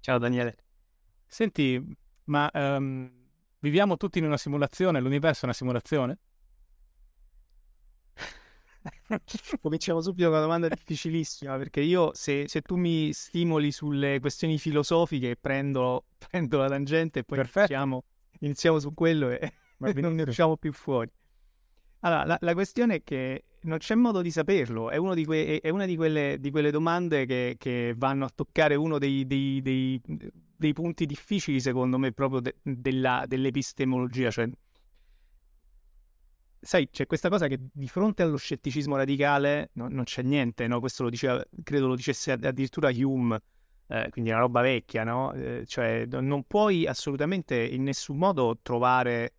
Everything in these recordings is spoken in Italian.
Ciao Daniele. Senti, ma um, viviamo tutti in una simulazione? L'universo è una simulazione? Cominciamo subito con una domanda difficilissima, perché io se, se, tu mi stimoli sulle questioni filosofiche prendo, prendo la tangente e poi iniziamo, iniziamo, su quello e non ne usciamo più fuori. Allora, la, la, questione è che non c'è modo di saperlo, è, di que- è una di quelle, di quelle domande che, che, vanno a toccare uno dei, dei, dei, dei punti difficili, secondo me, proprio de- della, dell'epistemologia. Cioè, sai, c'è questa cosa che di fronte allo scetticismo radicale no, non c'è niente, no? Questo lo diceva, credo lo dicesse addirittura Hume, eh, quindi è una roba vecchia, no? Eh, cioè, non puoi assolutamente in nessun modo trovare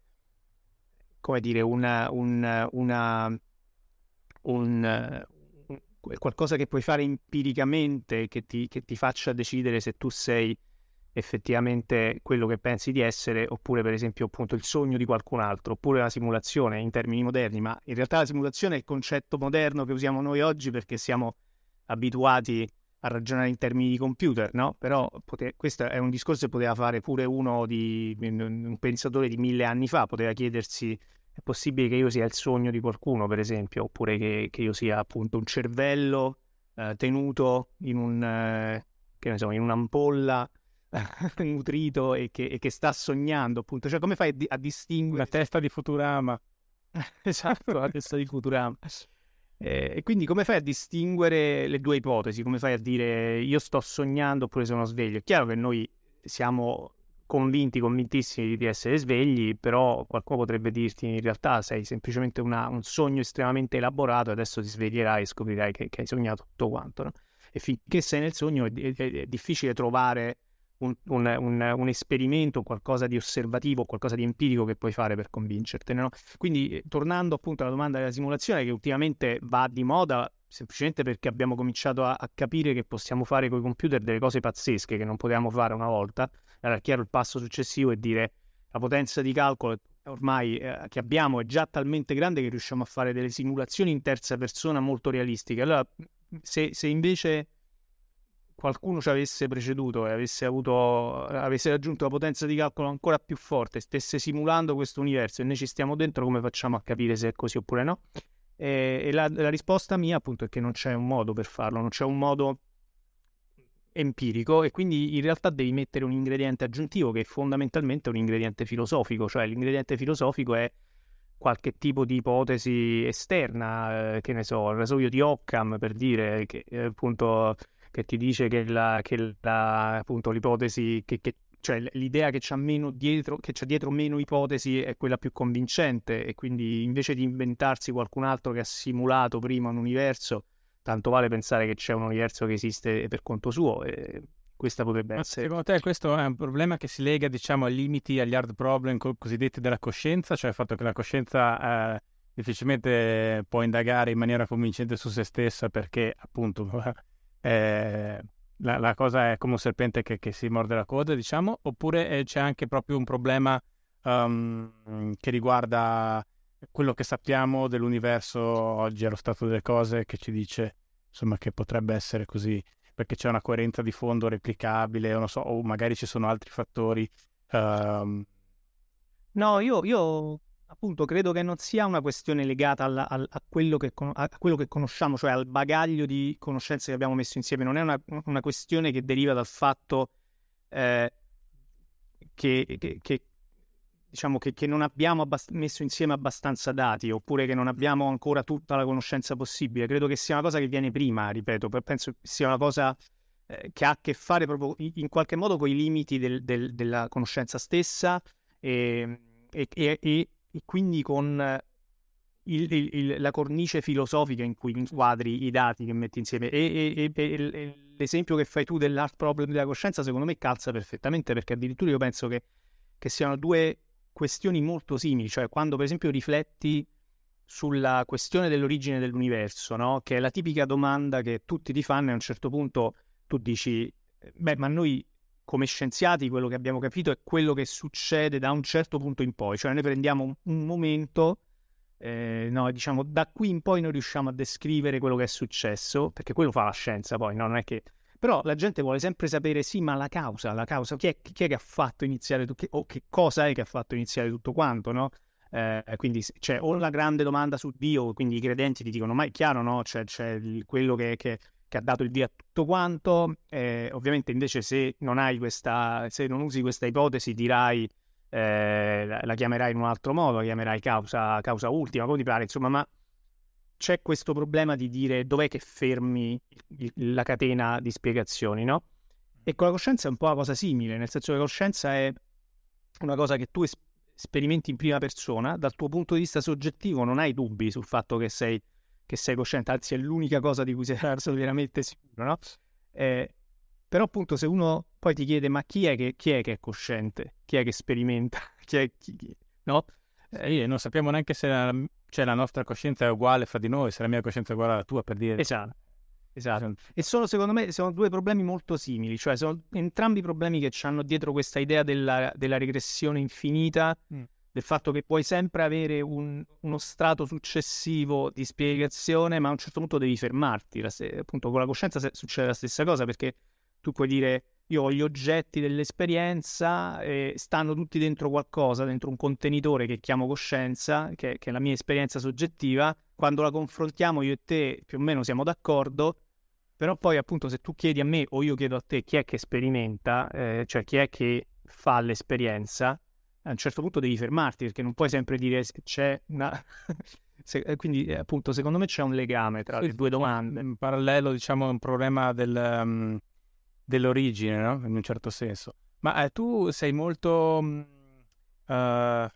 come dire, una, una, una un, qualcosa che puoi fare empiricamente che ti, che ti faccia decidere se tu sei effettivamente quello che pensi di essere, oppure per esempio appunto il sogno di qualcun altro, oppure la simulazione in termini moderni, ma in realtà la simulazione è il concetto moderno che usiamo noi oggi perché siamo abituati a ragionare in termini di computer, no? Però pote- questo è un discorso che poteva fare pure uno di un pensatore di mille anni fa, poteva chiedersi è possibile che io sia il sogno di qualcuno, per esempio, oppure che, che io sia appunto un cervello eh, tenuto in un, eh, che ne so, in un'ampolla nutrito e che, e che, sta sognando, appunto. Cioè, come fai a, a distinguere... La testa di Futurama. esatto, la testa di Futurama. Eh, e quindi come fai a distinguere le due ipotesi? Come fai a dire io sto sognando oppure sono sveglio? È chiaro che noi siamo convinti, convintissimi di essere svegli, però qualcuno potrebbe dirti in realtà sei semplicemente una, un sogno estremamente elaborato e adesso ti sveglierai e scoprirai che, che hai sognato tutto quanto. No? E finché sei nel sogno è, è, è difficile trovare un, un, un, un, esperimento, qualcosa di osservativo, qualcosa di empirico che puoi fare per convincertene. No? Quindi, tornando appunto alla domanda della simulazione, che ultimamente va di moda semplicemente perché abbiamo cominciato a, a capire che possiamo fare con i computer delle cose pazzesche che non potevamo fare una volta allora, chiaro, il passo successivo è dire la potenza di calcolo ormai eh, che abbiamo è già talmente grande che riusciamo a fare delle simulazioni in terza persona molto realistiche. Allora, se, se invece qualcuno ci avesse preceduto e avesse, avuto, avesse raggiunto la potenza di calcolo ancora più forte, stesse simulando questo universo e noi ci stiamo dentro, come facciamo a capire se è così oppure no? E, e la, la risposta mia appunto è che non c'è un modo per farlo, non c'è un modo empirico e quindi in realtà devi mettere un ingrediente aggiuntivo che è fondamentalmente un ingrediente filosofico, cioè l'ingrediente filosofico è qualche tipo di ipotesi esterna, eh, che ne so, il rasoio di Occam per dire che eh, appunto che ti dice che, la, che la, appunto l'ipotesi che, che cioè l'idea che meno dietro, dietro meno ipotesi è quella più convincente e quindi invece di inventarsi qualcun altro che ha simulato prima un universo tanto vale pensare che c'è un universo che esiste per conto suo e questa potrebbe Ma essere. Secondo te questo è un problema che si lega, diciamo, ai limiti, agli hard problem cosiddetti della coscienza, cioè il fatto che la coscienza eh, difficilmente può indagare in maniera convincente su se stessa perché appunto eh, la, la, cosa è come un serpente che, che, si morde la coda, diciamo, oppure eh, c'è anche proprio un problema um, che riguarda quello che sappiamo dell'universo oggi allo stato delle cose che ci dice insomma che potrebbe essere così perché c'è una coerenza di fondo replicabile o, so, o magari ci sono altri fattori um... no io, io, appunto credo che non sia una questione legata alla, a, a, quello che, a, quello che, conosciamo cioè al bagaglio di conoscenze che abbiamo messo insieme non è una, una questione che deriva dal fatto eh, che, che, che diciamo che, che, non abbiamo abbast- messo insieme abbastanza dati oppure che non abbiamo ancora tutta la conoscenza possibile. Credo che sia una cosa che viene prima, ripeto, penso sia una cosa eh, che ha a che fare proprio in qualche modo con i limiti del, del, della conoscenza stessa e, e, e, e quindi con il, il, la cornice filosofica in cui inquadri i dati che metti insieme. E, l'esempio che fai tu dell'art problem della coscienza secondo me calza perfettamente perché addirittura io penso che, che siano due questioni molto simili, cioè quando per esempio rifletti sulla questione dell'origine dell'universo, no? che è la tipica domanda che tutti ti fanno e a un certo punto tu dici, beh, ma noi come scienziati quello che abbiamo capito è quello che succede da un certo punto in poi, cioè noi prendiamo un, un momento, eh, no, diciamo da qui in poi noi riusciamo a descrivere quello che è successo, perché quello fa la scienza poi, no? non è che però la gente vuole sempre sapere, sì, ma la causa, la causa, chi è, chi è che ha fatto iniziare, tutto, o che cosa è che ha fatto iniziare tutto quanto, no? Eh, quindi c'è o la grande domanda su Dio, quindi i credenti ti dicono, ma è chiaro, no? C'è, c'è quello che, che, che, ha dato il via a tutto quanto. Eh, ovviamente invece se non questa, se non usi questa ipotesi dirai, eh, la, la, chiamerai in un altro modo, la chiamerai causa, causa ultima, come ti pare, insomma, ma c'è questo problema di dire dov'è che fermi la catena di spiegazioni, no? E con la coscienza è un po' una cosa simile, nel senso che la coscienza è una cosa che tu es- sperimenti in prima persona, dal tuo punto di vista soggettivo non hai dubbi sul fatto che sei, che sei cosciente, anzi è l'unica cosa di cui sei veramente sicuro, no? Eh, però appunto se uno poi ti chiede ma chi è che, chi è, che è cosciente, chi è che sperimenta, chi è, chi, no? Eh, non sappiamo neanche se la, cioè, la nostra coscienza è uguale fra di noi, se la mia coscienza è uguale alla tua, per dire. Esatto. Esatto. E sono, secondo me, sono due problemi molto simili, cioè sono entrambi problemi che hanno dietro questa idea della, della regressione infinita, mm. Del fatto che puoi sempre avere un, uno strato successivo di spiegazione, ma a un certo punto devi fermarti. La, appunto, con la coscienza succede la stessa cosa, perché tu puoi dire io ho gli oggetti dell'esperienza, e stanno tutti dentro qualcosa, dentro un contenitore che chiamo coscienza, che, che, è la mia esperienza soggettiva. Quando la confrontiamo io e te più o meno siamo d'accordo, però poi appunto se tu chiedi a me o io chiedo a te chi è che sperimenta, eh, cioè chi è che fa l'esperienza, a un certo punto devi fermarti perché non puoi sempre dire c'è una... Se, eh, quindi eh, appunto secondo me c'è un legame tra le due domande. In parallelo diciamo un problema del... Um dell'origine, no? In un certo senso. Ma eh, tu sei molto... Uh,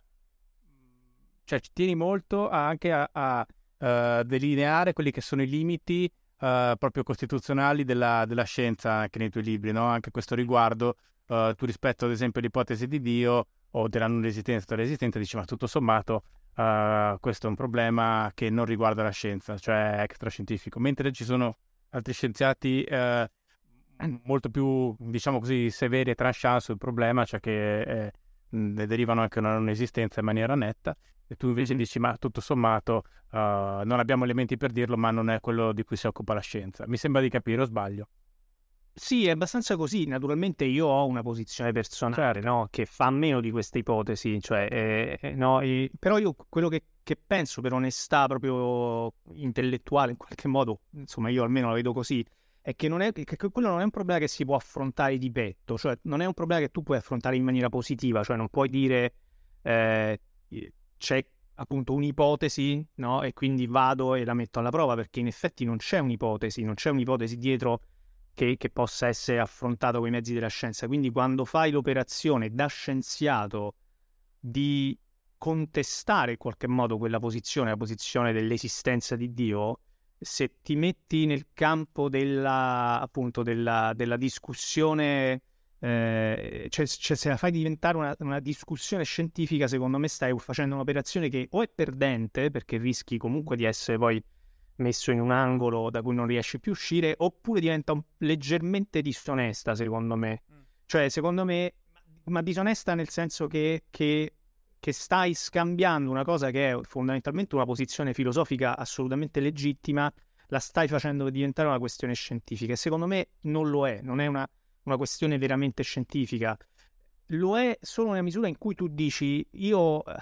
cioè ci tieni molto anche a, a uh, delineare quelli che sono i limiti uh, proprio costituzionali della, della, scienza anche nei tuoi libri, no? Anche a questo riguardo, tu rispetto ad esempio l'ipotesi di Dio o della non resistenza o dell'esistenza, dici ma tutto sommato questo è un problema che non riguarda la scienza, cioè extrascientifico, mentre ci sono altri scienziati molto più, diciamo così, severi e tranchant sul problema, cioè che eh, ne derivano anche una non esistenza in maniera netta, e tu invece dici, ma tutto sommato uh, non abbiamo elementi per dirlo, ma non è quello di cui si occupa la scienza. Mi sembra di capire, o sbaglio? Sì, è abbastanza così. Naturalmente io ho una posizione personale certo. no? che fa meno di queste ipotesi, cioè, eh, eh, no? e, però io quello che, che, penso per onestà proprio intellettuale in qualche modo, insomma io almeno la vedo così, è che, non è, che quello non è un problema che si può affrontare di petto, cioè non è un problema che tu puoi affrontare in maniera positiva, cioè non puoi dire eh, c'è appunto un'ipotesi, no? E quindi vado e la metto alla prova, perché in effetti non c'è un'ipotesi, non c'è un'ipotesi dietro che, che possa essere affrontata con i mezzi della scienza. Quindi quando fai l'operazione da scienziato di contestare in qualche modo quella posizione, la posizione dell'esistenza di Dio, se ti metti nel campo della, appunto, della, della discussione, eh, cioè, cioè, se la fai diventare una, una, discussione scientifica, secondo me stai facendo un'operazione che o è perdente, perché rischi comunque di essere poi messo in un angolo da cui non riesci più a uscire, oppure diventa leggermente disonesta, secondo me. Mm. Cioè, secondo me, ma disonesta nel senso che, che che stai scambiando una cosa che è fondamentalmente una posizione filosofica assolutamente legittima, la stai facendo diventare una questione scientifica. E secondo me non lo è, non è una, una questione veramente scientifica. Lo è solo nella misura in cui tu dici io eh,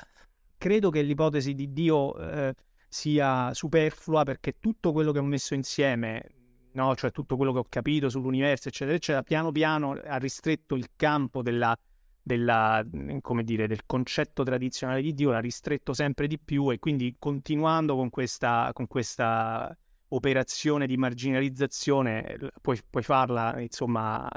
credo che l'ipotesi di Dio eh, sia superflua perché tutto quello che ho messo insieme, no? cioè tutto quello che ho capito sull'universo, eccetera, eccetera, piano piano ha ristretto il campo della della, come dire, del concetto tradizionale di Dio l'ha ristretto sempre di più e quindi continuando con questa, con questa operazione di marginalizzazione puoi, puoi farla insomma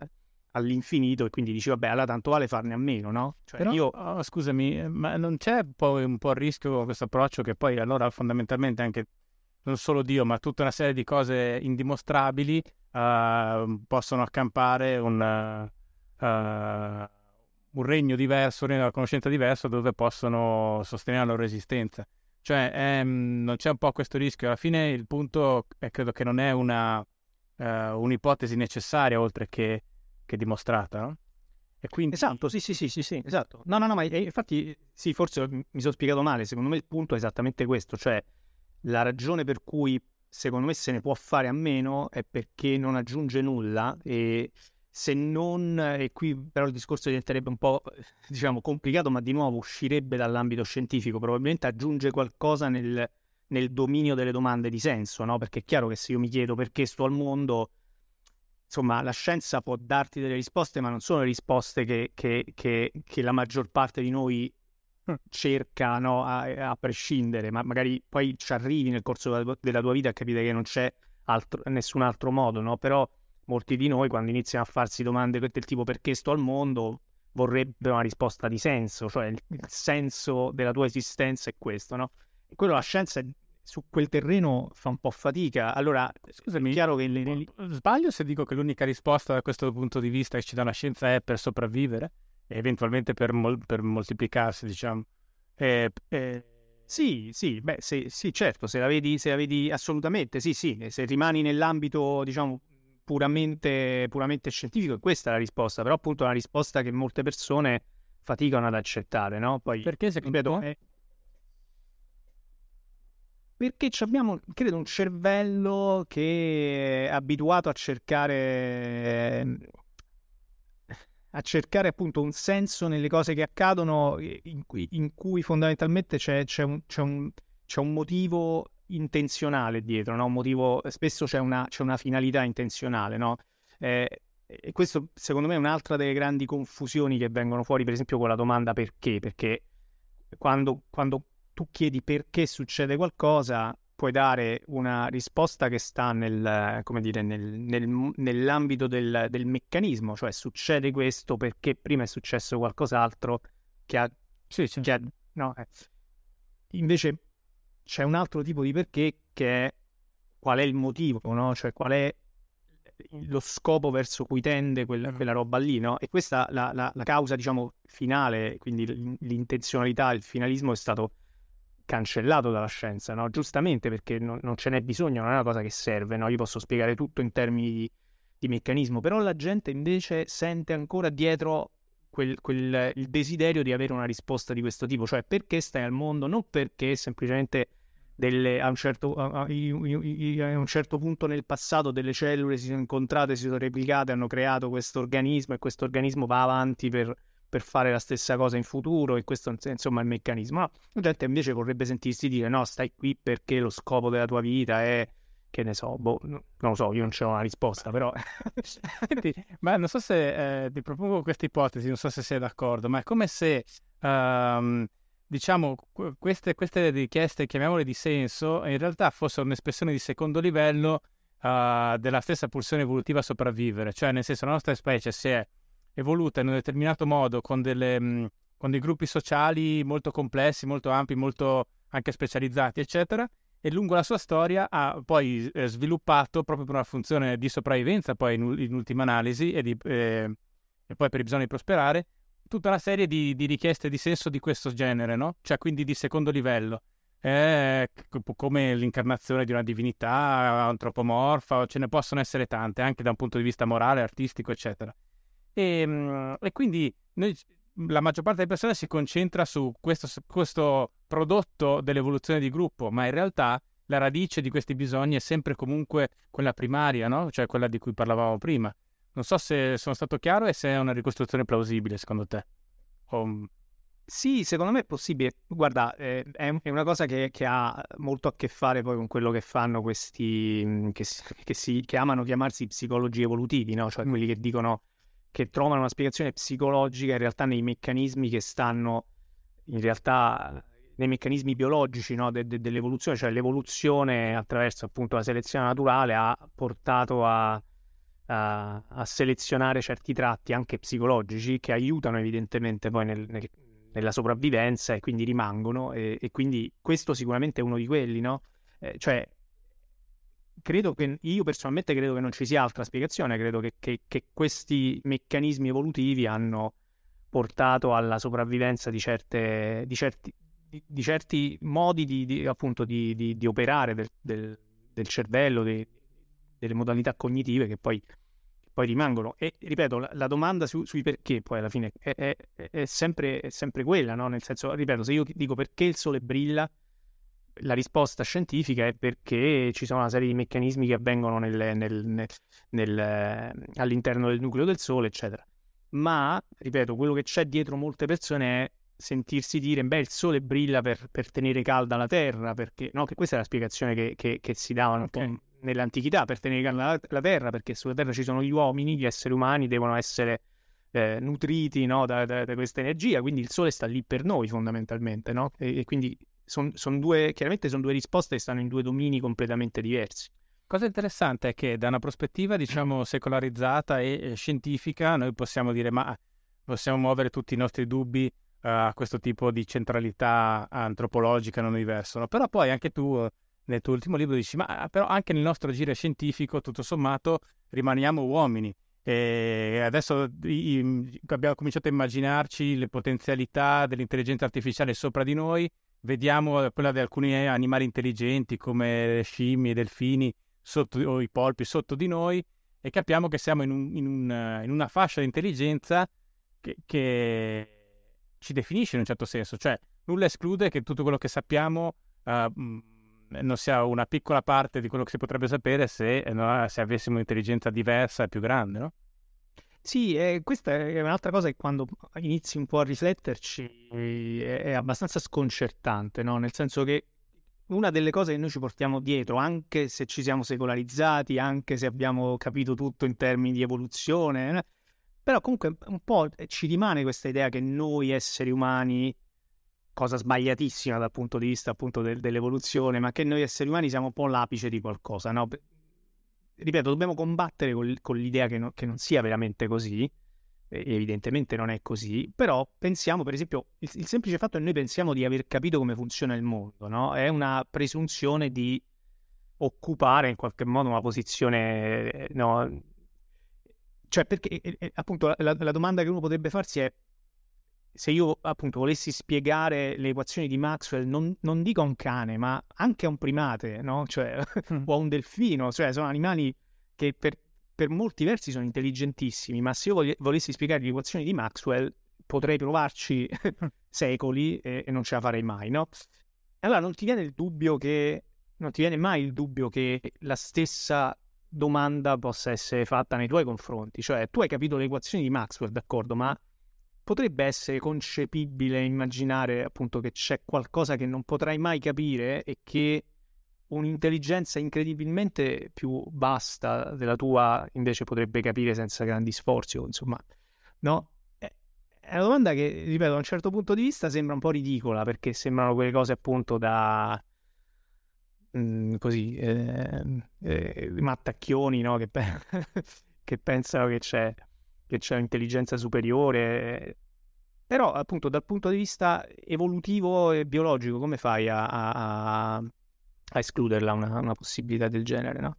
all'infinito e quindi dici vabbè allora tanto vale farne a meno no? Cioè, Però, io... oh, scusami ma non c'è poi un po' il rischio con questo approccio che poi allora fondamentalmente anche non solo Dio ma tutta una serie di cose indimostrabili uh, possono accampare un, uh, un regno diverso, un regno della conoscenza diverso dove possono sostenere la loro esistenza cioè ehm, non c'è un po' questo rischio alla fine il punto è credo che non è una, uh, un'ipotesi necessaria oltre che che è dimostrata? E quindi... Esatto, sì, sì, sì, sì, sì, esatto. No, no, no, ma infatti, sì, forse mi sono spiegato male. Secondo me il punto è esattamente questo, cioè la ragione per cui secondo me se ne può fare a meno è perché non aggiunge nulla e se non, e qui però il discorso diventerebbe un po', diciamo, complicato, ma di nuovo uscirebbe dall'ambito scientifico, probabilmente aggiunge qualcosa nel, nel dominio delle domande di senso, no? Perché è chiaro che se io mi chiedo perché sto al mondo insomma, la scienza può darti delle risposte, ma non sono le risposte che, che, che, che la maggior parte di noi hm. cerca no, a, a, prescindere, ma magari poi ci arrivi nel corso della, della tua vita a capire che non c'è altro, nessun altro modo, no? Però molti di noi quando iniziano a farsi domande del tipo perché sto al mondo vorrebbero una risposta di senso, cioè il, il senso della tua esistenza è questo, no? E quello la scienza è su quel terreno fa un po' fatica. Allora, scusami, è chiaro che... Le. Sbaglio se dico che l'unica risposta da questo punto di vista che ci dà la scienza è per sopravvivere e eventualmente per, mol- per moltiplicarsi, diciamo. E, e... Sì, sì, beh, se, sì, certo, se la, vedi, se la vedi assolutamente, sì, sì, se rimani nell'ambito, diciamo, puramente, puramente scientifico, questa è la risposta, però appunto è una risposta che molte persone faticano ad accettare, no? Poi, Perché secondo ripeto, te? È perché abbiamo, credo, un cervello che è abituato a cercare a cercare appunto un senso nelle cose che accadono in cui, in cui fondamentalmente c'è, c'è, un, c'è, un, c'è, un, motivo intenzionale dietro, no? motivo, spesso c'è una, una finalità intenzionale, no? eh, e questo secondo me è un'altra delle grandi confusioni che vengono fuori, per esempio con la domanda perché, perché quando, quando tu chiedi perché succede qualcosa, puoi dare una risposta che sta nel, dire, nel, nel, nell'ambito del, del, meccanismo, cioè succede questo perché prima è successo qualcos'altro che ha... Sì, sì. Che ha no, eh. Invece c'è un altro tipo di perché che è qual è il motivo, no? cioè qual è lo scopo verso cui tende quella, quella roba lì, no? E questa la, la, la causa, diciamo, finale, quindi l'intenzionalità, il finalismo è stato cancellato dalla scienza, no? giustamente perché non, non, ce n'è bisogno, non è una cosa che serve, no? io posso spiegare tutto in termini di, di meccanismo, però la gente invece sente ancora dietro quel, quel, il desiderio di avere una risposta di questo tipo, cioè perché stai al mondo, non perché semplicemente delle, a, un certo, a, a, un certo, punto nel passato delle cellule si sono incontrate, si sono replicate, hanno creato questo organismo e questo organismo va avanti per per fare la stessa cosa in futuro e questo insomma è il meccanismo. La gente invece vorrebbe sentirsi dire no, stai qui perché lo scopo della tua vita è che ne so, boh, non lo so, io non c'ho una risposta, però... Ma non so se eh, ti propongo questa ipotesi, non so se sei d'accordo, ma è come se, um, diciamo, queste, queste, richieste, chiamiamole di senso, in realtà fossero un'espressione di secondo livello uh, della stessa pulsione evolutiva a sopravvivere, cioè nel senso la nostra specie si è evoluta in un determinato modo con, delle, mh, con dei gruppi sociali molto complessi, molto ampi, molto anche specializzati, eccetera, e lungo la sua storia ha poi eh, sviluppato proprio per una funzione di sopravvivenza, poi in, in ultima analisi, e, di, eh, e, poi per i bisogni di prosperare, tutta una serie di, di, richieste di senso di questo genere, no? Cioè quindi di secondo livello. Eh, come l'incarnazione di una divinità antropomorfa, ce ne possono essere tante, anche da un punto di vista morale, artistico, eccetera. E, ehm, e quindi noi, la maggior parte delle persone si concentra su questo, questo prodotto dell'evoluzione di gruppo, ma in realtà la radice di questi bisogni è sempre comunque quella primaria, no? Cioè quella di cui parlavamo prima. Non so se sono stato chiaro e se è una ricostruzione plausibile secondo te. O... Sì, secondo me è possibile. Guarda, eh, è, una cosa che, che, ha molto a che fare poi con quello che fanno questi che, che, si, che amano chiamarsi psicologi evolutivi, no? Cioè mm. quelli che dicono che trovano una spiegazione psicologica in realtà nei meccanismi che stanno in realtà nei meccanismi biologici no, de- de- dell'evoluzione, cioè l'evoluzione attraverso appunto la selezione naturale ha portato a, a, a selezionare certi tratti anche psicologici che aiutano evidentemente poi nel, nel, nella sopravvivenza e quindi rimangono e, e, quindi questo sicuramente è uno di quelli, no? Eh, cioè credo che io personalmente credo che non ci sia altra spiegazione, credo che, che, che questi meccanismi evolutivi hanno portato alla sopravvivenza di, certe, di, certi, di, di certi, modi di, operare del, del, del cervello, delle modalità cognitive che poi, poi, rimangono. E ripeto, la, la domanda su, sui perché poi alla fine è, è, è, sempre, è sempre, quella, no? nel senso, ripeto, se io dico perché il sole brilla, la risposta scientifica è perché ci sono una serie di meccanismi che avvengono nel, nel, nel, nel, eh, all'interno del nucleo del Sole, eccetera. Ma, ripeto, quello che c'è dietro molte persone è sentirsi dire, beh, il Sole brilla per, per tenere calda la Terra, perché, no, che questa è la spiegazione che, che, che si davano okay. nell'antichità, per tenere calda la, la, Terra, perché sulla Terra ci sono gli uomini, gli esseri umani devono essere eh, nutriti no, da, da, da, questa energia, quindi il Sole sta lì per noi fondamentalmente, no? e, e quindi sono son due, chiaramente sono due risposte che stanno in due domini completamente diversi. Cosa interessante è che da una prospettiva, diciamo, secolarizzata e, e scientifica, noi possiamo dire, ma possiamo muovere tutti i nostri dubbi uh, a questo tipo di centralità antropologica nell'universo, no? però poi anche tu nel tuo ultimo libro dici, ma però anche nel nostro agire scientifico, tutto sommato, rimaniamo uomini. E adesso abbiamo cominciato a immaginarci le potenzialità dell'intelligenza artificiale sopra di noi vediamo quella di alcuni animali intelligenti come scimmie, delfini sotto, o i polpi sotto di noi e capiamo che siamo in, un, in, un, in una fascia di intelligenza che, che, ci definisce in un certo senso, cioè nulla esclude che tutto quello che sappiamo uh, non sia una piccola parte di quello che si potrebbe sapere se, se avessimo un'intelligenza diversa e più grande, no? Sì, eh, questa è un'altra cosa che quando inizi un po' a rifletterci è, è abbastanza sconcertante, no? Nel senso che una delle cose che noi ci portiamo dietro, anche se ci siamo secolarizzati, anche se abbiamo capito tutto in termini di evoluzione, eh, però comunque un po' ci rimane questa idea che noi esseri umani, cosa sbagliatissima dal punto di vista appunto del, dell'evoluzione, ma che noi esseri umani siamo un po' l'apice di qualcosa, no? Ripeto, dobbiamo combattere con, con l'idea che, no, che, non sia veramente così, evidentemente non è così, però pensiamo, per esempio, il, il, semplice fatto che noi pensiamo di aver capito come funziona il mondo, no? È una presunzione di occupare in qualche modo una posizione, no? Cioè, perché appunto la, la domanda che uno potrebbe farsi è se io appunto volessi spiegare le equazioni di Maxwell, non, non dico a un cane, ma anche a un primate, no? Cioè, mm. o a un delfino, cioè sono animali che per, per, molti versi sono intelligentissimi, ma se io vogli, volessi spiegare le equazioni di Maxwell, potrei provarci secoli e, e, non ce la farei mai, no? Allora non ti viene il dubbio che, non ti viene mai il dubbio che la stessa domanda possa essere fatta nei tuoi confronti, cioè tu hai capito le equazioni di Maxwell, d'accordo, ma potrebbe essere concepibile immaginare appunto che c'è qualcosa che non potrai mai capire e che un'intelligenza incredibilmente più vasta della tua invece potrebbe capire senza grandi sforzi insomma no? È una domanda che, ripeto, da un certo punto di vista sembra un po' ridicola perché sembrano quelle cose appunto da mm, così eh, eh, mattacchioni no? che, pe- che pensano che c'è che c'è un'intelligenza superiore. Però, appunto, dal punto di vista evolutivo e biologico, come fai a, a, a escluderla una, una, possibilità del genere, no?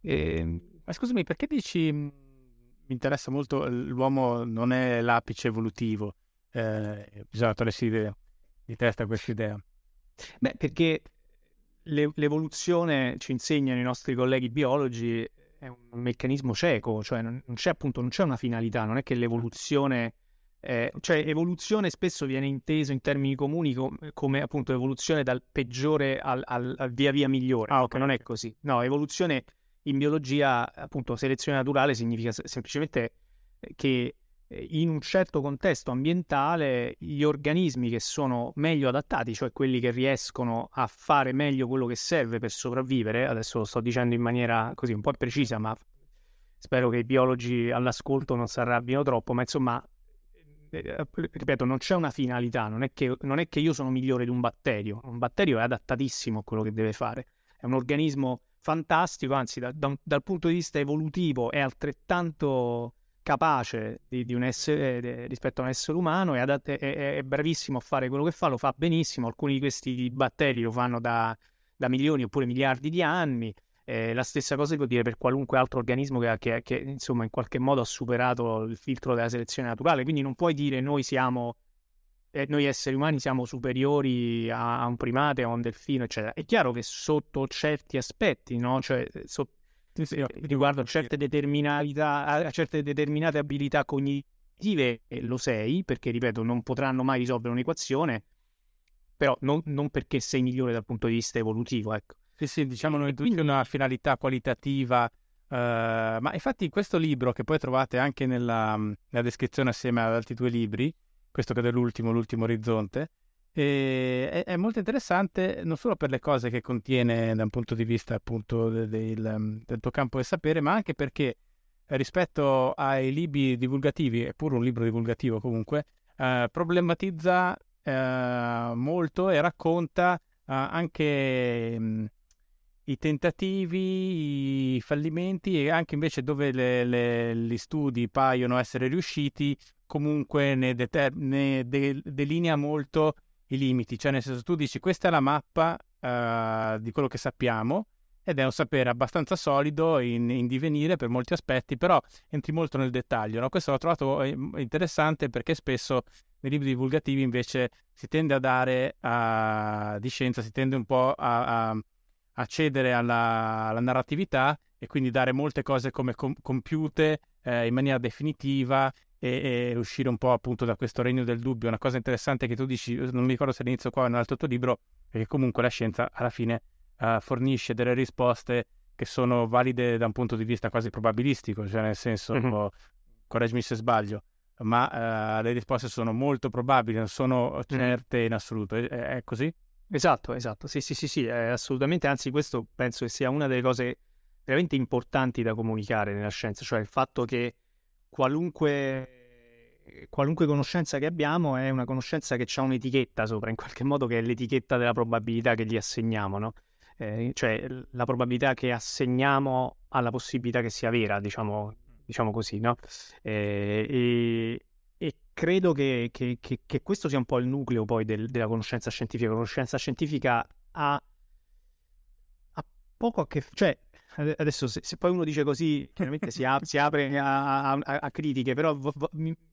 E... Ehm, ma scusami, perché dici mi interessa molto l'uomo non è l'apice evolutivo? Eh, bisogna togliersi di, di testa questa idea. Beh, perché le, l'evoluzione ci insegnano i nostri colleghi biologi è un meccanismo cieco, cioè non, non, c'è appunto non c'è una finalità, non è che l'evoluzione eh, cioè evoluzione spesso viene inteso in termini comuni com- come appunto evoluzione dal peggiore al, al, al via via migliore. Ah, ok, non è così. No, evoluzione in biologia, appunto, selezione naturale significa semplicemente che in un certo contesto ambientale gli organismi che sono meglio adattati, cioè quelli che riescono a fare meglio quello che serve per sopravvivere, adesso lo sto dicendo in maniera così un po' precisa, ma spero che i biologi all'ascolto non si arrabbino troppo, ma insomma, eh, ripeto, non c'è una finalità, non è, che, non è che io sono migliore di un batterio, un batterio è adattatissimo a quello che deve fare, è un organismo fantastico, anzi da, da, dal punto di vista evolutivo è altrettanto capace di, di essere, de, rispetto a un essere umano, è, adatt- è, è, bravissimo a fare quello che fa, lo fa benissimo, alcuni di questi batteri lo fanno da, da milioni oppure miliardi di anni, eh, la stessa cosa si può dire per qualunque altro organismo che, che, che, insomma in qualche modo ha superato il filtro della selezione naturale, quindi non puoi dire noi siamo eh, noi esseri umani siamo superiori a, a, un primate, a un delfino, eccetera. È chiaro che sotto certi aspetti, no? Cioè, so, sì, riguardo a certe, a certe determinate abilità cognitive, eh, lo sei, perché, ripeto, non potranno mai risolvere un'equazione, però non, non perché sei migliore dal punto di vista evolutivo, ecco. Sì, sì, diciamo non è una finalità qualitativa, uh, ma infatti questo libro che poi trovate anche nella, nella descrizione assieme ad altri due libri, questo che è l'ultimo, l'ultimo orizzonte, è, è, molto interessante non solo per le cose che contiene da un punto di vista appunto del, del, del tuo campo del sapere, ma anche perché rispetto ai libri divulgativi, è pure un libro divulgativo comunque, eh, problematizza eh, molto e racconta eh, anche mh, i tentativi, i fallimenti e anche invece dove le, le, gli studi paiono essere riusciti, comunque ne, deter- ne de- delinea molto i limiti, cioè nel senso tu dici questa è la mappa uh, di quello che sappiamo ed è un sapere abbastanza solido in, in, divenire per molti aspetti, però entri molto nel dettaglio. No? Questo l'ho trovato eh, interessante perché spesso nei libri divulgativi invece si tende a dare a, di scienza, si tende un po' a, a, a cedere alla, alla, narratività e quindi dare molte cose come com- compiute eh, in maniera definitiva e, e, uscire un po' appunto da questo regno del dubbio. Una cosa interessante che tu dici, non mi ricordo se all'inizio qua o nell'altro tuo libro, è che comunque la scienza alla fine uh, fornisce delle risposte che sono valide da un punto di vista quasi probabilistico, cioè nel senso, mm-hmm. oh, correggimi se sbaglio, ma uh, le risposte sono molto probabili, non sono certe mm-hmm. in assoluto. È, è, così? Esatto, esatto, sì, sì, sì, sì, assolutamente, anzi questo penso che sia una delle cose veramente importanti da comunicare nella scienza, cioè il fatto che qualunque, qualunque conoscenza che abbiamo è una conoscenza che ha un'etichetta sopra, in qualche modo che è l'etichetta della probabilità che gli assegniamo, no? eh, cioè la probabilità che assegniamo alla possibilità che sia vera, diciamo, diciamo così, no? Eh, e, e, credo che, che, che, che, questo sia un po' il nucleo poi del, della conoscenza scientifica. La conoscenza scientifica ha, ha poco a che cioè Adesso, se, se, poi uno dice così, chiaramente si, ap- si apre a, a, a, critiche, però vo-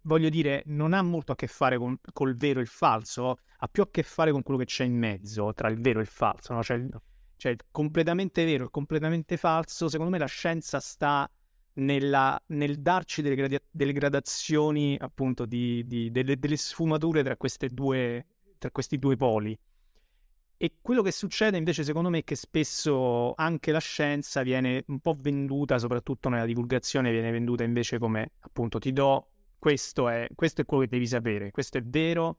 voglio dire, non ha molto a che fare con col vero e il falso, ha più a che fare con quello che c'è in mezzo tra il vero e il falso, no? cioè, cioè completamente vero e completamente falso. Secondo me la scienza sta nella, nel darci delle, gradi- delle gradazioni, appunto, di, di, delle, delle, sfumature tra, due, tra questi due poli. E quello che succede invece secondo me è che spesso anche la scienza viene un po' venduta, soprattutto nella divulgazione, viene venduta invece come appunto ti do questo è, questo è quello che devi sapere, questo è vero,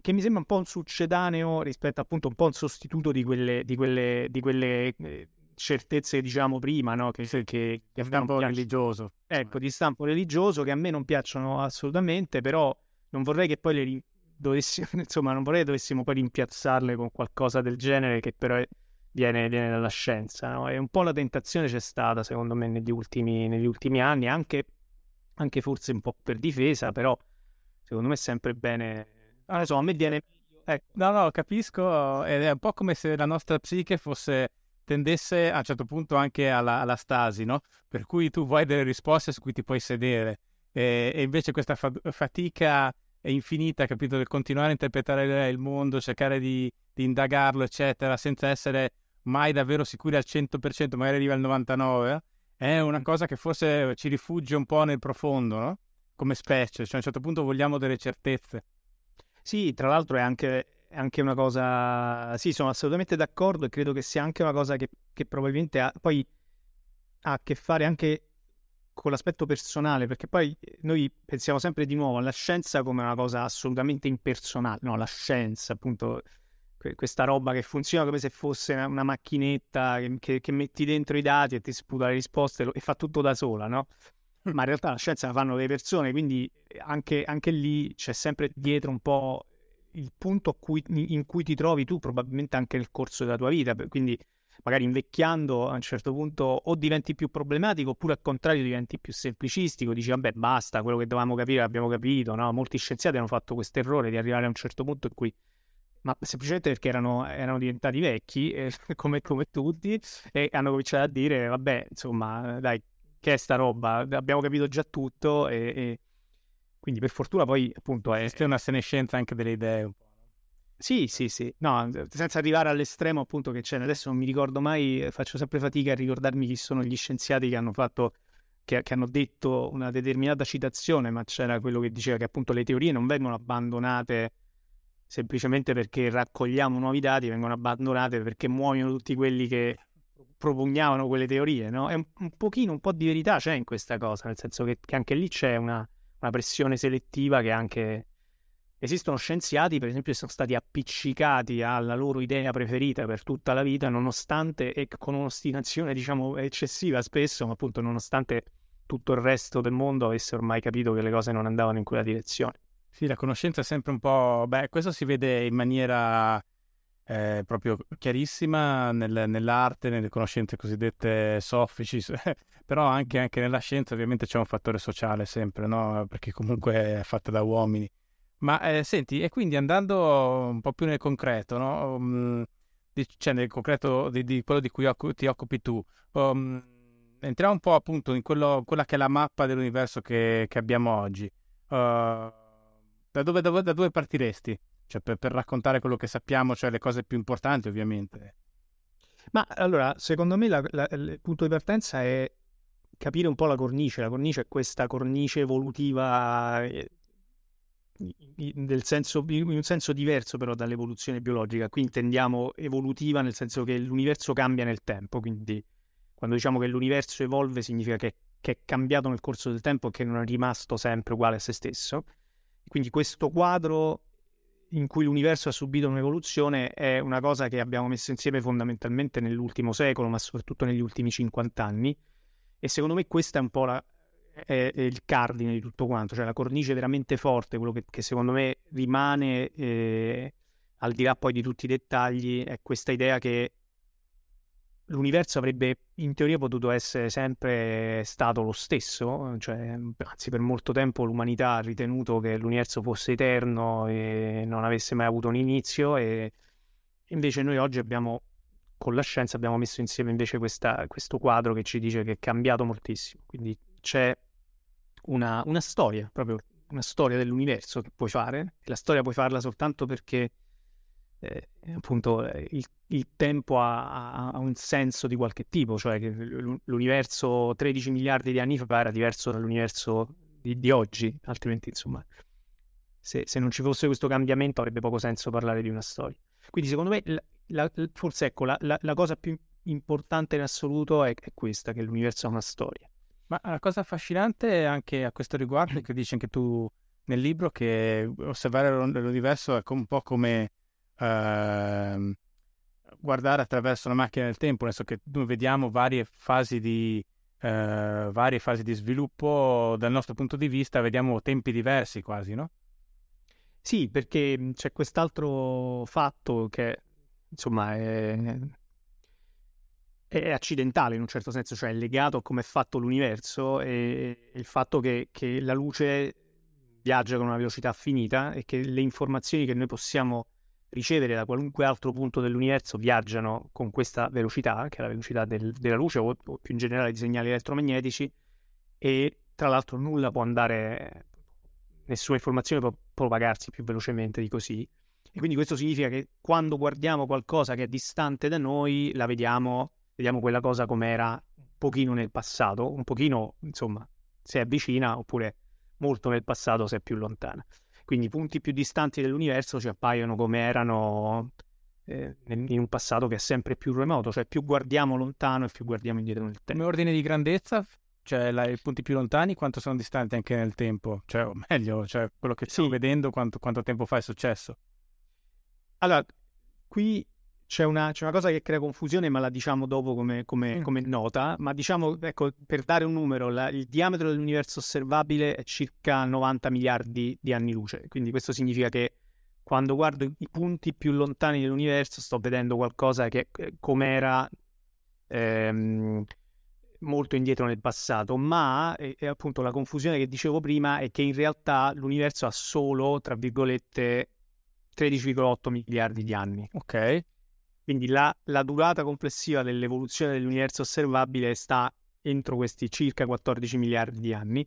che mi sembra un po' un succedaneo rispetto appunto un po' un sostituto di quelle, di quelle, di quelle eh, certezze che dicevamo prima, no? che, che, che di stampo religioso. Ecco, di stampo religioso che a me non piacciono assolutamente, però non vorrei che poi le, dovessimo, insomma, non vorrei che dovessimo poi rimpiazzarle con qualcosa del genere che però è, viene, viene, dalla scienza. No? E un po' la tentazione c'è stata, secondo me, negli ultimi, negli ultimi anni, anche, anche, forse un po' per difesa, però secondo me è sempre bene. Ah, insomma, a me viene. Ecco. No, no, capisco, ed è un po' come se la nostra psiche fosse tendesse a un certo punto anche alla, alla stasi, no? Per cui tu vuoi delle risposte su cui ti puoi sedere e, e invece questa fa- fatica è infinita, capito? Del continuare a interpretare il mondo, cercare di, di, indagarlo, eccetera, senza essere mai davvero sicuri al 100%, magari arriva al 99%, è una mm. cosa che forse ci rifugge un po' nel profondo, no? Come specie, cioè a un certo punto vogliamo delle certezze. Sì, tra l'altro è anche, è anche una cosa... Sì, sono assolutamente d'accordo e credo che sia anche una cosa che, che probabilmente ha, poi ha a che fare anche con l'aspetto personale, perché poi eh, noi pensiamo sempre di nuovo alla scienza come una cosa assolutamente impersonale, no, la scienza, appunto, questa roba che funziona come se fosse una, una macchinetta che, che, che, metti dentro i dati e ti sputa le risposte e fa tutto da sola, no? Ma in realtà la scienza la fanno le persone, quindi anche, anche lì c'è sempre dietro un po' il punto cui, in cui ti trovi tu, probabilmente anche nel corso della tua vita. Quindi magari invecchiando a un certo punto o diventi più problematico oppure al contrario diventi più semplicistico, dici vabbè basta, quello che dovevamo capire l'abbiamo capito, no? Molti scienziati hanno fatto questo errore di arrivare a un certo punto in cui ma semplicemente perché erano, erano diventati vecchi, eh, come, come, tutti, e hanno cominciato a dire, vabbè, insomma, dai, che è sta roba? Abbiamo capito già tutto e, e... quindi per fortuna poi appunto è... È una senescenza anche delle idee un po'. Sì, sì, sì, no, senza arrivare all'estremo appunto che c'è, adesso non mi ricordo mai, faccio sempre fatica a ricordarmi chi sono gli scienziati che hanno fatto, che, che hanno detto una determinata citazione, ma c'era quello che diceva che appunto le teorie non vengono abbandonate semplicemente perché raccogliamo nuovi dati, vengono abbandonate perché muoiono tutti quelli che propugnavano quelle teorie, no? Un, un pochino, un po' di verità c'è in questa cosa, nel senso che, che anche lì c'è una, una pressione selettiva che anche Esistono scienziati, per esempio, che sono stati appiccicati alla loro idea preferita per tutta la vita, nonostante, e con un'ostinazione, diciamo, eccessiva spesso, ma appunto nonostante tutto il resto del mondo avesse ormai capito che le cose non andavano in quella direzione. Sì, la conoscenza è sempre un po'... Beh, questo si vede in maniera eh, proprio chiarissima nel, nell'arte, nelle conoscenze cosiddette soffici, però anche, anche, nella scienza ovviamente c'è un fattore sociale sempre, no? Perché comunque è fatta da uomini. Ma eh, senti, e quindi andando un po' più nel concreto, no? Um, cioè nel concreto di, di, quello di cui ti occupi tu, um, entriamo un po' appunto in quello, quella che è la mappa dell'universo che, che abbiamo oggi. Uh, da, dove, da, da, dove, partiresti? Cioè per, per, raccontare quello che sappiamo, cioè le cose più importanti ovviamente. Ma allora, secondo me la, la, il punto di partenza è capire un po' la cornice. La cornice è questa cornice evolutiva eh, senso, in un senso diverso però dall'evoluzione biologica. Qui intendiamo evolutiva nel senso che l'universo cambia nel tempo, quindi quando diciamo che l'universo evolve significa che, che è cambiato nel corso del tempo e che non è rimasto sempre uguale a se stesso. Quindi questo quadro in cui l'universo ha subito un'evoluzione è una cosa che abbiamo messo insieme fondamentalmente nell'ultimo secolo, ma soprattutto negli ultimi 50 anni. E secondo me questa è un po' la, è, il cardine di tutto quanto, cioè la cornice veramente forte, quello che, che secondo me rimane eh, al di là poi di tutti i dettagli, è questa idea che l'universo avrebbe in teoria potuto essere sempre stato lo stesso, cioè, anzi per molto tempo l'umanità ha ritenuto che l'universo fosse eterno e non avesse mai avuto un inizio e invece noi oggi abbiamo con la scienza abbiamo messo insieme invece questa, questo quadro che ci dice che è cambiato moltissimo, quindi c'è una, una storia, proprio una storia dell'universo che puoi fare, e la storia puoi farla soltanto perché eh, appunto eh, il, il tempo ha, ha, un senso di qualche tipo, cioè che l'universo 13 miliardi di anni fa era diverso dall'universo di, di oggi, altrimenti insomma se, se, non ci fosse questo cambiamento avrebbe poco senso parlare di una storia. Quindi secondo me la, la, forse ecco la, la, cosa più importante in assoluto è, è questa, che l'universo ha una storia. Ma la cosa affascinante anche a questo riguardo è che dici anche tu nel libro che osservare l'universo è un po' come eh, guardare attraverso una macchina del tempo, nel senso che noi vediamo varie fasi di, eh, varie fasi di sviluppo dal nostro punto di vista, vediamo tempi diversi quasi, no? Sì, perché c'è quest'altro fatto che insomma è è accidentale in un certo senso, cioè è legato a come è fatto l'universo e il fatto che, che, la luce viaggia con una velocità finita e che le informazioni che noi possiamo ricevere da qualunque altro punto dell'universo viaggiano con questa velocità, che è la velocità del, della luce o, o, più in generale di segnali elettromagnetici e tra l'altro nulla può andare, nessuna informazione può propagarsi più velocemente di così. E quindi questo significa che quando guardiamo qualcosa che è distante da noi, la vediamo vediamo quella cosa com'era un pochino nel passato, un pochino, insomma, se è vicina oppure molto nel passato se è più lontana. Quindi i punti più distanti dell'universo ci appaiono come erano eh, in un passato che è sempre più remoto, cioè più guardiamo lontano e più guardiamo indietro nel tempo. Come ordine di grandezza, cioè la, i punti più lontani quanto sono distanti anche nel tempo? Cioè, o meglio, cioè quello che stiamo sì. vedendo quanto, quanto tempo fa è successo? Allora, qui c'è una, c'è una, cosa che crea confusione, ma la diciamo dopo come, come, mm. come nota. Ma diciamo, ecco, per dare un numero, la, il diametro dell'universo osservabile è circa 90 miliardi di anni luce. Quindi questo significa che quando guardo i punti più lontani dell'universo sto vedendo qualcosa che eh, com'era ehm, molto indietro nel passato. Ma e, e appunto la confusione che dicevo prima è che in realtà l'universo ha solo, tra virgolette, 13,8 miliardi di anni. Ok. Quindi la, la durata complessiva dell'evoluzione dell'universo osservabile sta entro questi circa 14 miliardi di anni.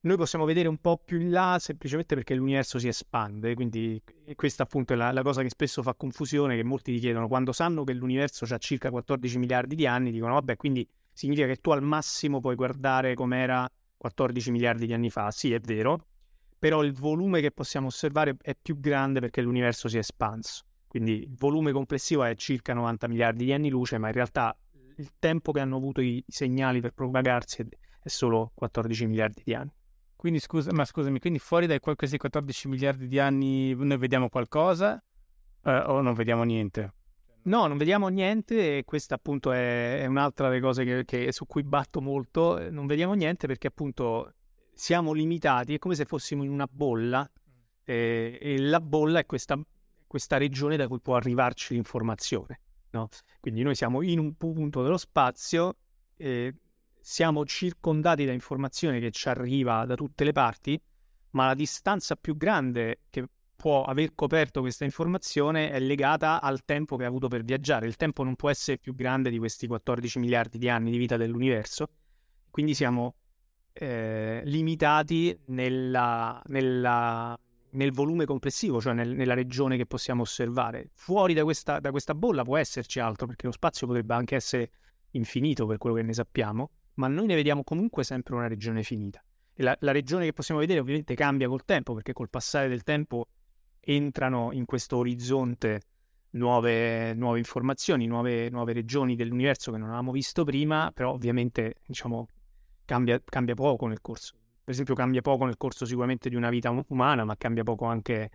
Noi possiamo vedere un po' più in là semplicemente perché l'universo si espande, quindi questa appunto è la, la cosa che spesso fa confusione, che molti ti chiedono, quando sanno che l'universo ha circa 14 miliardi di anni, dicono vabbè, quindi significa che tu al massimo puoi guardare com'era 14 miliardi di anni fa. Sì, è vero, però il volume che possiamo osservare è più grande perché l'universo si è espanso. Quindi il volume complessivo è circa 90 miliardi di anni luce, ma in realtà il tempo che hanno avuto i segnali per propagarsi è solo 14 miliardi di anni. Quindi scusa, ma scusami, quindi fuori dai questi 14 miliardi di anni noi vediamo qualcosa eh, o non vediamo niente? No, non vediamo niente e questa appunto è, è un'altra delle cose che, che, su cui batto molto. Non vediamo niente perché appunto siamo limitati, è come se fossimo in una bolla eh, e la bolla è questa questa regione da cui può arrivarci l'informazione. No? Quindi noi siamo in un punto dello spazio, eh, siamo circondati da informazione che ci arriva da tutte le parti, ma la distanza più grande che può aver coperto questa informazione è legata al tempo che ha avuto per viaggiare. Il tempo non può essere più grande di questi 14 miliardi di anni di vita dell'universo, quindi siamo eh, limitati nella, nella nel volume complessivo, cioè nel, nella regione che possiamo osservare. Fuori da questa, da questa, bolla può esserci altro, perché lo spazio potrebbe anche essere infinito per quello che ne sappiamo, ma noi ne vediamo comunque sempre una regione finita. La, la regione che possiamo vedere ovviamente cambia col tempo, perché col passare del tempo entrano in questo orizzonte nuove, nuove informazioni, nuove, nuove, regioni dell'universo che non avevamo visto prima, però ovviamente diciamo, cambia, cambia poco nel corso per esempio cambia poco nel corso sicuramente di una vita umana, ma cambia poco anche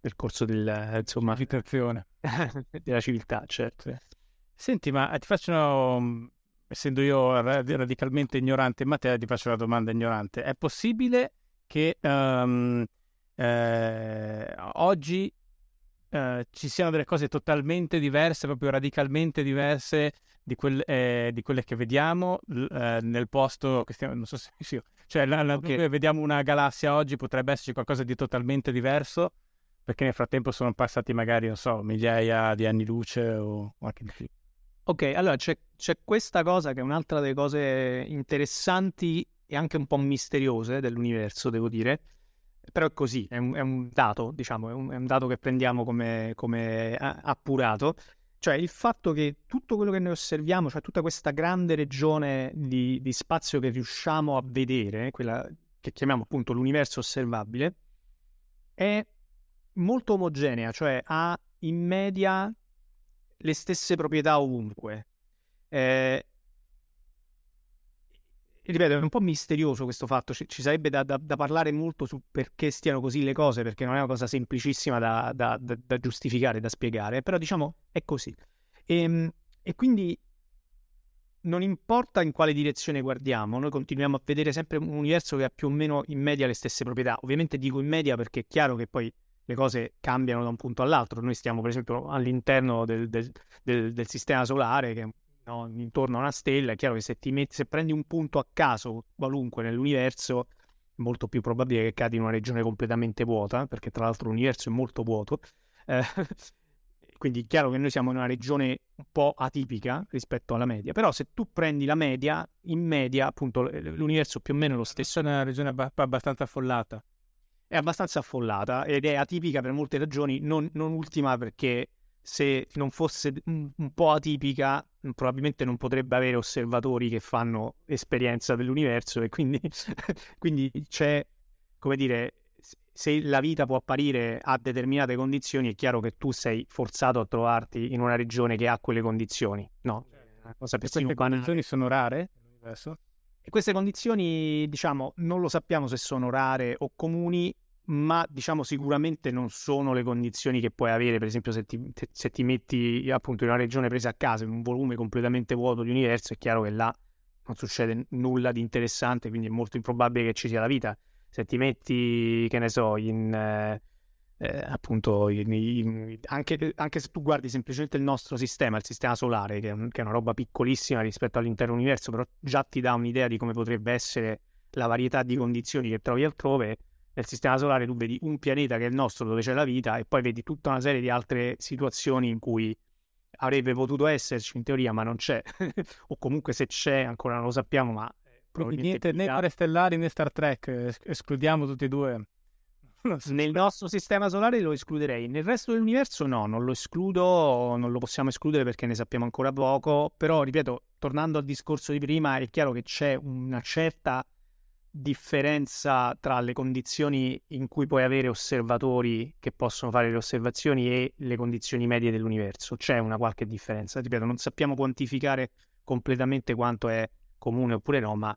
nel corso del, insomma, della civiltà, certo. Senti, ma ti faccio, mm, essendo io radicalmente ignorante in materia, ti faccio una domanda ignorante. È possibile che um, eh, oggi eh, ci siano delle cose totalmente diverse, proprio radicalmente diverse di, quel, eh, di quelle che vediamo eh, nel posto che stiamo, non so se sì, cioè la, la, okay. vediamo una galassia oggi potrebbe esserci qualcosa di totalmente diverso perché nel frattempo sono passati magari, non so, migliaia di anni luce o anche di più. Ok, allora c'è, c'è questa cosa che è un'altra delle cose interessanti e anche un po' misteriose dell'universo, devo dire, però è così, è un, è un dato, diciamo, è un, è un, dato che prendiamo come, come appurato. Cioè il fatto che tutto quello che noi osserviamo, cioè tutta questa grande regione di, di spazio che riusciamo a vedere, quella che chiamiamo appunto l'universo osservabile, è molto omogenea, cioè ha in media le stesse proprietà ovunque. Eh, ripeto, è un po' misterioso questo fatto, ci, ci sarebbe da, da, da, parlare molto su perché stiano così le cose, perché non è una cosa semplicissima da, da giustificare, da spiegare, però diciamo è così. E, ehm, e, quindi non importa in quale direzione guardiamo, noi continuiamo a vedere sempre un universo che ha più o meno in media le stesse proprietà. Ovviamente dico in media perché è chiaro che poi le cose cambiano da un punto all'altro. Noi stiamo per esempio all'interno del, del, del, del sistema solare, che è no? intorno a una stella, è chiaro che se, ti metti, se prendi un punto a caso, qualunque nell'universo, è molto più probabile che cadi in una regione completamente vuota, perché tra l'altro l'universo è molto vuoto. Eh, quindi è chiaro che noi siamo in una regione un po' atipica rispetto alla media, però se tu prendi la media, in media appunto l'universo più o meno è lo stesso. È una regione abbastanza affollata. È abbastanza affollata ed è atipica per molte ragioni, non, non ultima perché se non fosse un, po' atipica, probabilmente non potrebbe avere osservatori che fanno esperienza dell'universo e quindi, quindi c'è, come dire, se la vita può apparire a determinate condizioni, è chiaro che tu sei forzato a trovarti in una regione che ha quelle condizioni, no? Una cosa queste condizioni sono rare? E queste condizioni, diciamo, non lo sappiamo se sono rare o comuni, ma diciamo sicuramente non sono le condizioni che puoi avere, per esempio se ti, se ti metti appunto in una regione presa a caso, in un volume completamente vuoto di universo, è chiaro che là non succede nulla di interessante, quindi è molto improbabile che ci sia la vita. Se ti metti, che ne so, in... Eh, appunto in, in, anche, anche, se tu guardi semplicemente il nostro sistema, il sistema solare, che è, un, che è, una roba piccolissima rispetto all'intero universo, però già ti dà un'idea di come potrebbe essere la varietà di condizioni che trovi altrove. Nel sistema solare tu vedi un pianeta che è il nostro dove c'è la vita e poi vedi tutta una serie di altre situazioni in cui avrebbe potuto esserci in teoria ma non c'è. O comunque se c'è ancora non lo sappiamo ma quindi niente né Mare Stellari né Star Trek escludiamo tutti e due. Nel nostro sistema solare lo escluderei, nel resto dell'universo no, non lo escludo, non lo possiamo escludere perché ne sappiamo ancora poco, però ripeto, tornando al discorso di prima, è chiaro che c'è una certa differenza tra le condizioni in cui puoi avere osservatori che possono fare le osservazioni e le condizioni medie dell'universo. C'è una qualche differenza, ripeto, non sappiamo quantificare completamente quanto è comune oppure no, ma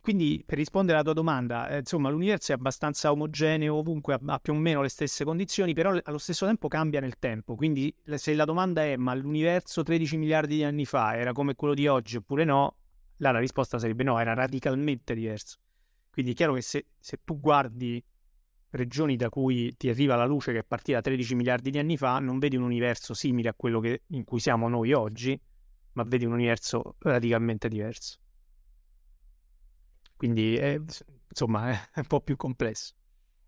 quindi, per rispondere alla tua domanda, eh, insomma, l'universo è abbastanza omogeneo ovunque, ha, più o meno le stesse condizioni, però allo stesso tempo cambia nel tempo. Quindi, se la domanda è ma l'universo 13 miliardi di anni fa era come quello di oggi oppure no, là la risposta sarebbe no, era radicalmente diverso. Quindi è chiaro che se, se tu guardi regioni da cui ti arriva la luce che è partita 13 miliardi di anni fa, non vedi un universo simile a quello che, in cui siamo noi oggi, ma vedi un universo radicalmente diverso. Quindi è, insomma è un po' più complesso.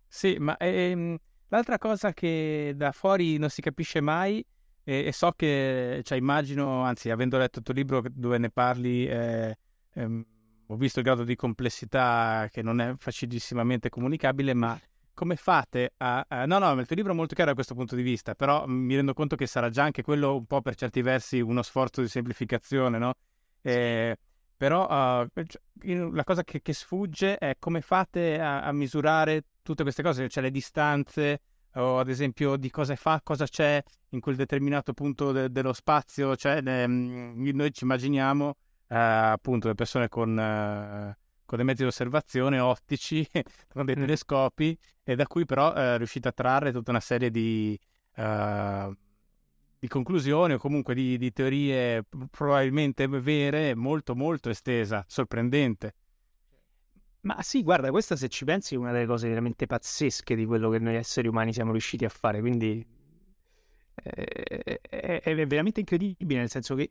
Sì, ma ehm, l'altra cosa che da fuori non si capisce mai e, e so che, cioè immagino, anzi avendo letto il tuo libro dove ne parli, eh, ehm, ho visto il grado di complessità che non è facilissimamente comunicabile, ma come fate a, a... No, no, il tuo libro è molto chiaro da questo punto di vista, però mi rendo conto che sarà già anche quello un po' per certi versi uno sforzo di semplificazione, no? Eh, però uh, la cosa che, che, sfugge è come fate a, a, misurare tutte queste cose, cioè le distanze o ad esempio di cosa fa, cosa c'è in quel determinato punto de, dello spazio, cioè ne, mm, noi ci immaginiamo uh, appunto le persone con, uh, con dei mezzi di osservazione ottici, con dei telescopi e da cui però riuscite a trarre tutta una serie di di conclusioni o comunque di, di, teorie probabilmente vere, molto molto estesa, sorprendente. Ma sì, guarda, questa se ci pensi è una delle cose veramente pazzesche di quello che noi esseri umani siamo riusciti a fare, quindi è, è, è veramente incredibile, nel senso che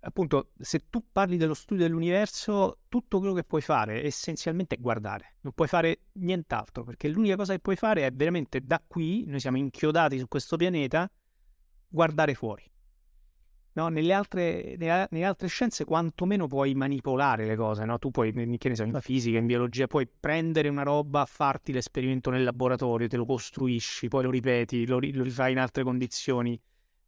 appunto se tu parli dello studio dell'universo, tutto quello che puoi fare essenzialmente è guardare, non puoi fare nient'altro, perché l'unica cosa che puoi fare è veramente da qui, noi siamo inchiodati su questo pianeta, guardare fuori. No, nelle, altre, nelle, nelle, altre, scienze quantomeno puoi manipolare le cose, no? Tu puoi, che ne so, in fisica, in biologia, puoi prendere una roba, farti l'esperimento nel laboratorio, te lo costruisci, poi lo ripeti, lo, lo rifai in altre condizioni,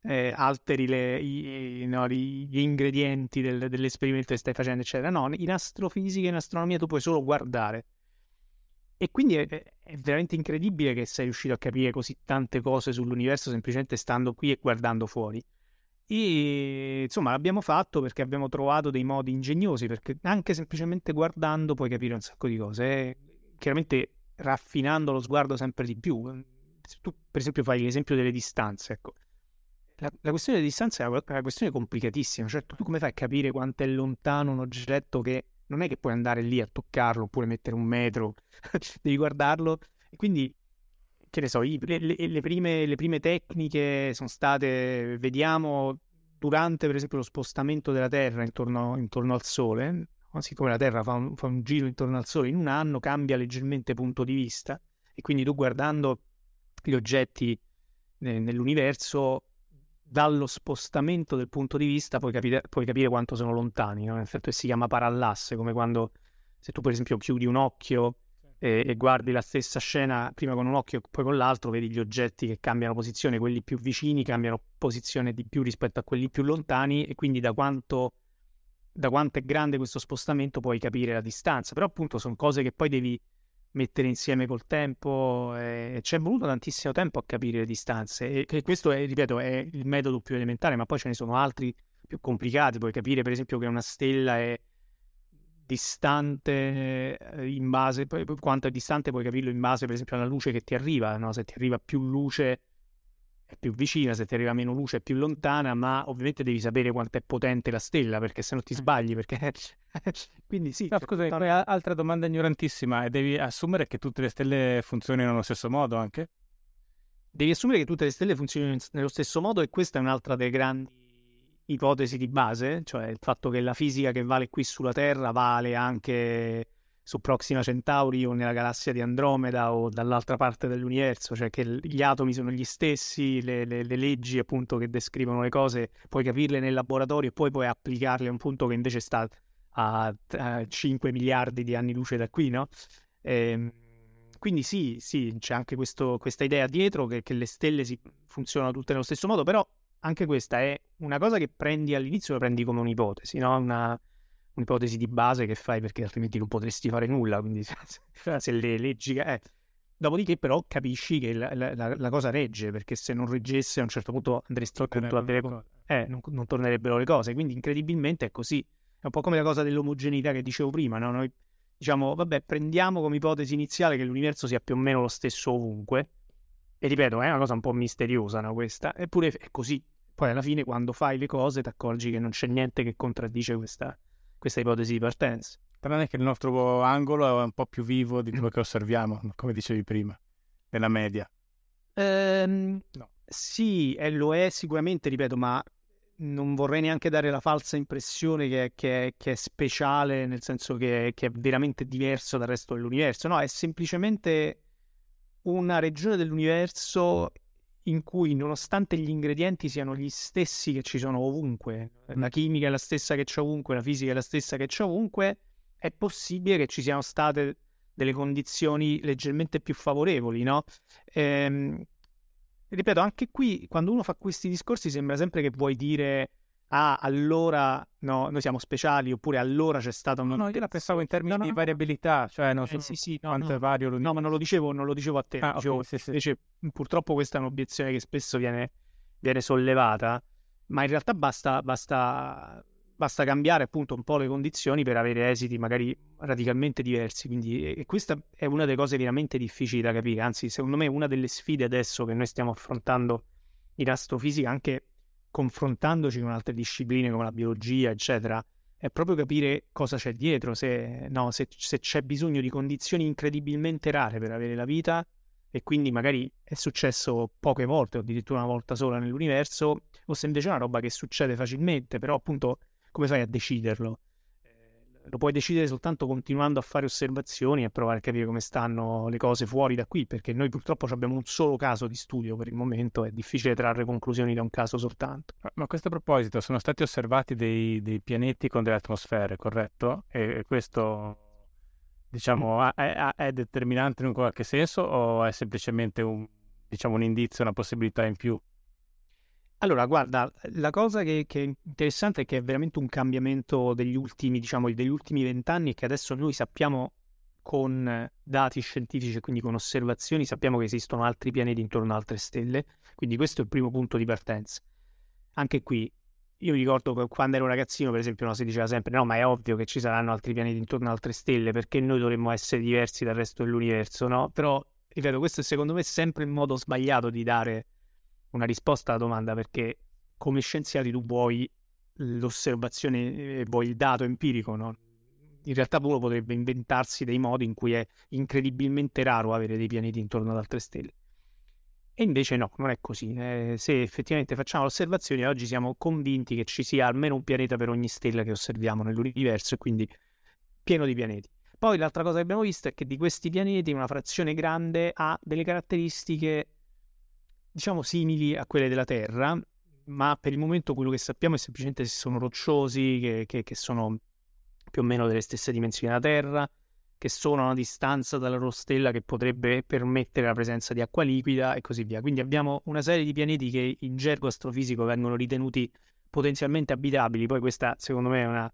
eh, alteri le, i, no, gli ingredienti del, dell'esperimento che stai facendo, eccetera. No, in astrofisica, in astronomia tu puoi solo guardare. E quindi è, è, veramente incredibile che sei riuscito a capire così tante cose sull'universo semplicemente stando qui e guardando fuori. E insomma l'abbiamo fatto perché abbiamo trovato dei modi ingegnosi, perché anche semplicemente guardando puoi capire un sacco di cose. E chiaramente raffinando lo sguardo sempre di più. Se tu per esempio fai l'esempio delle distanze, ecco. La, la questione delle distanze è una, una questione complicatissima, cioè tu come fai a capire quanto è lontano un oggetto che non è che puoi andare lì a toccarlo oppure mettere un metro, devi guardarlo. E quindi, che ne so, i, le, le, prime, le prime tecniche sono state, vediamo, durante per esempio lo spostamento della Terra intorno, intorno al Sole, siccome la Terra fa un, fa un, giro intorno al Sole in un anno, cambia leggermente punto di vista e quindi tu guardando gli oggetti nell'universo dallo spostamento del punto di vista puoi capire, puoi capire quanto sono lontani, no? in effetti si chiama parallasse, come quando se tu per esempio chiudi un occhio e, e, guardi la stessa scena prima con un occhio e poi con l'altro, vedi gli oggetti che cambiano posizione, quelli più vicini cambiano posizione di più rispetto a quelli più lontani e quindi da quanto, da quanto è grande questo spostamento puoi capire la distanza, però appunto sono cose che poi devi mettere insieme col tempo. Eh, ci è voluto tantissimo tempo a capire le distanze e, e questo è, ripeto, è il metodo più elementare, ma poi ce ne sono altri più complicati. Puoi capire, per esempio, che una stella è distante eh, in base, quanto è distante puoi capirlo in base per esempio alla luce che ti arriva, no? se ti arriva più luce è più vicina, se ti arriva meno luce è più lontana, ma ovviamente devi sapere quanto è potente la stella perché se no ti sbagli, perché... quindi sì. No, scusa, altra domanda ignorantissima, devi assumere che tutte le stelle funzionino nello stesso modo anche? Devi assumere che tutte le stelle funzionino nello stesso modo e questa è un'altra delle grandi ipotesi di base, cioè il fatto che la fisica che vale qui sulla Terra vale anche su Proxima Centauri o nella galassia di Andromeda o dall'altra parte dell'universo, cioè che gli atomi sono gli stessi, le, le, le leggi appunto che descrivono le cose, puoi capirle nel laboratorio e poi puoi applicarle a un punto che invece sta a, a 5 miliardi di anni luce da qui, no? E, ehm, quindi sì, sì, c'è anche questo, questa idea dietro che, che le stelle si, funzionano tutte nello stesso modo, però anche questa è una cosa che prendi all'inizio, la prendi come un'ipotesi, no? Una, un'ipotesi di base che fai perché altrimenti non potresti fare nulla, quindi se le leggi... Eh. Dopodiché però capisci che la, la, la, cosa regge, perché se non reggesse a un certo punto andresti a cose, eh, non, non, tornerebbero le cose, quindi incredibilmente è così. È un po' come la cosa dell'omogeneità che dicevo prima, no? Noi diciamo, vabbè, prendiamo come ipotesi iniziale che l'universo sia più o meno lo stesso ovunque, e ripeto, è una cosa un po' misteriosa, no, questa? Eppure è così. Poi alla fine, quando fai le cose, ti accorgi che non c'è niente che contraddice questa, questa ipotesi di partenza. Tranne che il nostro angolo è un po' più vivo di quello che osserviamo, come dicevi prima, nella media. Ehm, no. Sì, e lo è sicuramente, ripeto, ma non vorrei neanche dare la falsa impressione che, che, che è speciale, nel senso che, che, è veramente diverso dal resto dell'universo. No, è semplicemente una regione dell'universo in cui, nonostante gli ingredienti siano gli stessi che ci sono ovunque, la chimica è la stessa che c'è ovunque, la fisica è la stessa che c'è ovunque, è possibile che ci siano state delle condizioni leggermente più favorevoli, no? Ehm, ripeto, anche qui, quando uno fa questi discorsi, sembra sempre che vuoi dire ah, allora no, noi siamo speciali, oppure allora c'è stata una... No, io la pensavo in termini no, no, di variabilità, cioè non so eh, sì, sì, no, quanto è vario No, ma non lo dicevo, non lo dicevo a te, ah, dicevo, okay, sì, sì. invece purtroppo questa è un'obiezione che spesso viene, viene sollevata, ma in realtà basta, basta, basta cambiare appunto un po' le condizioni per avere esiti magari radicalmente diversi, quindi e questa è una delle cose veramente difficili da capire, anzi secondo me una delle sfide adesso che noi stiamo affrontando in astrofisica anche confrontandoci con altre discipline come la biologia, eccetera, è proprio capire cosa c'è dietro, se, no, se, se, c'è bisogno di condizioni incredibilmente rare per avere la vita e quindi magari è successo poche volte o addirittura una volta sola nell'universo, o se invece è una roba che succede facilmente, però appunto come fai a deciderlo? Lo puoi decidere soltanto continuando a fare osservazioni e provare a capire come stanno le cose fuori da qui, perché noi purtroppo abbiamo un solo caso di studio per il momento, è difficile trarre conclusioni da un caso soltanto. Ma a questo proposito, sono stati osservati dei, dei pianeti con delle atmosfere, corretto? E, questo, diciamo, è, è, determinante in qualche senso o è semplicemente un, diciamo, un indizio, una possibilità in più? Allora, guarda, la cosa che, che, è interessante è che è veramente un cambiamento degli ultimi, diciamo, degli ultimi vent'anni e che adesso noi sappiamo con dati scientifici, quindi con osservazioni, sappiamo che esistono altri pianeti intorno ad altre stelle, quindi questo è il primo punto di partenza. Anche qui, io mi ricordo che quando ero ragazzino, per esempio, no, si diceva sempre no, ma è ovvio che ci saranno altri pianeti intorno ad altre stelle, perché noi dovremmo essere diversi dal resto dell'universo, no? Però, ripeto, questo è secondo me sempre il modo sbagliato di dare una risposta alla domanda perché come scienziati tu vuoi l'osservazione, vuoi il dato empirico, no? In realtà uno potrebbe inventarsi dei modi in cui è incredibilmente raro avere dei pianeti intorno ad altre stelle. E invece no, non è così. Eh, se effettivamente facciamo l'osservazione, oggi siamo convinti che ci sia almeno un pianeta per ogni stella che osserviamo nell'universo e quindi pieno di pianeti. Poi l'altra cosa che abbiamo visto è che di questi pianeti una frazione grande ha delle caratteristiche diciamo simili a quelle della Terra, ma per il momento quello che sappiamo è semplicemente se sono rocciosi, che, che, che sono più o meno delle stesse dimensioni della Terra, che sono a una distanza dalla loro stella che potrebbe permettere la presenza di acqua liquida e così via. Quindi abbiamo una serie di pianeti che in gergo astrofisico vengono ritenuti potenzialmente abitabili. Poi questa, secondo me, è una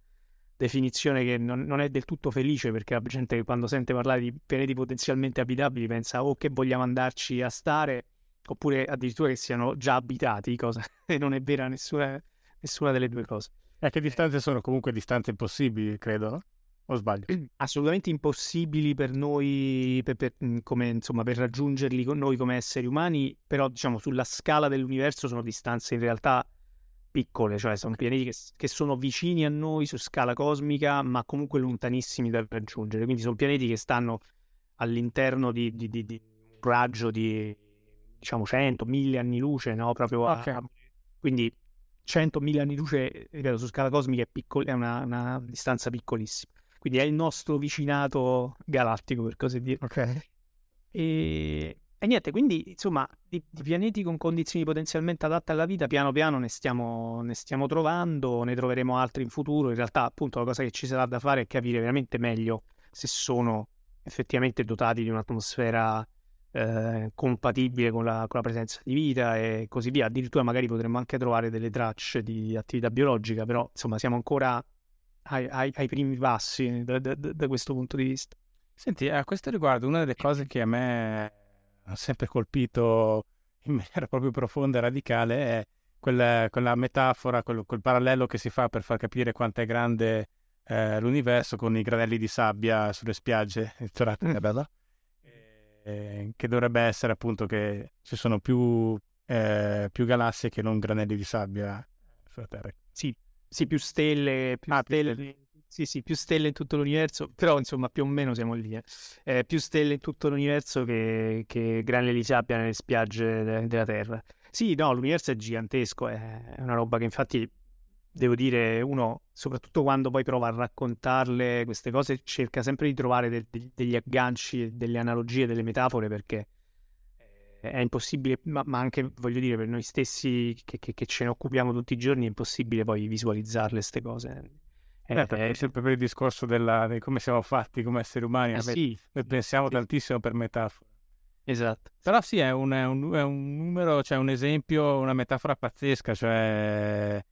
definizione che non, non, è del tutto felice perché la gente quando sente parlare di pianeti potenzialmente abitabili pensa o oh, che vogliamo andarci a stare oppure addirittura che siano già abitati, cosa che non è vera nessuna, nessuna delle due cose. E che distanze sono? Comunque distanze impossibili, credo. o sbaglio? Assolutamente impossibili per noi, per, per, come, insomma, per raggiungerli con noi come esseri umani, però diciamo sulla scala dell'universo sono distanze in realtà piccole, cioè sono pianeti che, che, sono vicini a noi su scala cosmica, ma comunque lontanissimi da raggiungere. Quindi sono pianeti che stanno all'interno di, di, di, di un raggio di diciamo 100, 1000 anni luce, no? Proprio okay. a, quindi 100.000 anni luce, ripeto, su scala cosmica è, piccol- è una, una, distanza piccolissima. Quindi è il nostro vicinato galattico, per così dire. Ok. E, e niente, quindi insomma, di, di, pianeti con condizioni potenzialmente adatte alla vita, piano piano ne stiamo, ne stiamo trovando, ne troveremo altri in futuro. In realtà, appunto, la cosa che ci sarà da fare è capire veramente meglio se sono effettivamente dotati di un'atmosfera eh, compatibile con la, con la, presenza di vita e così via. Addirittura magari potremmo anche trovare delle tracce di attività biologica, però insomma siamo ancora ai, ai, ai primi passi da, da, da, questo punto di vista. Senti, a questo riguardo, una delle cose che a me ha sempre colpito in maniera proprio profonda e radicale è quella, quella metafora, quel, quel, parallelo che si fa per far capire quanto è grande eh, l'universo con i granelli di sabbia sulle spiagge. È bella? Eh, che dovrebbe essere appunto che ci sono più, eh, più galassie che non granelli di sabbia sulla Terra. Sì, sì più stelle, più, ah, stelle, stelle. Sì, sì, più stelle in tutto l'universo, però insomma più o meno siamo lì. Eh. Eh, più stelle in tutto l'universo che, che granelli di sabbia nelle spiagge de- della Terra. Sì, no, l'universo è gigantesco, è una roba che infatti devo dire, uno, soprattutto quando poi prova a raccontarle queste cose, cerca sempre di trovare de- de- degli agganci, delle analogie, delle metafore, perché è impossibile, ma, ma anche, voglio dire, per noi stessi che, che, che, ce ne occupiamo tutti i giorni, è impossibile poi visualizzarle queste cose. È, eh, è sempre per il discorso della, di come siamo fatti come esseri umani, eh, sì, noi pensiamo sì. tantissimo per metafore. Esatto. Però sì, è un, è un, è un numero, cioè un esempio, una metafora pazzesca, cioè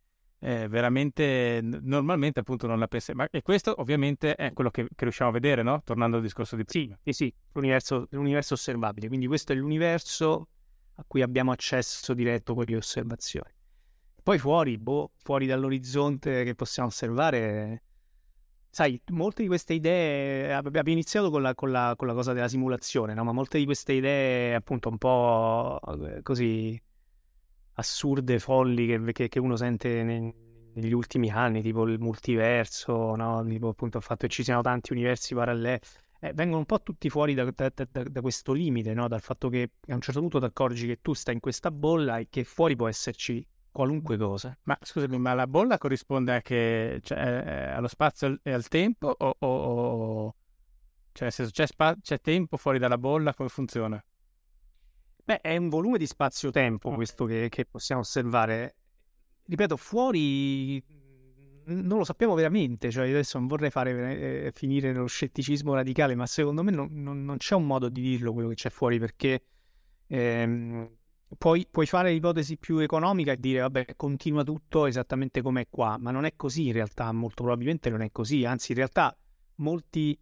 eh, veramente normalmente appunto non la pensi. Ma e questo ovviamente è quello che, che, riusciamo a vedere, no? Tornando al discorso di prima. Sì, sì, l'universo, l'universo osservabile. Quindi questo è l'universo a cui abbiamo accesso diretto con le osservazioni. Poi fuori, boh, fuori dall'orizzonte che possiamo osservare, sai, molte di queste idee, abbiamo iniziato con la, con la, con la cosa della simulazione, no? Ma molte di queste idee appunto un po' eh, così assurde, folli che, che, che uno sente nei, negli ultimi anni, tipo il multiverso, no? tipo appunto il fatto che ci siano tanti universi paralleli, eh, vengono un po' tutti fuori da, da, da, da questo limite, no? dal fatto che a un certo punto ti accorgi che tu stai in questa bolla e che fuori può esserci qualunque cosa. Ma scusami, ma la bolla corrisponde anche cioè, eh, allo spazio e al tempo o, o, o... cioè nel senso c'è, spa- c'è tempo fuori dalla bolla, come funziona? Beh, è un volume di spazio-tempo questo che, che possiamo osservare. Ripeto, fuori non lo sappiamo veramente, cioè adesso non vorrei fare eh, finire nello scetticismo radicale, ma secondo me non, non, non, c'è un modo di dirlo quello che c'è fuori perché ehm, puoi, puoi, fare l'ipotesi più economica e dire vabbè continua tutto esattamente come è qua, ma non è così in realtà, molto probabilmente non è così, anzi in realtà molti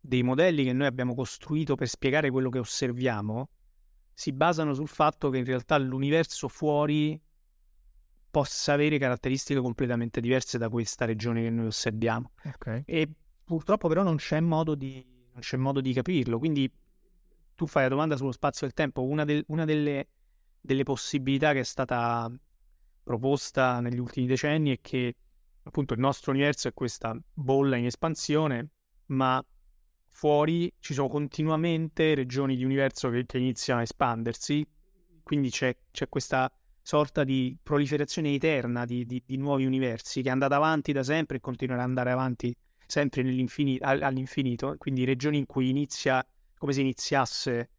dei modelli che noi abbiamo costruito per spiegare quello che osserviamo si basano sul fatto che in realtà l'universo fuori possa avere caratteristiche completamente diverse da questa regione che noi osserviamo. Okay. E purtroppo però non c'è modo di, non c'è modo di capirlo. Quindi tu fai la domanda sullo spazio e il tempo. Una, del, una delle, delle possibilità che è stata proposta negli ultimi decenni è che appunto il nostro universo è questa bolla in espansione, ma fuori ci sono continuamente regioni di universo che, che iniziano a espandersi, quindi c'è, c'è, questa sorta di proliferazione eterna di, di, di, nuovi universi che è andata avanti da sempre e continuerà ad andare avanti sempre all'infinito, quindi regioni in cui inizia come se iniziasse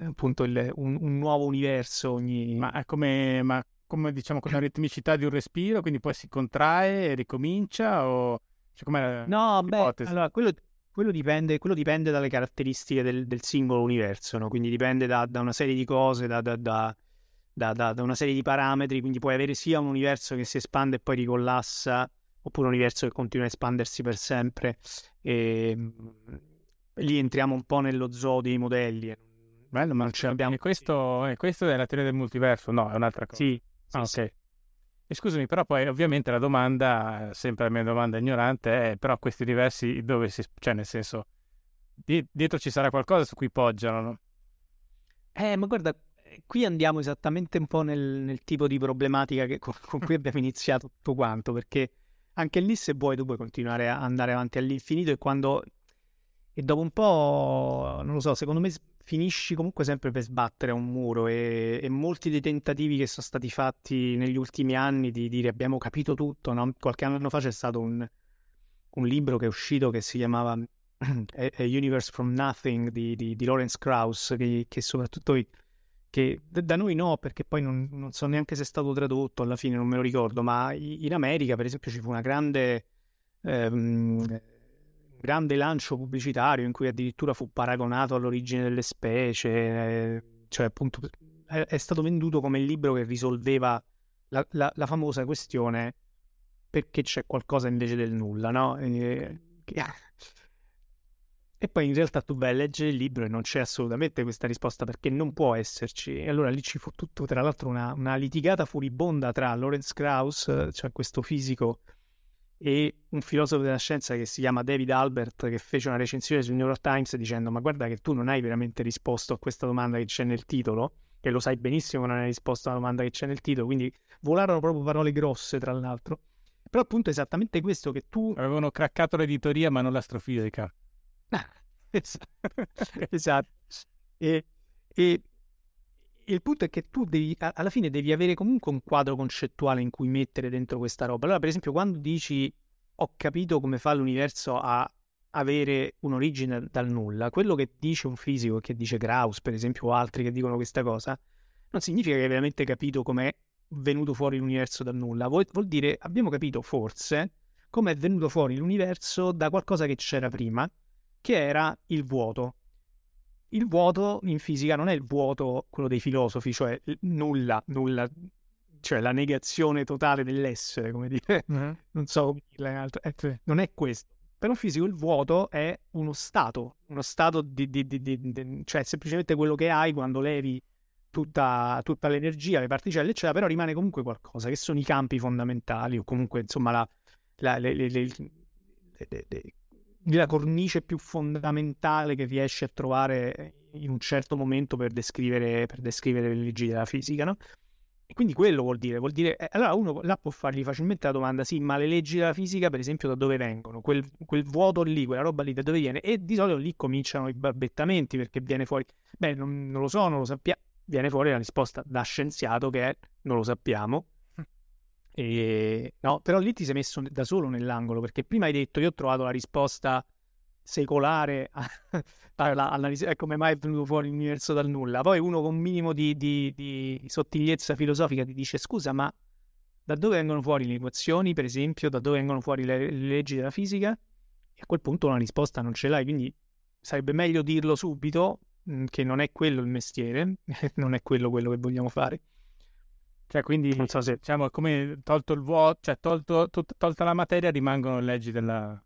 eh, appunto il, un, un, nuovo universo ogni... Ma è come, ma come diciamo con la ritmicità di un respiro, quindi poi si contrae e ricomincia o... Cioè, no, beh, allora, quello, quello dipende, quello dipende, dalle caratteristiche del, del singolo universo, no? quindi dipende da, da, una serie di cose, da, da, da, una serie di parametri, quindi puoi avere sia un universo che si espande e poi ricollassa, oppure un universo che continua a espandersi per sempre. E, mm, lì entriamo un po' nello zoo dei modelli. Bello, ma abbiamo... e questo, e questo è la teoria del multiverso? No, è un'altra cosa. Sì, ah, sì, ok. E scusami, però poi ovviamente la domanda, sempre la mia domanda ignorante, è però questi diversi dove si... cioè nel senso, di- dietro ci sarà qualcosa su cui poggiano, no? Eh, ma guarda, qui andiamo esattamente un po' nel, nel tipo di problematica che, con, con, cui abbiamo iniziato tutto quanto, perché anche lì se vuoi tu puoi continuare a andare avanti all'infinito e quando... E dopo un po', non lo so, secondo me finisci comunque sempre per sbattere un muro e, e, molti dei tentativi che sono stati fatti negli ultimi anni di dire abbiamo capito tutto, no? qualche anno fa c'è stato un, un, libro che è uscito che si chiamava A Universe from Nothing di, di, di Lawrence Krauss che, che soprattutto che da noi no perché poi non, non, so neanche se è stato tradotto alla fine non me lo ricordo ma in America per esempio ci fu una grande ehm, grande lancio pubblicitario in cui addirittura fu paragonato all'origine delle specie, eh, cioè appunto è, è, stato venduto come il libro che risolveva la, la, la famosa questione perché c'è qualcosa invece del nulla, no? E, e poi in realtà tu vai a leggere il libro e non c'è assolutamente questa risposta perché non può esserci. E allora lì ci fu tutto, tra l'altro, una, una litigata furibonda tra Lawrence Krauss, cioè questo fisico e un filosofo della scienza che si chiama David Albert che fece una recensione sul New York Times dicendo ma guarda che tu non hai veramente risposto a questa domanda che c'è nel titolo e lo sai benissimo che non hai risposto alla domanda che c'è nel titolo quindi volarono proprio parole grosse tra l'altro. Però appunto è esattamente questo che tu avevano craccato l'editoria ma non l'astrofisica. Esatto. E, e il punto è che tu devi, alla fine devi avere comunque un quadro concettuale in cui mettere dentro questa roba. Allora, per esempio, quando dici ho capito come fa l'universo a avere un'origine dal nulla, quello che dice un fisico, che dice Krauss, per esempio, o altri che dicono questa cosa, non significa che hai veramente capito come è venuto fuori l'universo dal nulla. Vuol, vuol dire abbiamo capito forse come è venuto fuori l'universo da qualcosa che c'era prima, che era il vuoto il vuoto in fisica non è il vuoto, quello dei filosofi, cioè nulla, nulla, cioè la negazione totale dell'essere, come dire, uh-huh. non so come dirla in altro, eh, non è questo. Per un fisico il vuoto è uno stato, uno stato di, di, di, di cioè semplicemente quello che hai quando levi tutta, tutta, l'energia, le particelle, eccetera, però rimane comunque qualcosa, che sono i campi fondamentali o comunque insomma la, la, le, le, le, la cornice più fondamentale che riesci a trovare in un certo momento per descrivere, per descrivere le leggi della fisica, no? E quindi quello vuol dire, vuol dire, eh, allora uno là può fargli facilmente la domanda, sì, ma le leggi della fisica, per esempio, da dove vengono? Quel, quel vuoto lì, quella roba lì, da dove viene? E di solito lì cominciano i barbettamenti perché viene fuori, beh, non, non lo so, non lo sappiamo, viene fuori la risposta da scienziato che è, non lo sappiamo, e, no, però lì ti sei messo da solo nell'angolo perché prima hai detto io ho trovato la risposta secolare alla, alla, a come mai è venuto fuori l'universo dal nulla. Poi uno con un minimo di, di, di, sottigliezza filosofica ti dice scusa ma da dove vengono fuori le equazioni per esempio, da dove vengono fuori le, le leggi della fisica? E a quel punto una risposta non ce l'hai, quindi sarebbe meglio dirlo subito che non è quello il mestiere, non è quello quello che vogliamo fare. Cioè, quindi, non so se, diciamo, come tolto il vuoto, cioè tolto, to- tolta la materia, rimangono le leggi della...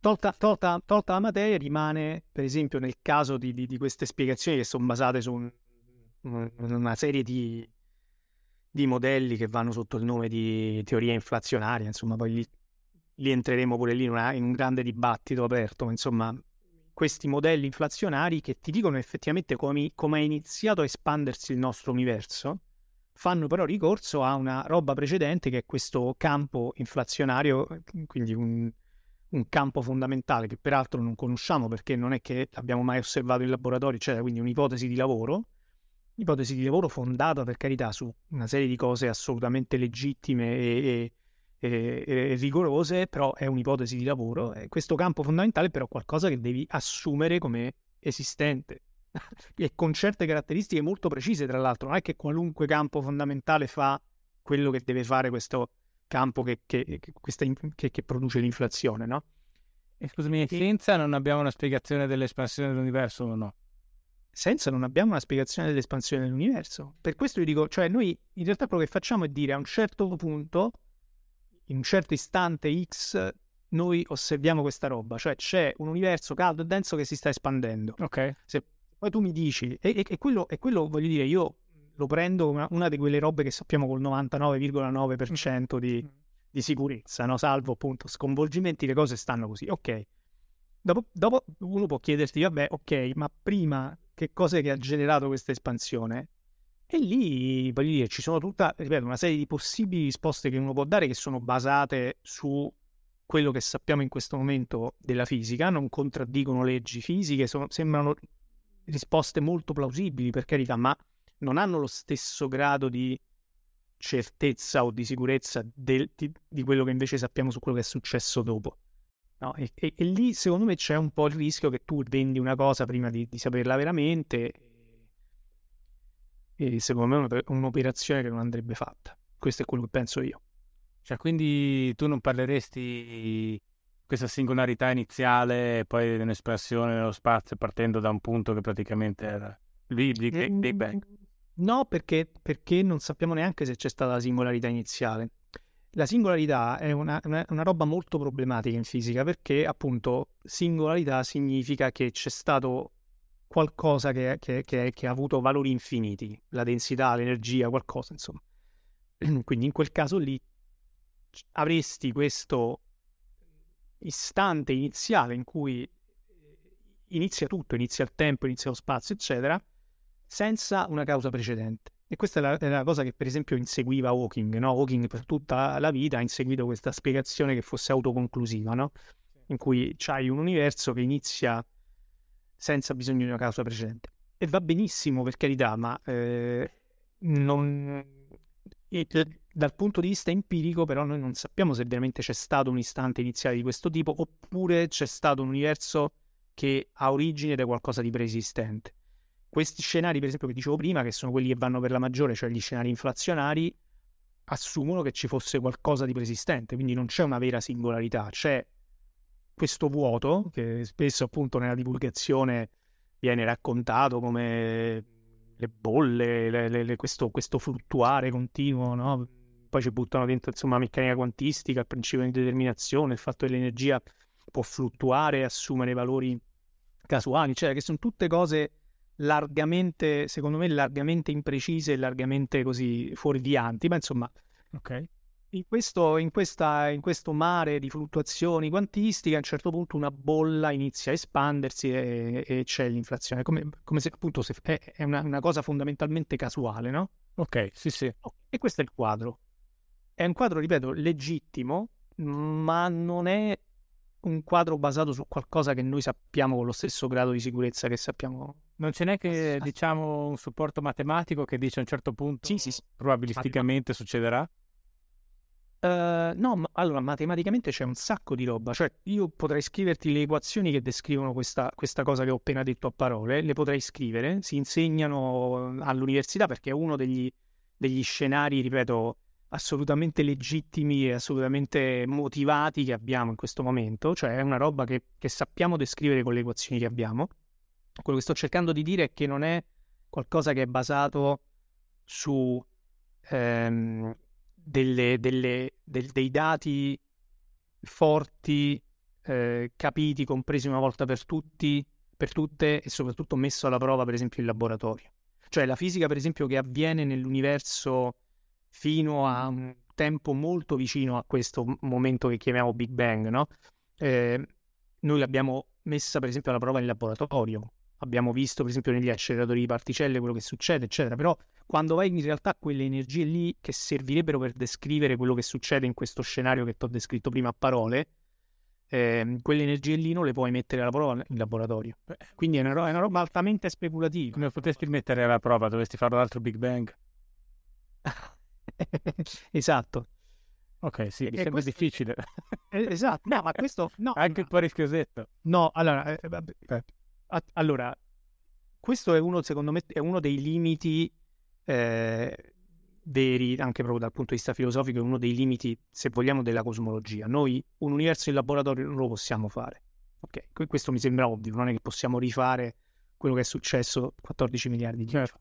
Tolta, tolta, tolta, la materia, rimane, per esempio, nel caso di, di, di queste spiegazioni che sono basate su un, una serie di, di, modelli che vanno sotto il nome di teoria inflazionaria, insomma, poi lì, lì entreremo pure lì in, una, in un grande dibattito aperto, insomma, questi modelli inflazionari che ti dicono effettivamente come, come è iniziato a espandersi il nostro universo fanno però ricorso a una roba precedente che è questo campo inflazionario, quindi un, un campo fondamentale che peraltro non conosciamo perché non è che l'abbiamo mai osservato in laboratorio, eccetera, quindi un'ipotesi di lavoro, ipotesi di lavoro fondata per carità su una serie di cose assolutamente legittime e, e, e, e rigorose, però è un'ipotesi di lavoro. E questo campo fondamentale è però qualcosa che devi assumere come esistente e con certe caratteristiche molto precise, tra l'altro. Non è che qualunque campo fondamentale fa quello che deve fare questo campo che, che, che, che produce l'inflazione, no? E scusami, senza non abbiamo una spiegazione dell'espansione dell'universo o no? Senza non abbiamo una spiegazione dell'espansione dell'universo. Per questo io dico, cioè noi in realtà quello che facciamo è dire a un certo punto, in un certo istante X, noi osserviamo questa roba, cioè c'è un universo caldo e denso che si sta espandendo. Ok. Se poi tu mi dici, e, e, quello, e quello voglio dire, io lo prendo come una, di quelle robe che sappiamo col 99,9% di, mm. di sicurezza, no? salvo appunto sconvolgimenti, le cose stanno così. Ok. Dopo, dopo uno può chiedersi, vabbè, ok, ma prima che cosa è che ha generato questa espansione? E lì, voglio dire, ci sono tutta, ripeto, una serie di possibili risposte che uno può dare che sono basate su quello che sappiamo in questo momento della fisica, non contraddicono leggi fisiche, sono, sembrano risposte molto plausibili, per carità, ma non hanno lo stesso grado di certezza o di sicurezza del, di, di, quello che invece sappiamo su quello che è successo dopo. No? E, e, e, lì secondo me c'è un po' il rischio che tu vendi una cosa prima di, di saperla veramente e secondo me è un'operazione che non andrebbe fatta. Questo è quello che penso io. Cioè, quindi tu non parleresti questa singolarità iniziale e poi di un'espressione nello spazio partendo da un punto che praticamente era Big, Big, Big Bang? No, perché, perché, non sappiamo neanche se c'è stata la singolarità iniziale. La singolarità è una, una, una roba molto problematica in fisica perché appunto singolarità significa che c'è stato qualcosa che, che, che, che, ha avuto valori infiniti, la densità, l'energia, qualcosa, insomma. Quindi in quel caso lì avresti questo istante iniziale in cui inizia tutto, inizia il tempo, inizia lo spazio, eccetera, senza una causa precedente. E questa è la, è la cosa che per esempio inseguiva Hawking, no? Hawking per tutta la vita ha inseguito questa spiegazione che fosse autoconclusiva, no? In cui c'hai un universo che inizia senza bisogno di una causa precedente. E va benissimo, per carità, ma eh, non... dal punto di vista empirico, però, noi non sappiamo se veramente c'è stato un istante iniziale di questo tipo oppure c'è stato un universo che ha origine da qualcosa di preesistente. Questi scenari, per esempio, che dicevo prima, che sono quelli che vanno per la maggiore, cioè gli scenari inflazionari, assumono che ci fosse qualcosa di preesistente, quindi non c'è una vera singolarità, c'è questo vuoto che spesso appunto nella divulgazione viene raccontato come le bolle, le, le, questo, questo, fluttuare continuo, no? Poi ci buttano dentro insomma la meccanica quantistica, il principio di determinazione, il fatto che l'energia può fluttuare e assumere valori casuali, cioè che sono tutte cose largamente, secondo me, largamente imprecise e largamente così fuorvianti, ma insomma, ok in questo, in, questa, in questo, mare di fluttuazioni quantistiche a un certo punto una bolla inizia a espandersi e, e c'è l'inflazione, come, come, se appunto se, è, è una, una, cosa fondamentalmente casuale, no? Ok, sì, sì. E questo è il quadro. È un quadro, ripeto, legittimo, ma non è un quadro basato su qualcosa che noi sappiamo con lo stesso grado di sicurezza che sappiamo. Non ce n'è che, diciamo, un supporto matematico che dice a un certo punto sì, sì, sì. probabilisticamente succederà? Uh, no, ma, allora matematicamente c'è un sacco di roba, cioè io potrei scriverti le equazioni che descrivono questa, questa, cosa che ho appena detto a parole, le potrei scrivere, si insegnano all'università perché è uno degli, degli scenari, ripeto, assolutamente legittimi e assolutamente motivati che abbiamo in questo momento, cioè è una roba che, che sappiamo descrivere con le equazioni che abbiamo. Quello che sto cercando di dire è che non è qualcosa che è basato su... Ehm, delle, delle, del, dei dati forti, eh, capiti, compresi una volta per tutti, per tutte e soprattutto messo alla prova, per esempio, in laboratorio. Cioè la fisica, per esempio, che avviene nell'universo fino a un tempo molto vicino a questo momento che chiamiamo Big Bang, no? Eh, noi l'abbiamo messa, per esempio, alla prova in laboratorio. Abbiamo visto, per esempio, negli acceleratori di particelle quello che succede, eccetera. Però quando vai in realtà quelle energie lì che servirebbero per descrivere quello che succede in questo scenario che ti ho descritto prima a parole, eh, quelle energie lì non le puoi mettere alla prova in laboratorio. Quindi è una, ro- è una roba altamente speculativa. Come potresti mettere alla prova? Dovresti fare l'altro Big Bang? esatto. Ok, sì, mi sembra questo... difficile. esatto, no, ma questo... No, Anche un po' rischiosetto. No, allora, eh, eh, allora, questo è uno, secondo me, è uno dei limiti eh, veri, anche proprio dal punto di vista filosofico, è uno dei limiti, se vogliamo, della cosmologia. Noi un universo in laboratorio non lo possiamo fare. Ok, questo mi sembra ovvio, non è che possiamo rifare quello che è successo 14 miliardi di anni fa.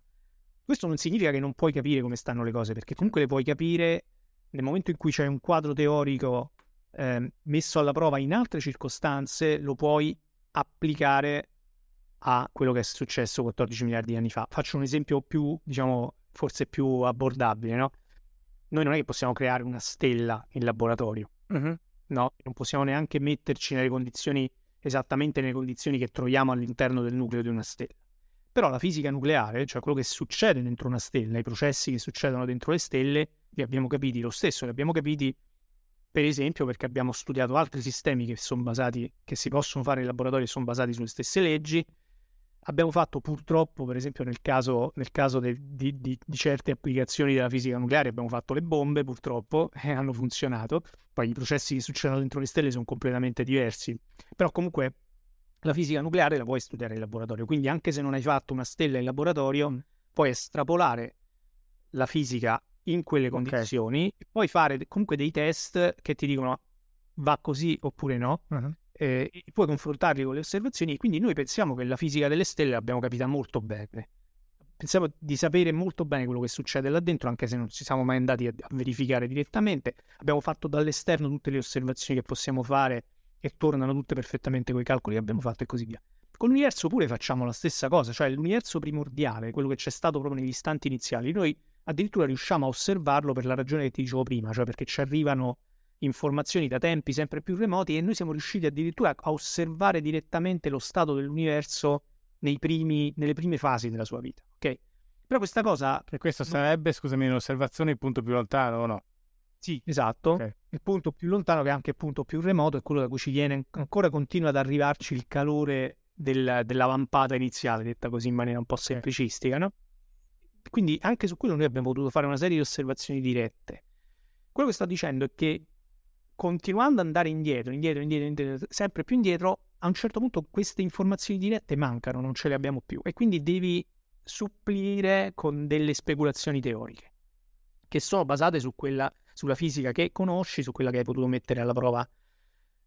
Questo non significa che non puoi capire come stanno le cose, perché comunque le puoi capire nel momento in cui c'è un quadro teorico eh, messo alla prova in altre circostanze, lo puoi applicare a quello che è successo 14 miliardi di anni fa. Faccio un esempio più, diciamo, forse più abbordabile, no? Noi non è che possiamo creare una stella in laboratorio, Mhm. no? Non possiamo neanche metterci nelle condizioni, esattamente nelle condizioni che troviamo all'interno del nucleo di una stella. Però la fisica nucleare, cioè quello che succede dentro una stella, i processi che succedono dentro le stelle, li abbiamo capiti lo stesso, li abbiamo capiti per esempio perché abbiamo studiato altri sistemi che sono basati, che si possono fare in laboratorio e sono basati sulle stesse leggi. Abbiamo fatto purtroppo, per esempio, nel caso, nel caso de- di, di- di certe applicazioni della fisica nucleare, abbiamo fatto le bombe, purtroppo, e hanno funzionato. Poi i processi che succedono dentro le stelle sono completamente diversi. Però comunque la fisica nucleare la puoi studiare in laboratorio. Quindi anche se non hai fatto una stella in laboratorio, puoi estrapolare la fisica in quelle condizioni e poi fare comunque dei test che ti dicono va così oppure no Mhm. eh, e puoi confrontarli con le osservazioni e quindi noi pensiamo che la fisica delle stelle l'abbiamo capita molto bene. Pensiamo di sapere molto bene quello che succede là dentro, anche se non ci siamo mai andati a, a verificare direttamente. Abbiamo fatto dall'esterno tutte le osservazioni che possiamo fare e tornano tutte perfettamente con i calcoli che abbiamo fatto e così via. Con l'universo pure facciamo la stessa cosa, cioè l'universo primordiale, quello che c'è stato proprio negli istanti iniziali, noi addirittura riusciamo a osservarlo per la ragione che ti dicevo prima, cioè perché ci arrivano informazioni da tempi sempre più remoti e noi siamo riusciti addirittura a osservare direttamente lo stato dell'universo nei primi, nelle prime fasi della sua vita, ok? Però questa cosa, E questo sarebbe, scusami, un'osservazione il punto più lontano o no? Sì, esatto, Ok. il punto più lontano che è anche il punto più remoto è quello da cui ci viene ancora continua ad arrivarci il calore del- della lampata iniziale, detta così in maniera un po' semplicistica, no? Quindi anche su quello noi abbiamo potuto fare una serie di osservazioni dirette. Quello che sto dicendo è che continuando ad andare indietro, indietro, indietro, indietro, sempre più indietro, a un certo punto queste informazioni dirette mancano, non ce le abbiamo più e quindi devi supplire con delle speculazioni teoriche che sono basate su quella, sulla fisica che conosci, su quella che hai potuto mettere alla prova.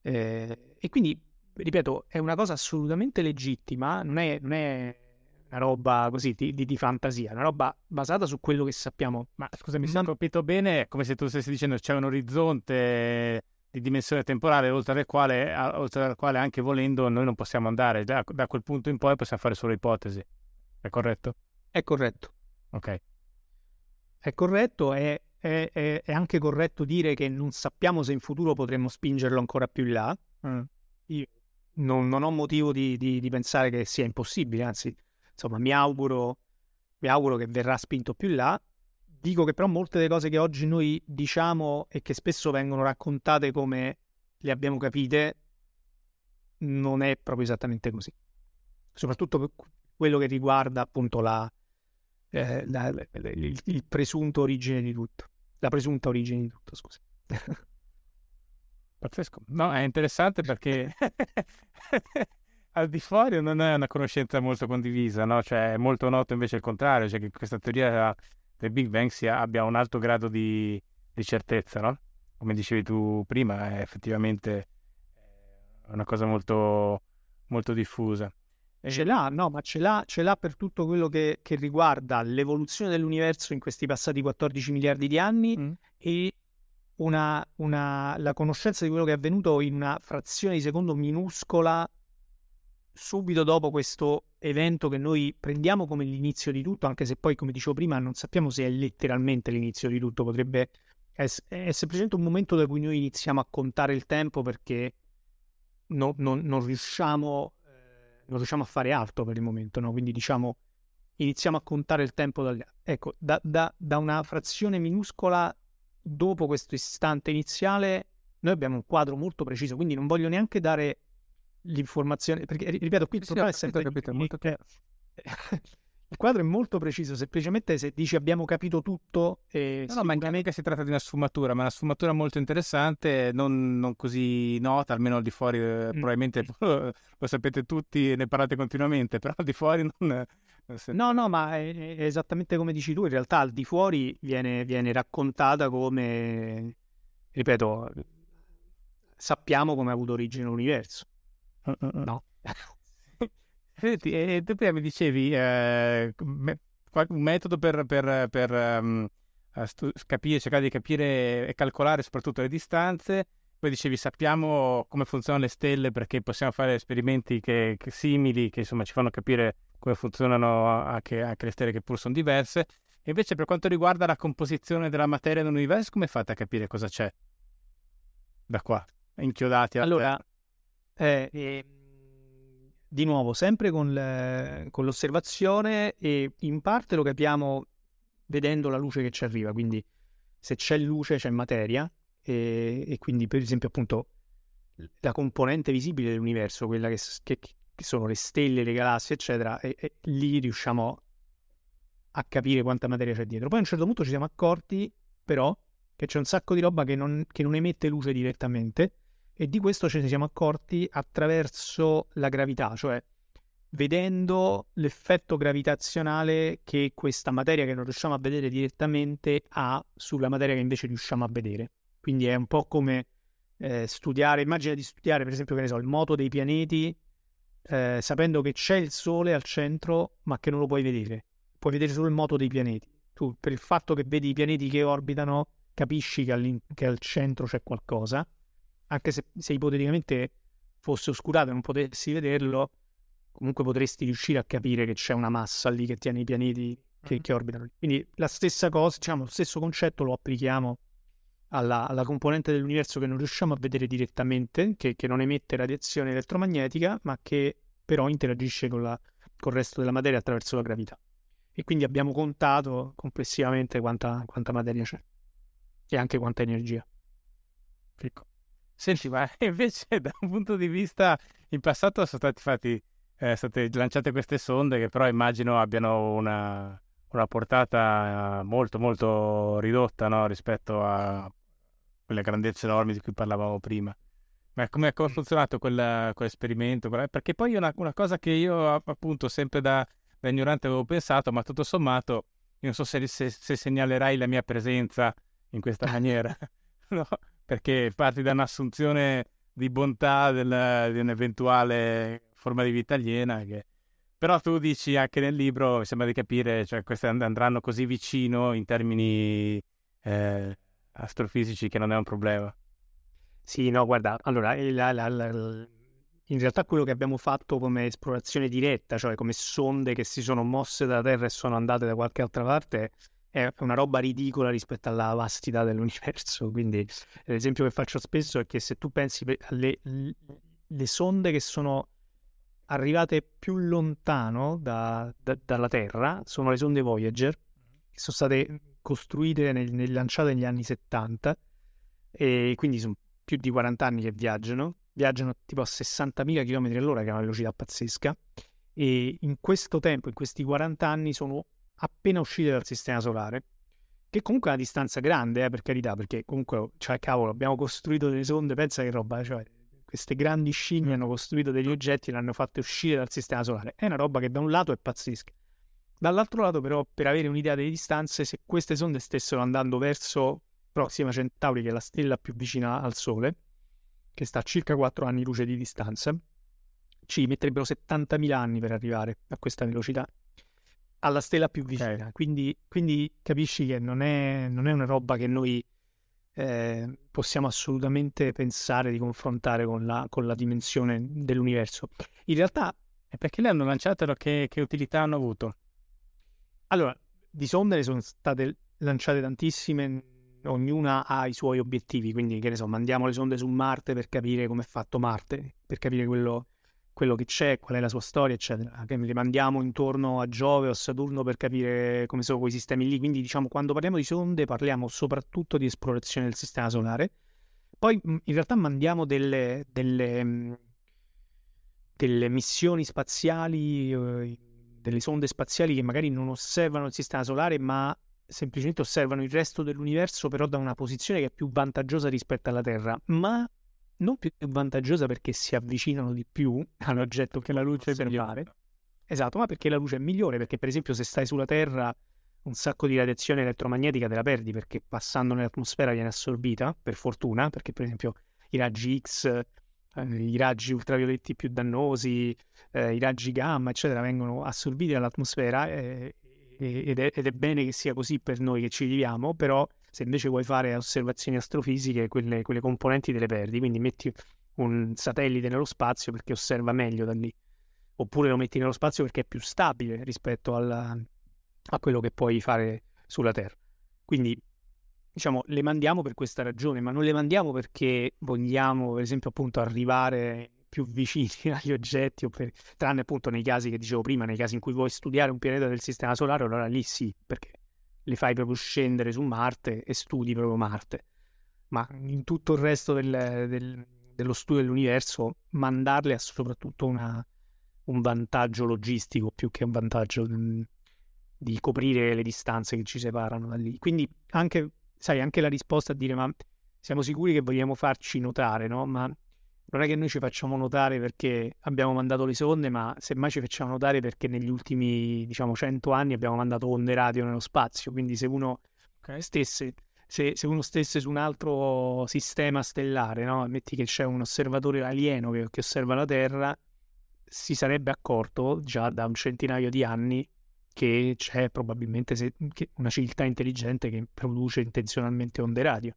Eh, e quindi, ripeto, è una cosa assolutamente legittima, non è, non è una roba così di, di- di fantasia, è una roba basata su quello che sappiamo. Ma scusami, se Ma- ho capito bene, è come se tu stessi dicendo c'è un orizzonte di dimensione temporale oltre al quale, oltre al quale anche volendo noi non possiamo andare. Da, da quel punto in poi possiamo fare solo ipotesi. È corretto? È corretto. Ok. È corretto, è, è- è- è anche corretto dire che non sappiamo se in futuro potremmo spingerlo ancora più in là. Mm. Io non, non ho motivo di, di- di pensare che sia impossibile, anzi, insomma, mi auguro, mi auguro che verrà spinto più in là. Dico che però molte delle cose che oggi noi diciamo e che spesso vengono raccontate come le abbiamo capite, non è proprio esattamente così. Soprattutto per quello che riguarda appunto la, eh, la- il, il presunto origine di tutto. La presunta origine di tutto, scusa. Pazzesco. No, è interessante perché al di fuori non è una conoscenza molto condivisa, no? Cioè, è molto noto invece il contrario, cioè che questa teoria del Big Bang sia, abbia un alto grado di, di certezza, no? Come dicevi tu prima, è effettivamente eh, una cosa molto, molto diffusa. E- Ce l'ha, no, ma ce l'ha, ce l'ha per tutto quello che, che riguarda l'evoluzione dell'universo in questi passati 14 miliardi di anni Mm. e una, una- la conoscenza di quello che è avvenuto in una frazione di secondo minuscola subito dopo questo evento che noi prendiamo come l'inizio di tutto, anche se poi, come dicevo prima, non sappiamo se è letteralmente l'inizio di tutto, potrebbe ess- è semplicemente un momento da cui noi iniziamo a contare il tempo perché no- non, non riusciamo, eh, non riusciamo a fare altro per il momento, no? Quindi diciamo iniziamo a contare il tempo dagli Ecco, da, da- da una frazione minuscola dopo questo istante iniziale noi abbiamo un quadro molto preciso, quindi non voglio neanche dare l'informazione, perché ri- ripeto, qui il Sì, problema è sempre capito, molto eh, il quadro è molto preciso, semplicemente se dici abbiamo capito tutto e No, no, ma in che si tratta di una sfumatura, ma una sfumatura molto interessante, non, non così nota, almeno al di fuori, eh, Mm. probabilmente lo sapete tutti e ne parlate continuamente, però al di fuori non... non se- No, no, ma è, è esattamente come dici tu, in realtà al di fuori viene, viene raccontata come, ripeto, sappiamo come ha avuto origine l'universo, no? Senti, e tu prima mi dicevi eh, me- qual- un metodo per, per- per, eh, stu- capire, cercare di capire e calcolare soprattutto le distanze. Poi dicevi sappiamo come funzionano le stelle perché possiamo fare esperimenti che, che simili, che insomma ci fanno capire come funzionano anche, anche le stelle che pur sono diverse. E invece per quanto riguarda la composizione della materia nell'universo, come fate a capire cosa c'è da qua, inchiodati? Allora, eh, eh, di nuovo, sempre con, le, con l'osservazione e in parte lo capiamo vedendo la luce che ci arriva, quindi se c'è luce c'è materia e, e quindi per esempio appunto la componente visibile dell'universo, quella che, che, che sono le stelle, le galassie, eccetera, e, e, lì riusciamo a capire quanta materia c'è dietro. Poi a un certo punto ci siamo accorti, però, che c'è un sacco di roba che non, che non emette luce direttamente, e di questo ce ne siamo accorti attraverso la gravità, cioè vedendo l'effetto gravitazionale che questa materia che non riusciamo a vedere direttamente ha sulla materia che invece riusciamo a vedere. Quindi è un po' come eh, studiare, immagina di studiare per esempio so, il moto dei pianeti eh, sapendo che c'è il Sole al centro ma che non lo puoi vedere, puoi vedere solo il moto dei pianeti. Tu per il fatto che vedi i pianeti che orbitano capisci che, che al centro c'è qualcosa, anche se, se ipoteticamente fosse oscurato e non potessi vederlo, comunque potresti riuscire a capire che c'è una massa lì che tiene i pianeti che, mm-hmm. che orbitano. Quindi la stessa cosa, diciamo, lo stesso concetto lo applichiamo alla, alla, componente dell'universo che non riusciamo a vedere direttamente, che, che, non emette radiazione elettromagnetica, ma che però interagisce con, la, con, il resto della materia attraverso la gravità. E quindi abbiamo contato complessivamente quanta, quanta materia c'è e anche quanta energia. Ecco. Senti, ma invece da un punto di vista, in passato sono stati fatti, eh, state lanciate queste sonde che però immagino abbiano una, una portata molto molto ridotta no? rispetto a quelle grandezze enormi di cui parlavamo prima. Ma come ha funzionato quel, quell'esperimento? Perché poi una, una, cosa che io appunto sempre da, da, ignorante avevo pensato, ma tutto sommato, io non so se, se, se segnalerai la mia presenza in questa maniera, no? Perché parti da un'assunzione di bontà del, di un'eventuale forma di vita aliena che... Però tu dici anche nel libro, mi sembra di capire, cioè queste andranno così vicino in termini eh, astrofisici che non è un problema. Sì, no, guarda, allora, la, la, la, in realtà quello che abbiamo fatto come esplorazione diretta, cioè come sonde che si sono mosse dalla Terra e sono andate da qualche altra parte, è una roba ridicola rispetto alla vastità dell'universo. Quindi l'esempio che faccio spesso è che se tu pensi alle le sonde che sono arrivate più lontano da, da, dalla Terra, sono le sonde Voyager, che sono state costruite nel, nel lanciate negli anni 70 e quindi sono più di 40 anni che viaggiano, viaggiano tipo a 60.000 km all'ora che è una velocità pazzesca e in questo tempo, in questi 40 anni sono appena uscite dal sistema solare che comunque è una distanza grande, eh, per carità, perché comunque, cioè, cavolo, abbiamo costruito delle sonde, pensa che roba, cioè, queste grandi scimmie hanno costruito degli oggetti e l'hanno fatte uscire dal sistema solare. È una roba che da un lato è pazzesca, Dall'altro lato, però, per avere un'idea delle distanze, se queste sonde stessero andando verso Proxima Centauri, che è la stella più vicina al Sole, che sta a circa 4 anni luce di distanza, ci metterebbero 70.000 anni per arrivare a questa velocità alla stella più vicina. Okay. Quindi, quindi, capisci che non è, non è, una roba che noi eh, possiamo assolutamente pensare di confrontare con la, con la dimensione dell'universo. In realtà... è perché le hanno lanciato che, che utilità hanno avuto? Allora, di sonde ne sono state lanciate tantissime, ognuna ha i suoi obiettivi, quindi che ne so, mandiamo le sonde su Marte per capire come è fatto Marte, per capire quello, quello che c'è, qual è la sua storia, eccetera. Che le mandiamo intorno a Giove o a Saturno per capire come sono quei sistemi lì. Quindi, diciamo, quando parliamo di sonde parliamo soprattutto di esplorazione del sistema solare. Poi, in realtà, mandiamo delle, delle, delle missioni spaziali eh, delle sonde spaziali che magari non osservano il sistema solare, ma semplicemente osservano il resto dell'universo, però da una posizione che è più vantaggiosa rispetto alla Terra, ma non più vantaggiosa perché si avvicinano di più all'oggetto che la luce osservare. Esatto, ma perché la luce è migliore, perché per esempio se stai sulla Terra un sacco di radiazione elettromagnetica te la perdi perché passando nell'atmosfera viene assorbita, per fortuna, perché per esempio i raggi X eh, i raggi ultravioletti più dannosi, eh, i raggi gamma, eccetera, vengono assorbiti dall'atmosfera eh, ed, è, ed, è, bene che sia così per noi che ci viviamo, però se invece vuoi fare osservazioni astrofisiche, quelle, quelle componenti te le perdi, quindi metti un satellite nello spazio perché osserva meglio da lì, oppure lo metti nello spazio perché è più stabile rispetto alla, a quello che puoi fare sulla Terra. Quindi, diciamo, le mandiamo per questa ragione, ma non le mandiamo perché vogliamo, per esempio, appunto, arrivare più vicini agli oggetti, per... tranne appunto nei casi che dicevo prima, nei casi in cui vuoi studiare un pianeta del Sistema Solare, allora lì sì, perché le fai proprio scendere su Marte e studi proprio Marte. Ma in tutto il resto del, del, dello studio dell'universo, mandarle ha soprattutto una, un vantaggio logistico più che un vantaggio mh, di coprire le distanze che ci separano da lì. Quindi anche, sai, anche la risposta a dire ma siamo sicuri che vogliamo farci notare, no? Ma non è che noi ci facciamo notare perché abbiamo mandato le sonde, ma semmai ci facciamo notare perché negli ultimi, diciamo, 100 anni abbiamo mandato onde radio nello spazio. Quindi se uno okay. stesse, se, se, uno stesse su un altro sistema stellare, no? metti che c'è un osservatore alieno che, che osserva la Terra, si sarebbe accorto già da un centinaio di anni che c'è probabilmente se, una civiltà intelligente che produce intenzionalmente onde radio.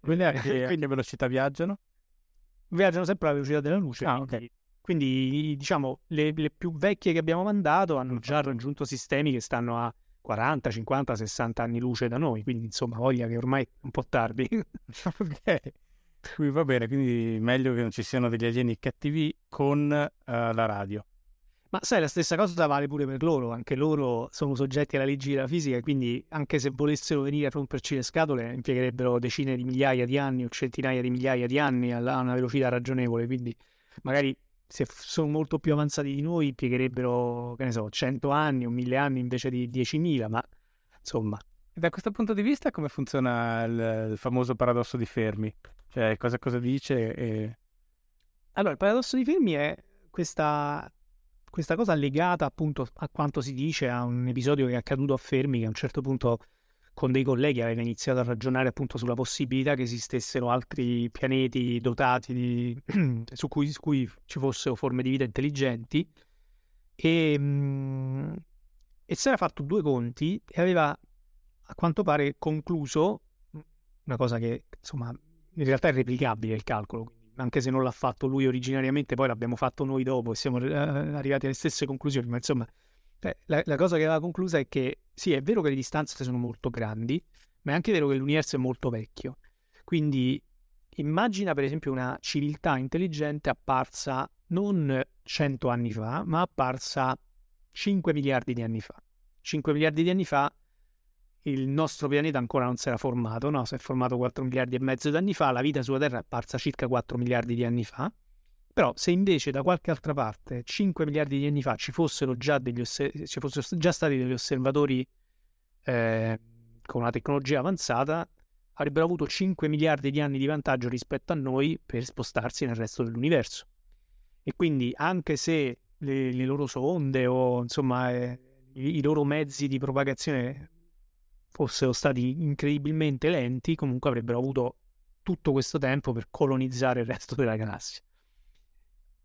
Quindi a che, a velocità viaggiano? Viaggiano sempre alla velocità della luce. Ah, quindi, okay. quindi, diciamo, le, le, più vecchie che abbiamo mandato hanno già raggiunto sistemi che stanno a 40, 50, 60 anni luce da noi. Quindi, insomma, voglia che ormai è un po' tardi. ok. Qui va bene, quindi meglio che non ci siano degli alieni cattivi con uh, la radio. Ma sai, la stessa cosa vale pure per loro, anche loro sono soggetti alla legge della fisica, quindi anche se volessero venire a romperci le scatole impiegherebbero decine di migliaia di anni o centinaia di migliaia di anni a una velocità ragionevole, quindi magari se sono molto più avanzati di noi impiegherebbero, che ne so, 100 anni o 1000 anni invece di 10.000, ma insomma. Da questo punto di vista come funziona il, il famoso paradosso di Fermi? Cioè cosa, cosa dice? E... Allora, il paradosso di Fermi è questa questa cosa legata appunto a quanto si dice a un episodio che è accaduto a Fermi, che a un certo punto con dei colleghi aveva iniziato a ragionare appunto sulla possibilità che esistessero altri pianeti dotati di... su, cui, su, cui, ci fossero forme di vita intelligenti. E, mh, e si era fatto due conti e aveva a quanto pare concluso una cosa che insomma in realtà è replicabile il calcolo anche se non l'ha fatto lui originariamente, poi l'abbiamo fatto noi dopo e siamo eh, arrivati alle stesse conclusioni, ma insomma eh, la, la, cosa che aveva conclusa è che sì, è vero che le distanze sono molto grandi, ma è anche vero che l'universo è molto vecchio. Quindi immagina per esempio una civiltà intelligente apparsa non 100 anni fa, ma apparsa 5 miliardi di anni fa. 5 miliardi di anni fa il nostro pianeta ancora non si era formato, no? Si è formato 4 miliardi e mezzo di anni fa, la vita sulla Terra è apparsa circa 4 miliardi di anni fa. Però se invece da qualche altra parte 5 miliardi di anni fa ci fossero già, degli osser- ci fossero già stati degli osservatori eh, con una tecnologia avanzata, avrebbero avuto 5 miliardi di anni di vantaggio rispetto a noi per spostarsi nel resto dell'universo. E quindi anche se le, le loro sonde o insomma eh, i, i loro mezzi di propagazione fossero stati incredibilmente lenti, comunque avrebbero avuto tutto questo tempo per colonizzare il resto della galassia.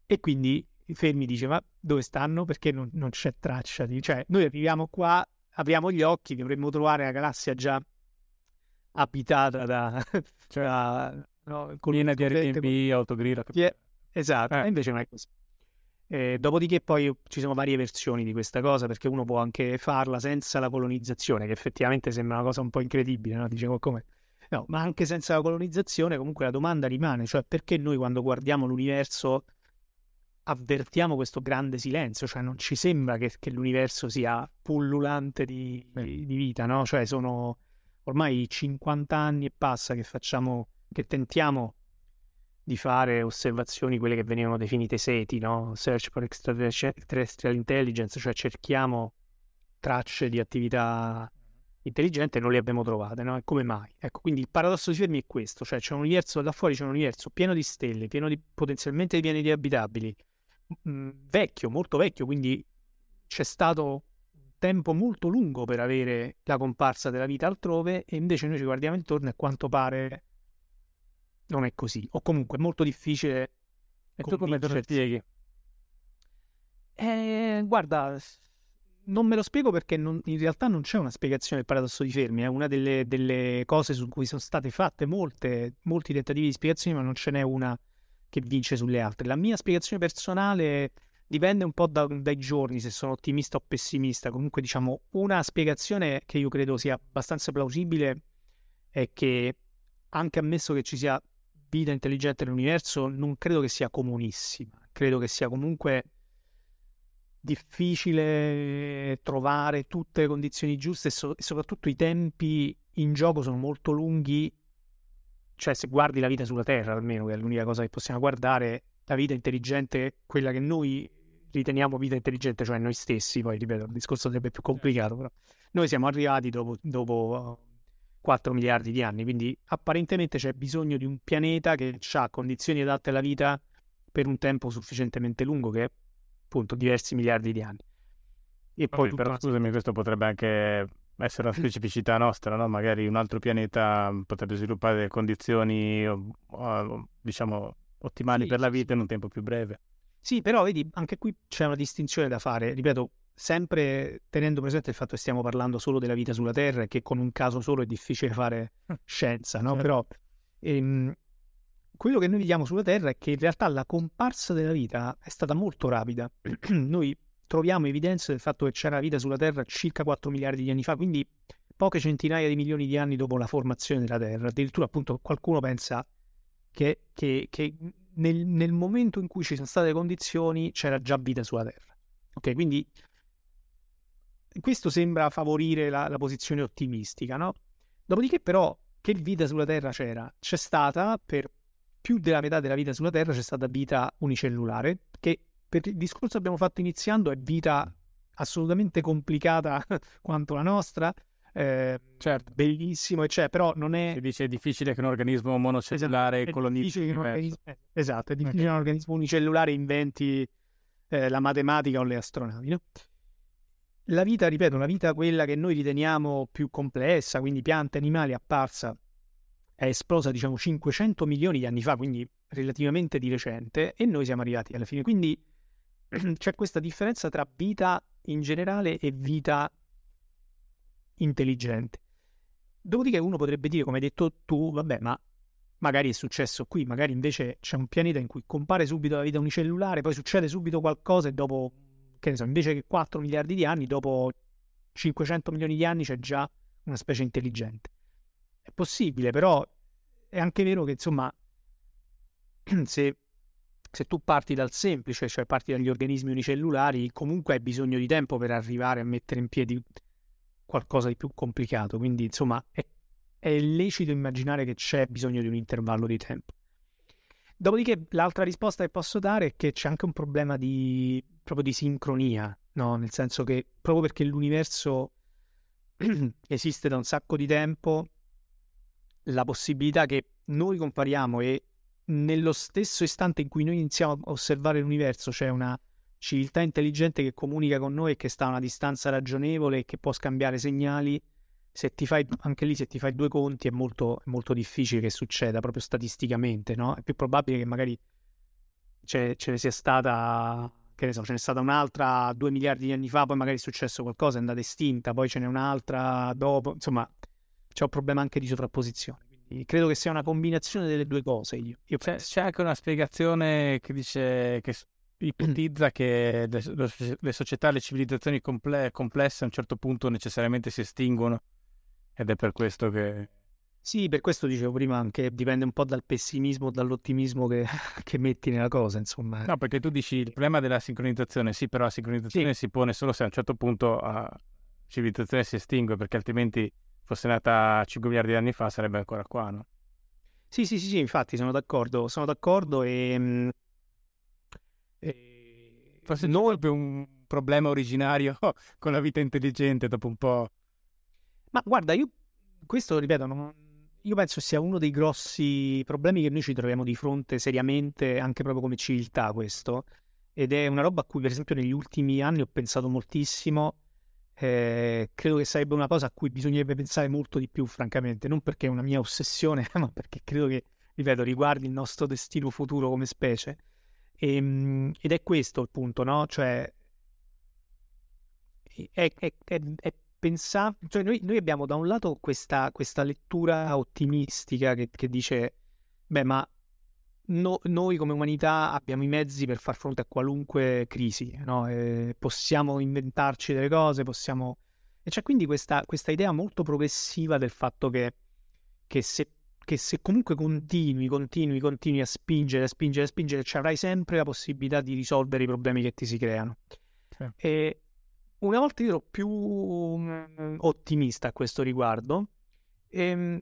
E quindi Fermi dice: Ma dove stanno? Perché non, non c'è traccia di. Cioè, noi arriviamo qua, apriamo gli occhi, dovremmo trovare la galassia già abitata da. cioè, no, piena di Airbnb, autogrill. Esatto, eh. invece non è così. Eh, dopodiché poi ci sono varie versioni di questa cosa perché uno può anche farla senza la colonizzazione, che effettivamente sembra una cosa un po' incredibile, no? Dice, come? No, ma anche senza la colonizzazione comunque la domanda rimane, cioè perché noi quando guardiamo l'universo avvertiamo questo grande silenzio, cioè non ci sembra che, che l'universo sia pullulante di, di, di vita, no? Cioè sono ormai 50 anni e passa che facciamo, che tentiamo di fare osservazioni, quelle che venivano definite SETI, no? Search for Extraterrestrial Intelligence, cioè cerchiamo tracce di attività intelligente e non le abbiamo trovate, no? E come mai? Ecco, quindi il paradosso di Fermi è questo, cioè c'è un universo, là fuori c'è un universo pieno di stelle, pieno di potenzialmente di pianeti abitabili, mh, vecchio, molto vecchio, quindi c'è stato tempo molto lungo per avere la comparsa della vita altrove e invece noi ci guardiamo intorno e a quanto pare non è così, o comunque è molto difficile. E tu come te lo spieghi? Eh, guarda, non me lo spiego perché non, in realtà non c'è una spiegazione del paradosso di Fermi, è una delle, delle, cose su cui sono state fatte molte, molti tentativi di spiegazione, ma non ce n'è una che vince sulle altre. La mia spiegazione personale dipende un po' da, dai giorni se sono ottimista o pessimista. Comunque, diciamo, una spiegazione che io credo sia abbastanza plausibile è che anche ammesso che ci sia vita intelligente nell'universo, non credo che sia comunissima. Credo che sia comunque difficile trovare tutte le condizioni giuste e, so- e soprattutto i tempi in gioco sono molto lunghi. Cioè, se guardi la vita sulla Terra, almeno, che è l'unica cosa che possiamo guardare, la vita intelligente, quella che noi riteniamo vita intelligente, cioè noi stessi, poi ripeto, il discorso sarebbe più complicato, però noi siamo arrivati dopo, dopo 4 miliardi di anni, quindi apparentemente c'è bisogno di un pianeta che ha condizioni adatte alla vita per un tempo sufficientemente lungo, che è appunto diversi miliardi di anni. E poi Vabbè, però scusami, questo potrebbe anche essere una specificità nostra, no? Magari un altro pianeta potrebbe sviluppare condizioni, diciamo, ottimali sì, per la vita in un tempo più breve. Sì, però vedi, anche qui c'è una distinzione da fare. Ripeto, sempre tenendo presente il fatto che stiamo parlando solo della vita sulla Terra e che con un caso solo è difficile fare scienza, no? Certo. Però ehm, quello che noi vediamo sulla Terra è che in realtà la comparsa della vita è stata molto rapida. noi troviamo evidenze del fatto che c'era vita sulla Terra circa 4 miliardi di anni fa, quindi poche centinaia di milioni di anni dopo la formazione della Terra. Addirittura appunto qualcuno pensa che, che, che nel, nel, momento in cui ci sono state le condizioni c'era già vita sulla Terra. Ok, quindi questo sembra favorire la, la posizione ottimistica, no? Dopodiché però che vita sulla Terra c'era? C'è stata per più della metà della vita sulla Terra c'è stata vita unicellulare, che per il discorso che abbiamo fatto iniziando è vita assolutamente complicata quanto la nostra, eh, certo. bellissimo, cioè, però non è... Si dice è difficile che un organismo monocellulare esatto, colonizzi... Organismo... Esatto, è difficile che un organismo unicellulare inventi eh, la matematica o le astronavi, no? La vita, ripeto, una vita quella che noi riteniamo più complessa, quindi piante, animali, apparsa, è esplosa diciamo 500 milioni di anni fa, quindi relativamente di recente, e noi siamo arrivati alla fine. Quindi c'è questa differenza tra vita in generale e vita intelligente. Dopodiché uno potrebbe dire, come hai detto tu, vabbè, ma magari è successo qui, magari invece c'è un pianeta in cui compare subito la vita unicellulare, poi succede subito qualcosa e dopo che ne so, invece che 4 miliardi di anni, dopo 500 milioni di anni c'è già una specie intelligente. È possibile, però è anche vero che, insomma, se, se tu parti dal semplice, cioè parti dagli organismi unicellulari, comunque hai bisogno di tempo per arrivare a mettere in piedi qualcosa di più complicato. Quindi, insomma, è, è lecito immaginare che c'è bisogno di un intervallo di tempo. Dopodiché l'altra risposta che posso dare è che c'è anche un problema di, proprio di sincronia, no? nel senso che proprio perché l'universo esiste da un sacco di tempo, la possibilità che noi compariamo e nello stesso istante in cui noi iniziamo a osservare l'universo c'è una civiltà intelligente che comunica con noi e che sta a una distanza ragionevole e che può scambiare segnali, se ti fai, anche lì se ti fai due conti è molto, molto difficile che succeda proprio statisticamente, no? È più probabile che magari ce, ce ne sia stata, che ne so, ce n'è stata un'altra due miliardi di anni fa, poi magari è successo qualcosa, è andata estinta, poi ce n'è un'altra dopo, insomma c'è un problema anche di sovrapposizione. Quindi credo che sia una combinazione delle due cose. Io, io c'è, c'è, anche una spiegazione che dice che ipotizza che le, le società, le civilizzazioni comple- complesse a un certo punto necessariamente si estinguono ed è per questo che... Sì, per questo dicevo prima anche dipende un po' dal pessimismo, dall'ottimismo che, che metti nella cosa, insomma. No, perché tu dici il problema della sincronizzazione, sì, però la sincronizzazione sì. si pone solo se a un certo punto la civilizzazione si estingue, perché altrimenti fosse nata 5 miliardi di anni fa sarebbe ancora qua, no? Sì, sì, sì, sì infatti sono d'accordo, sono d'accordo e... Mm, e... Forse non... proprio un problema originario con la vita intelligente dopo un po'. Ma guarda, io questo, ripeto, non, io penso sia uno dei grossi problemi che noi ci troviamo di fronte seriamente, anche proprio come civiltà questo, ed è una roba a cui per esempio negli ultimi anni ho pensato moltissimo, eh, credo che sarebbe una cosa a cui bisognerebbe pensare molto di più, francamente, non perché è una mia ossessione, ma perché credo che, ripeto, riguardi il nostro destino futuro come specie. E, ehm, ed è questo il punto, no? Cioè, è, è, è, è pensare, cioè noi, noi, abbiamo da un lato questa, questa lettura ottimistica che, che, dice, beh, ma no, noi come umanità abbiamo i mezzi per far fronte a qualunque crisi, no? possiamo inventarci delle cose, possiamo... E c'è quindi questa, questa idea molto progressiva del fatto che, che, se, che, se, comunque continui, continui, continui a spingere, a spingere, a spingere, ci avrai sempre la possibilità di risolvere i problemi che ti si creano. Sì. E una volta io ero più um, ottimista a questo riguardo, e ehm,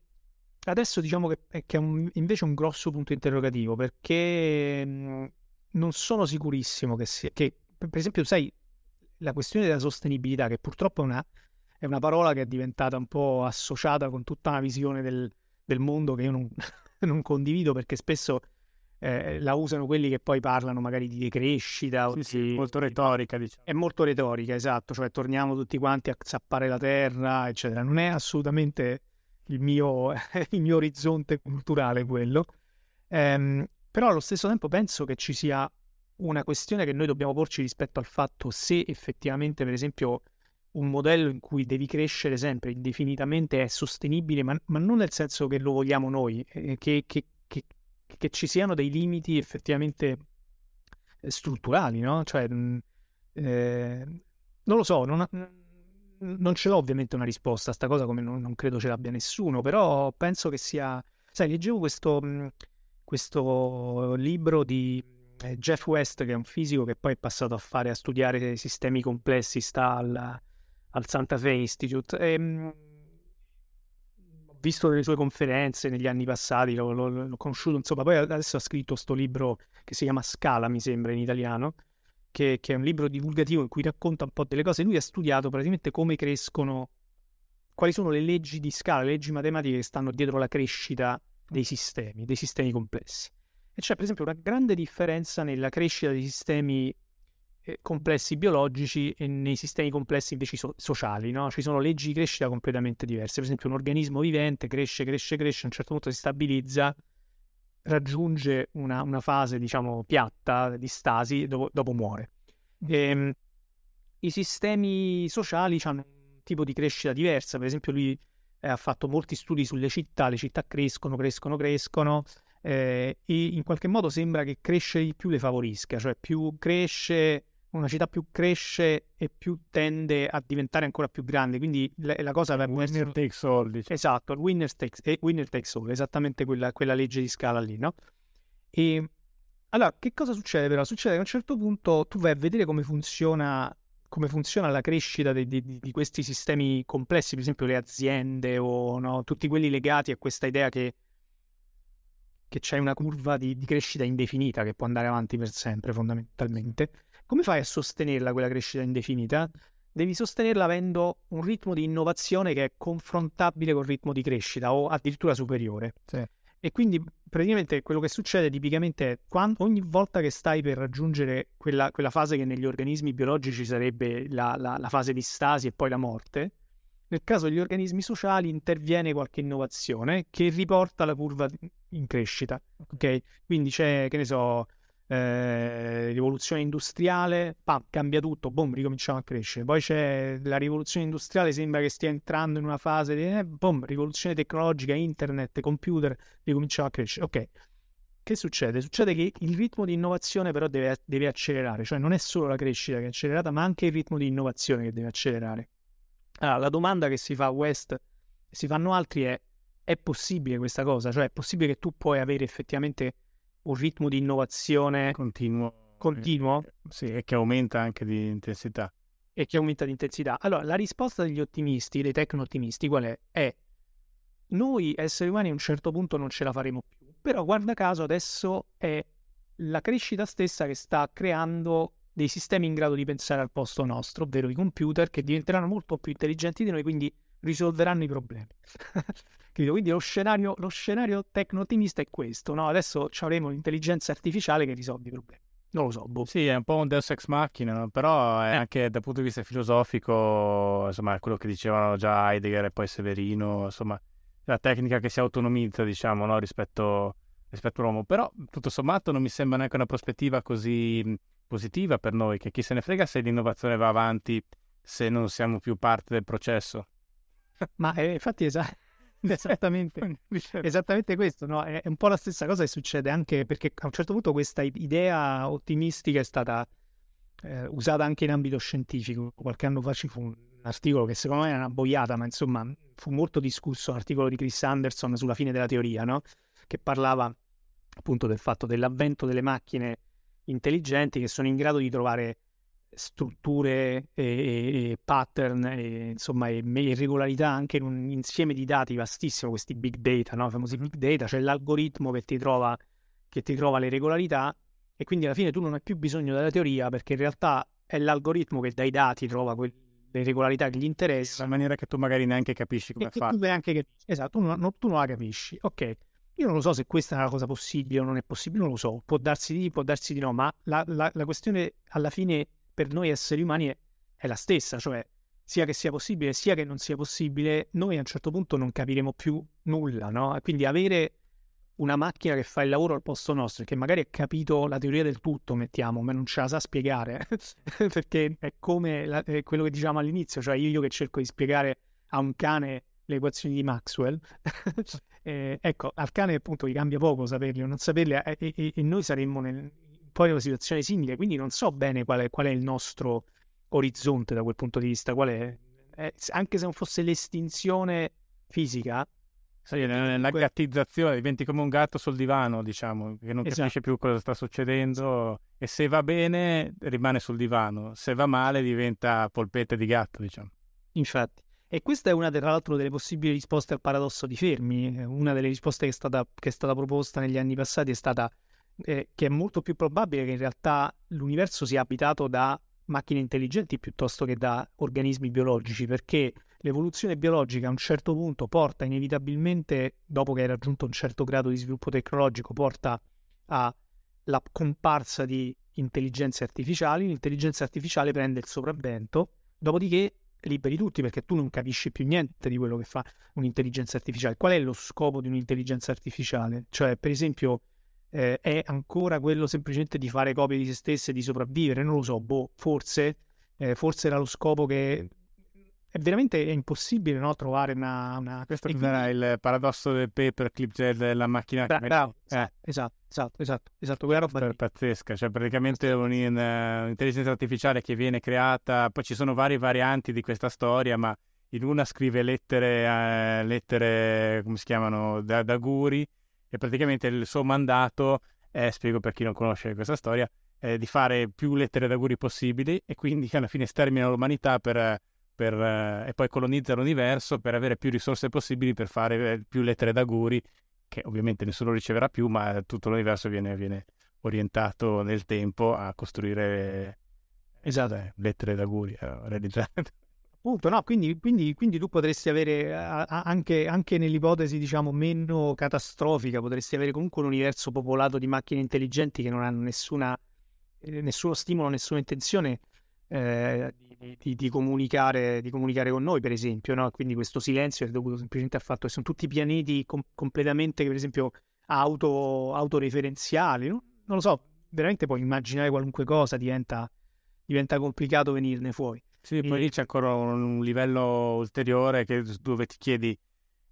Adesso diciamo che, che è un, invece un grosso punto interrogativo perché mh, non sono sicurissimo che, sia, che, per esempio, sai, la questione della sostenibilità, che purtroppo è una, è una parola che è diventata un po' associata con tutta una visione del, del mondo che io non, non, condivido perché spesso eh, la usano quelli che poi parlano magari di decrescita. Sì, sì, molto retorica, diciamo. È molto retorica, esatto, cioè torniamo tutti quanti a zappare la terra, eccetera. Non è assolutamente il mio, il mio orizzonte culturale quello. Ehm, però allo stesso tempo penso che ci sia una questione che noi dobbiamo porci rispetto al fatto se effettivamente, per esempio, un modello in cui devi crescere sempre indefinitamente è sostenibile, ma, ma non nel senso che lo vogliamo noi, eh, che, che, che, ci siano dei limiti effettivamente eh, strutturali, no? Cioè, eh, non lo so, non, non ce l'ho ovviamente una risposta a sta cosa, come non, non, credo ce l'abbia nessuno, però penso che sia... Sai, leggevo questo, questo libro di eh, Jeff West, che è un fisico che poi è passato a fare a studiare sistemi complessi, sta al, al Santa Fe Institute. E, visto delle sue conferenze negli anni passati, l'ho, l'ho, l'ho conosciuto, insomma, poi adesso ha scritto questo libro che si chiama Scala, mi sembra, in italiano, che, che, è un libro divulgativo in cui racconta un po' delle cose. Lui ha studiato praticamente come crescono, quali sono le leggi di scala, le leggi matematiche che stanno dietro la crescita dei sistemi, dei sistemi complessi. E c'è per esempio una grande differenza nella crescita dei sistemi complessi biologici e nei sistemi complessi invece so- sociali, no? Ci sono leggi di crescita completamente diverse. Per esempio un organismo vivente cresce, cresce, cresce, a un certo punto si stabilizza raggiunge una, una fase, diciamo, piatta di stasi, dopo, dopo muore. E, ehm, I sistemi sociali hanno un tipo di crescita diversa, per esempio lui eh, ha fatto molti studi sulle città, le città crescono, crescono, crescono, eh, e in qualche modo sembra che crescere di più le favorisca, cioè più cresce una città più cresce e più tende a diventare ancora più grande. Quindi la, la cosa va winner essere... takes all. Diciamo. Esatto, winner takes, eh, winner takes all, esattamente quella, quella, legge di scala lì, no? E allora, che cosa succede però? Succede che a un certo punto tu vai a vedere come funziona, come funziona la crescita di, di, di, questi sistemi complessi, per esempio le aziende o no? tutti quelli legati a questa idea che che c'è una curva di, di, crescita indefinita che può andare avanti per sempre fondamentalmente. Come fai a sostenerla quella crescita indefinita? Devi sostenerla avendo un ritmo di innovazione che è confrontabile col ritmo di crescita o addirittura superiore. Sì. E quindi praticamente quello che succede tipicamente è quando, ogni volta che stai per raggiungere quella, quella fase che negli organismi biologici sarebbe la, la, la fase di stasi e poi la morte, nel caso degli organismi sociali interviene qualche innovazione che riporta la curva in crescita. Ok? Quindi c'è, che ne so, eh, rivoluzione industriale, pam, cambia tutto, boom, ricominciamo a crescere. Poi c'è la rivoluzione industriale, sembra che stia entrando in una fase di eh, boom, rivoluzione tecnologica, internet, computer, ricominciamo a crescere. Ok. Che succede? Succede che il ritmo di innovazione però deve, deve accelerare, cioè non è solo la crescita che è accelerata, ma anche il ritmo di innovazione che deve accelerare. Allora, la domanda che si fa a West, si fanno altri è, è possibile questa cosa? Cioè è possibile che tu puoi avere effettivamente un ritmo di innovazione continuo, continuo? Eh, sì, e che aumenta anche di intensità. E che aumenta di intensità. Allora, la risposta degli ottimisti, dei tecno-ottimisti, qual è? È noi esseri umani a un certo punto non ce la faremo più, però guarda caso adesso è la crescita stessa che sta creando dei sistemi in grado di pensare al posto nostro, ovvero i computer che diventeranno molto più intelligenti di noi, quindi risolveranno i problemi. Quindi lo scenario, lo scenario tecno-ottimista è questo, no? Adesso avremo l'intelligenza artificiale che risolve i problemi. Non lo so, boh. Sì, è un po' un deus ex machina, no? però è eh. anche dal punto di vista filosofico, insomma, quello che dicevano già Heidegger e poi Severino, insomma, la tecnica che si autonomizza, diciamo, no? rispetto, rispetto all'uomo. Però, tutto sommato, non mi sembra neanche una prospettiva così positiva per noi, che chi se ne frega se l'innovazione va avanti se non siamo più parte del processo. Ma eh, infatti esatto esattamente, esattamente questo, no? È un po' la stessa cosa che succede anche perché a un certo punto questa idea ottimistica è stata eh, usata anche in ambito scientifico. Qualche anno fa ci fu un articolo che secondo me era una boiata, ma insomma fu molto discusso, un articolo di Chris Anderson sulla fine della teoria, no? Che parlava appunto del fatto dell'avvento delle macchine intelligenti che sono in grado di trovare strutture e, e pattern e, insomma e irregolarità anche in un insieme di dati vastissimo questi big data no? i famosi big data c'è l'algoritmo che ti trova che ti trova le regolarità e quindi alla fine tu non hai più bisogno della teoria perché in realtà è l'algoritmo che dai dati trova que- le regolarità che gli interessano. in maniera che tu magari neanche capisci come fa esatto tu non, tu non la capisci. Ok io non lo so se questa è una cosa possibile o non è possibile, non lo so, può darsi di, può darsi di no, ma la, la, la questione alla fine per noi esseri umani è, è, la stessa, cioè sia che sia possibile sia che non sia possibile, noi a un certo punto non capiremo più nulla, no? Quindi avere una macchina che fa il lavoro al posto nostro e che magari ha capito la teoria del tutto, mettiamo, ma non ce la sa spiegare, perché è come la, è quello che diciamo all'inizio, cioè io, che cerco di spiegare a un cane le equazioni di Maxwell. eh, ecco, al cane appunto gli cambia poco saperle o non saperle e, e, e noi saremmo nel, poi una situazione simile, quindi non so bene qual è, qual è, il nostro orizzonte da quel punto di vista, qual è, eh, anche se non fosse l'estinzione fisica. Sì, la gattizzazione, diventi come un gatto sul divano, diciamo, che non esatto. capisce più cosa sta succedendo e se va bene rimane sul divano, se va male diventa polpette di gatto, diciamo. Infatti. E questa è una, tra l'altro, delle possibili risposte al paradosso di Fermi. Una delle risposte che è stata, che è stata proposta negli anni passati è stata eh, che è molto più probabile che in realtà l'universo sia abitato da macchine intelligenti piuttosto che da organismi biologici, perché l'evoluzione biologica a un certo punto porta inevitabilmente, dopo che hai raggiunto un certo grado di sviluppo tecnologico, porta alla comparsa di intelligenze artificiali, l'intelligenza artificiale prende il sopravvento, dopodiché liberi tutti perché tu non capisci più niente di quello che fa un'intelligenza artificiale. Qual è lo scopo di un'intelligenza artificiale? Cioè, per esempio, eh, è ancora quello semplicemente di fare copie di se stesse e di sopravvivere? Non lo so, boh, forse, eh, forse era lo scopo che è veramente è impossibile no, trovare una, una... Questo quindi... era il paradosso del paperclip cioè della macchina Bra- bravo, eh. esatto, esatto, esatto, esatto, quella roba è pazzesca, cioè praticamente un'intelligenza artificiale che viene creata, poi ci sono varie varianti di questa storia, ma in una scrive lettere, eh, lettere come si chiamano, da, d'auguri e praticamente il suo mandato è, spiego per chi non conosce questa storia, è di fare più lettere d'auguri possibili e quindi alla fine stermina l'umanità per per, eh, e poi colonizza l'universo per avere più risorse possibili per fare eh, più lettere d'aguri, che ovviamente nessuno riceverà più, ma tutto l'universo viene, viene orientato nel tempo a costruire esatto. eh, lettere d'aguri eh, realizzate. Appunto, no, quindi, quindi, quindi, tu potresti avere anche, anche, nell'ipotesi, diciamo, meno catastrofica, potresti avere comunque un universo popolato di macchine intelligenti che non hanno nessuna, eh, nessuno stimolo, nessuna intenzione eh, di, di, di, comunicare, di, comunicare, con noi, per esempio, no? Quindi questo silenzio è dovuto semplicemente al fatto che sono tutti pianeti com- completamente, per esempio, auto, autoreferenziali. No? Non lo so, veramente puoi immaginare qualunque cosa, diventa, diventa complicato venirne fuori. Sì, poi lì c'è ancora un livello ulteriore che, dove ti chiedi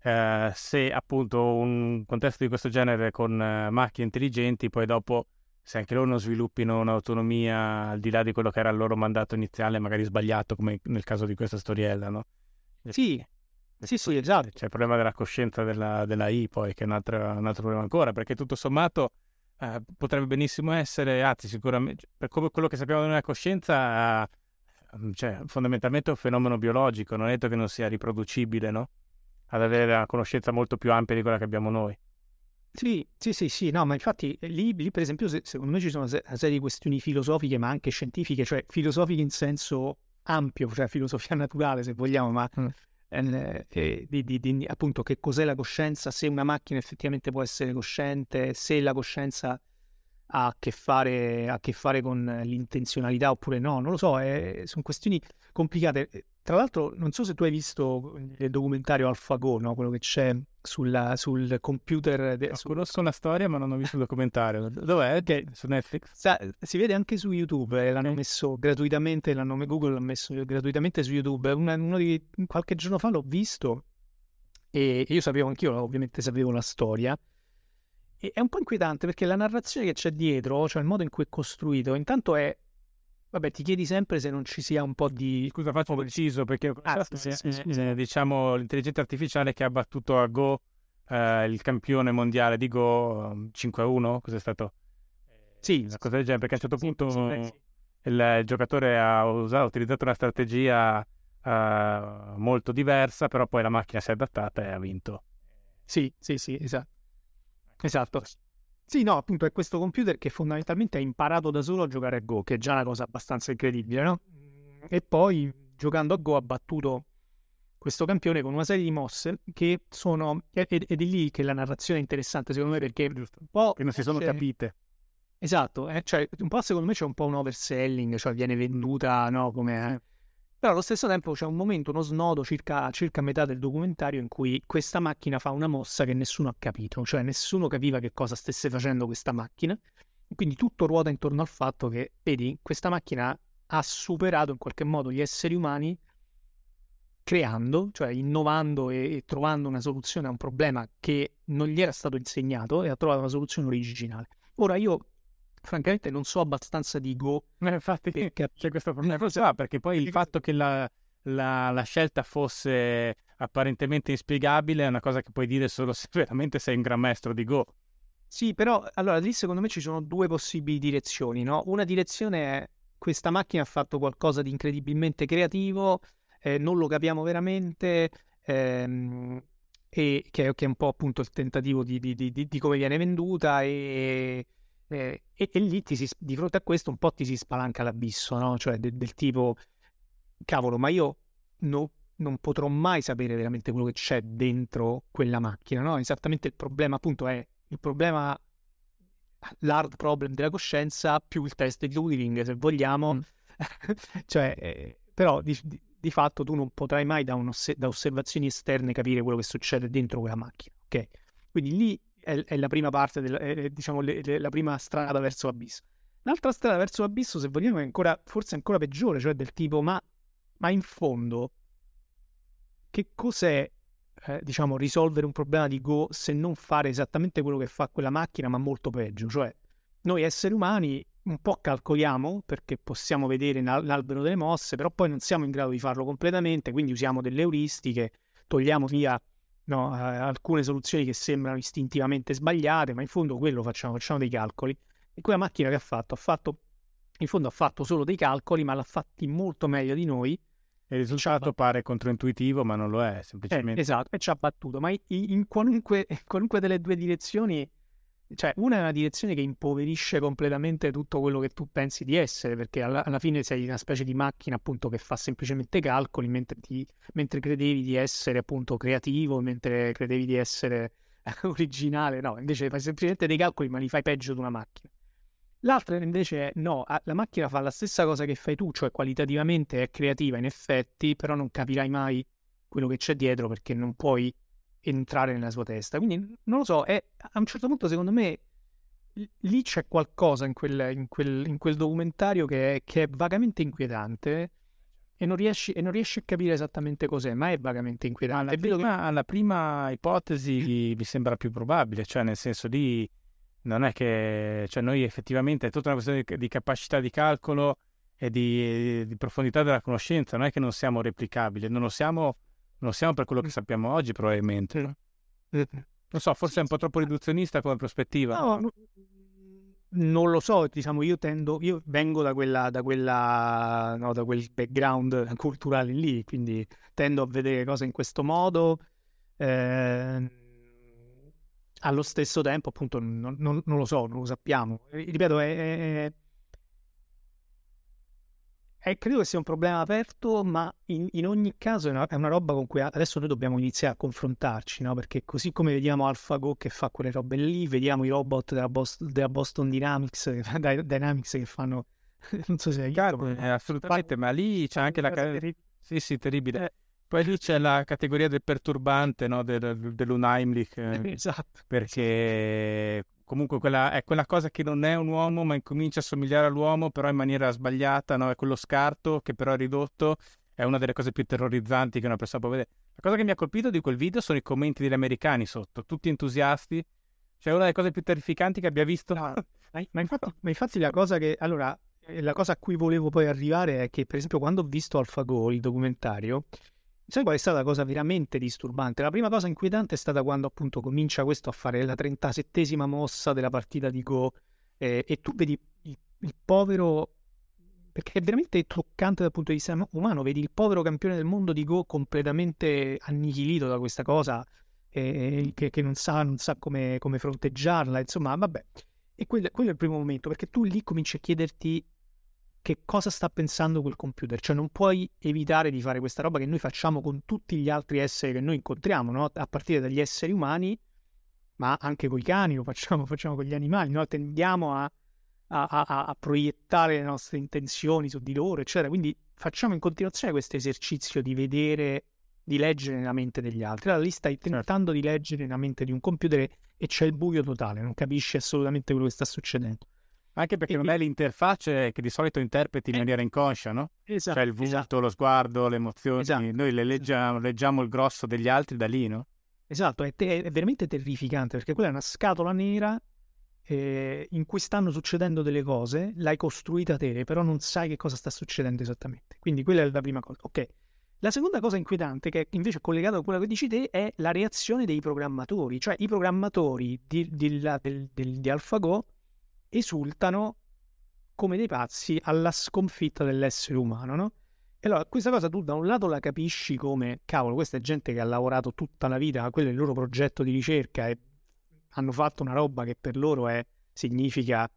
eh, se appunto un contesto di questo genere con eh, macchine intelligenti poi dopo se anche loro non sviluppino un'autonomia al di là di quello che era il loro mandato iniziale, magari sbagliato, come nel caso di questa storiella, no? Sì, sì, sì, esatto. C'è il problema della coscienza della, della I poi, che è un altro, un altro, problema ancora, perché tutto sommato eh, potrebbe benissimo essere, anzi sicuramente, per come quello che sappiamo della coscienza, eh, cioè, fondamentalmente è un fenomeno biologico, non è detto che non sia riproducibile, no? Ad avere una conoscenza molto più ampia di quella che abbiamo noi. Sì, sì, sì, sì, no, ma infatti eh, lì, lì per esempio, se, secondo me ci sono una serie di questioni filosofiche, ma anche scientifiche, cioè filosofiche in senso ampio, cioè filosofia naturale se vogliamo, ma mm. eh, eh, di, di, di, appunto che cos'è la coscienza, se una macchina effettivamente può essere cosciente, se la coscienza ha a che fare, a che fare con l'intenzionalità oppure no, non lo so, eh, sono questioni complicate. Tra l'altro, non so se tu hai visto il documentario AlphaGo, no? quello che c'è sulla, sul computer. De, su... Conosco la storia, ma non ho visto il documentario. Dov'è? Che, su Netflix? Sa, si vede anche su YouTube. Eh, l'hanno messo gratuitamente. L'hanno, Google l'ha messo gratuitamente su YouTube. Una, uno di qualche giorno fa l'ho visto. e io sapevo anch'io, ovviamente sapevo la storia. E è un po' inquietante perché la narrazione che c'è dietro, cioè il modo in cui è costruito, intanto è Vabbè, ti chiedi sempre se non ci sia un po' di... Scusa, faccio preciso perché ah, sì, sì, sì, eh, diciamo l'intelligenza artificiale che ha battuto a Go eh, il campione mondiale di Go 5-1, cos'è stato? Sì, una cosa del genere, perché a un certo punto il, giocatore ha, usato, ha utilizzato una strategia uh, molto diversa, però poi la macchina si è adattata e ha vinto. Sì, sì, sì, esatto. Esatto. Sì, no, appunto è questo computer che fondamentalmente ha imparato da solo a giocare a Go, che è già una cosa abbastanza incredibile, no? E poi giocando a Go ha battuto questo campione con una serie di mosse che sono... ed è lì che la narrazione è interessante secondo me perché un po'... Che non si sono capite. Esatto, eh, cioè un po' secondo me c'è un po' un overselling, cioè viene venduta, no, come... Eh. Però allo stesso tempo c'è un momento, uno snodo circa, circa metà del documentario in cui questa macchina fa una mossa che nessuno ha capito, cioè nessuno capiva che cosa stesse facendo questa macchina. Quindi tutto ruota intorno al fatto che, vedi, questa macchina ha superato in qualche modo gli esseri umani creando, cioè innovando e, e, trovando una soluzione a un problema che non gli era stato insegnato e ha trovato una soluzione originale. Ora io francamente non so abbastanza di Go. Eh, infatti perché... c'è questo problema, ah, perché poi il fatto che la, la, la, scelta fosse apparentemente inspiegabile è una cosa che puoi dire solo se veramente sei un gran maestro di Go. Sì, però allora lì secondo me ci sono due possibili direzioni, no? Una direzione è questa macchina ha fatto qualcosa di incredibilmente creativo eh, non lo capiamo veramente, ehm, e che, che, è un po' appunto il tentativo di, di, di, di come viene venduta e, e, e, e lì si, di fronte a questo un po' ti si spalanca l'abisso, no? Cioè de, del tipo, cavolo, ma io no, non potrò mai sapere veramente quello che c'è dentro quella macchina, no? Esattamente il problema appunto è il problema l'hard problem della coscienza più il test di Turing, se vogliamo. Mm. cioè, eh, però di, di, di fatto tu non potrai mai da, oss- da, osservazioni esterne capire quello che succede dentro quella macchina, ok? Quindi lì è, è la prima parte, del, è, diciamo, le, le, la prima strada verso l'abisso. L'altra strada verso l'abisso, se vogliamo, è ancora, forse ancora peggiore, cioè del tipo, ma, ma in fondo, che cos'è, eh, diciamo, risolvere un problema di Go se non fare esattamente quello che fa quella macchina, ma molto peggio? Cioè, noi esseri umani un po' calcoliamo perché possiamo vedere l'albero delle mosse, però poi non siamo in grado di farlo completamente, quindi usiamo delle euristiche, togliamo via no, alcune soluzioni che sembrano istintivamente sbagliate, ma in fondo quello facciamo, facciamo dei calcoli. E quella macchina che ha fatto? Ha fatto, in fondo ha fatto solo dei calcoli, ma l'ha fatti molto meglio di noi. Il risultato pare controintuitivo, ma non lo è, semplicemente. Eh, esatto, e ci ha battuto, ma in, in, qualunque, in qualunque delle due direzioni cioè, una è una direzione che impoverisce completamente tutto quello che tu pensi di essere, perché alla, alla fine sei una specie di macchina appunto che fa semplicemente calcoli mentre, ti, mentre credevi di essere appunto creativo, mentre credevi di essere originale, no, invece fai semplicemente dei calcoli ma li fai peggio di una macchina. L'altra invece è no, la macchina fa la stessa cosa che fai tu, cioè qualitativamente è creativa in effetti, però non capirai mai quello che c'è dietro perché non puoi entrare nella sua testa. Quindi non lo so, è, a un certo punto secondo me lì c'è qualcosa in quel, in quel, in quel documentario che è, che è, vagamente inquietante e non, riesci, e non, riesci, a capire esattamente cos'è, ma è vagamente inquietante. Alla prima, alla prima ipotesi mi sembra più probabile, cioè nel senso di non è che cioè noi effettivamente è tutta una questione di, di capacità di calcolo e di, di profondità della conoscenza, non è che non siamo replicabili, non lo siamo non siamo per quello che sappiamo oggi, probabilmente. Non so, forse è un po' troppo riduzionista come prospettiva. No, no non lo so, diciamo, io tendo, io vengo da quella, da quella, no, da quel background culturale lì, quindi tendo a vedere cose in questo modo. Eh, allo stesso tempo, appunto, non, non, non, lo so, non lo sappiamo. Ripeto, è, è eh, credo che sia un problema aperto, ma in, in ogni caso è una, è una, roba con cui adesso noi dobbiamo iniziare a confrontarci, no? Perché così come vediamo AlphaGo che fa quelle robe lì, vediamo i robot della, Boston, della Boston Dynamics, Dynamics che fanno... non so se è chiaro. Eh, assolutamente, ma lì c'è anche la... Ter- sì, sì, terribile. Eh. Poi lì c'è la categoria del perturbante, no? Del, dell'Unheimlich. Eh, esatto. Perché comunque quella, è quella cosa che non è un uomo ma incomincia a somigliare all'uomo però in maniera sbagliata, no? è quello scarto che però è ridotto, è una delle cose più terrorizzanti che una persona può vedere. La cosa che mi ha colpito di quel video sono i commenti degli americani sotto, tutti entusiasti. Cioè, una delle cose più terrificanti che abbia visto. No, ma, infatti, ma, infatti, la cosa che. Allora, eh, la cosa a cui volevo poi arrivare è che, per esempio, quando ho visto AlphaGo, il documentario, sai qual è stata la cosa veramente disturbante? La prima cosa inquietante è stata quando appunto comincia questo a fare la 37esima mossa della partita di Go eh, e tu vedi il, il povero perché è veramente toccante dal punto di vista umano. Vedi il povero campione del mondo di Go completamente annichilito da questa cosa, eh, che, che, non sa, non sa come, come, fronteggiarla. Insomma, vabbè. E quello, quello, è il primo momento, perché tu lì cominci a chiederti che cosa sta pensando quel computer. Cioè, non puoi evitare di fare questa roba che noi facciamo con tutti gli altri esseri che noi incontriamo, no? a partire dagli esseri umani, ma anche con i cani, lo facciamo, facciamo con gli animali. No? Tendiamo a a, a, a, proiettare le nostre intenzioni su di loro, eccetera. Quindi facciamo in continuazione questo esercizio di vedere, di leggere nella mente degli altri. Allora lì stai certo. tentando di leggere nella mente di un computer e c'è il buio totale, non capisci assolutamente quello che sta succedendo. Anche perché e non è l'interfaccia che di solito interpreti in eh, maniera inconscia, no? Esatto. Cioè il volto, esatto. lo sguardo, le emozioni. Esatto. Noi le leggiamo, leggiamo il grosso degli altri da lì, no? Esatto, è, te- è veramente terrificante perché quella è una scatola nera eh, in cui stanno succedendo delle cose, l'hai costruita te, però non sai che cosa sta succedendo esattamente. Quindi quella è la prima cosa. Ok. La seconda cosa inquietante, che invece è collegata a quella che dici te, è la reazione dei programmatori. Cioè i programmatori di, di, di, di, di AlphaGo esultano come dei pazzi alla sconfitta dell'essere umano, no? E allora questa cosa tu da un lato la capisci come, cavolo, questa è gente che ha lavorato tutta la vita, quello è il loro progetto di ricerca e hanno fatto una roba che per loro è, significa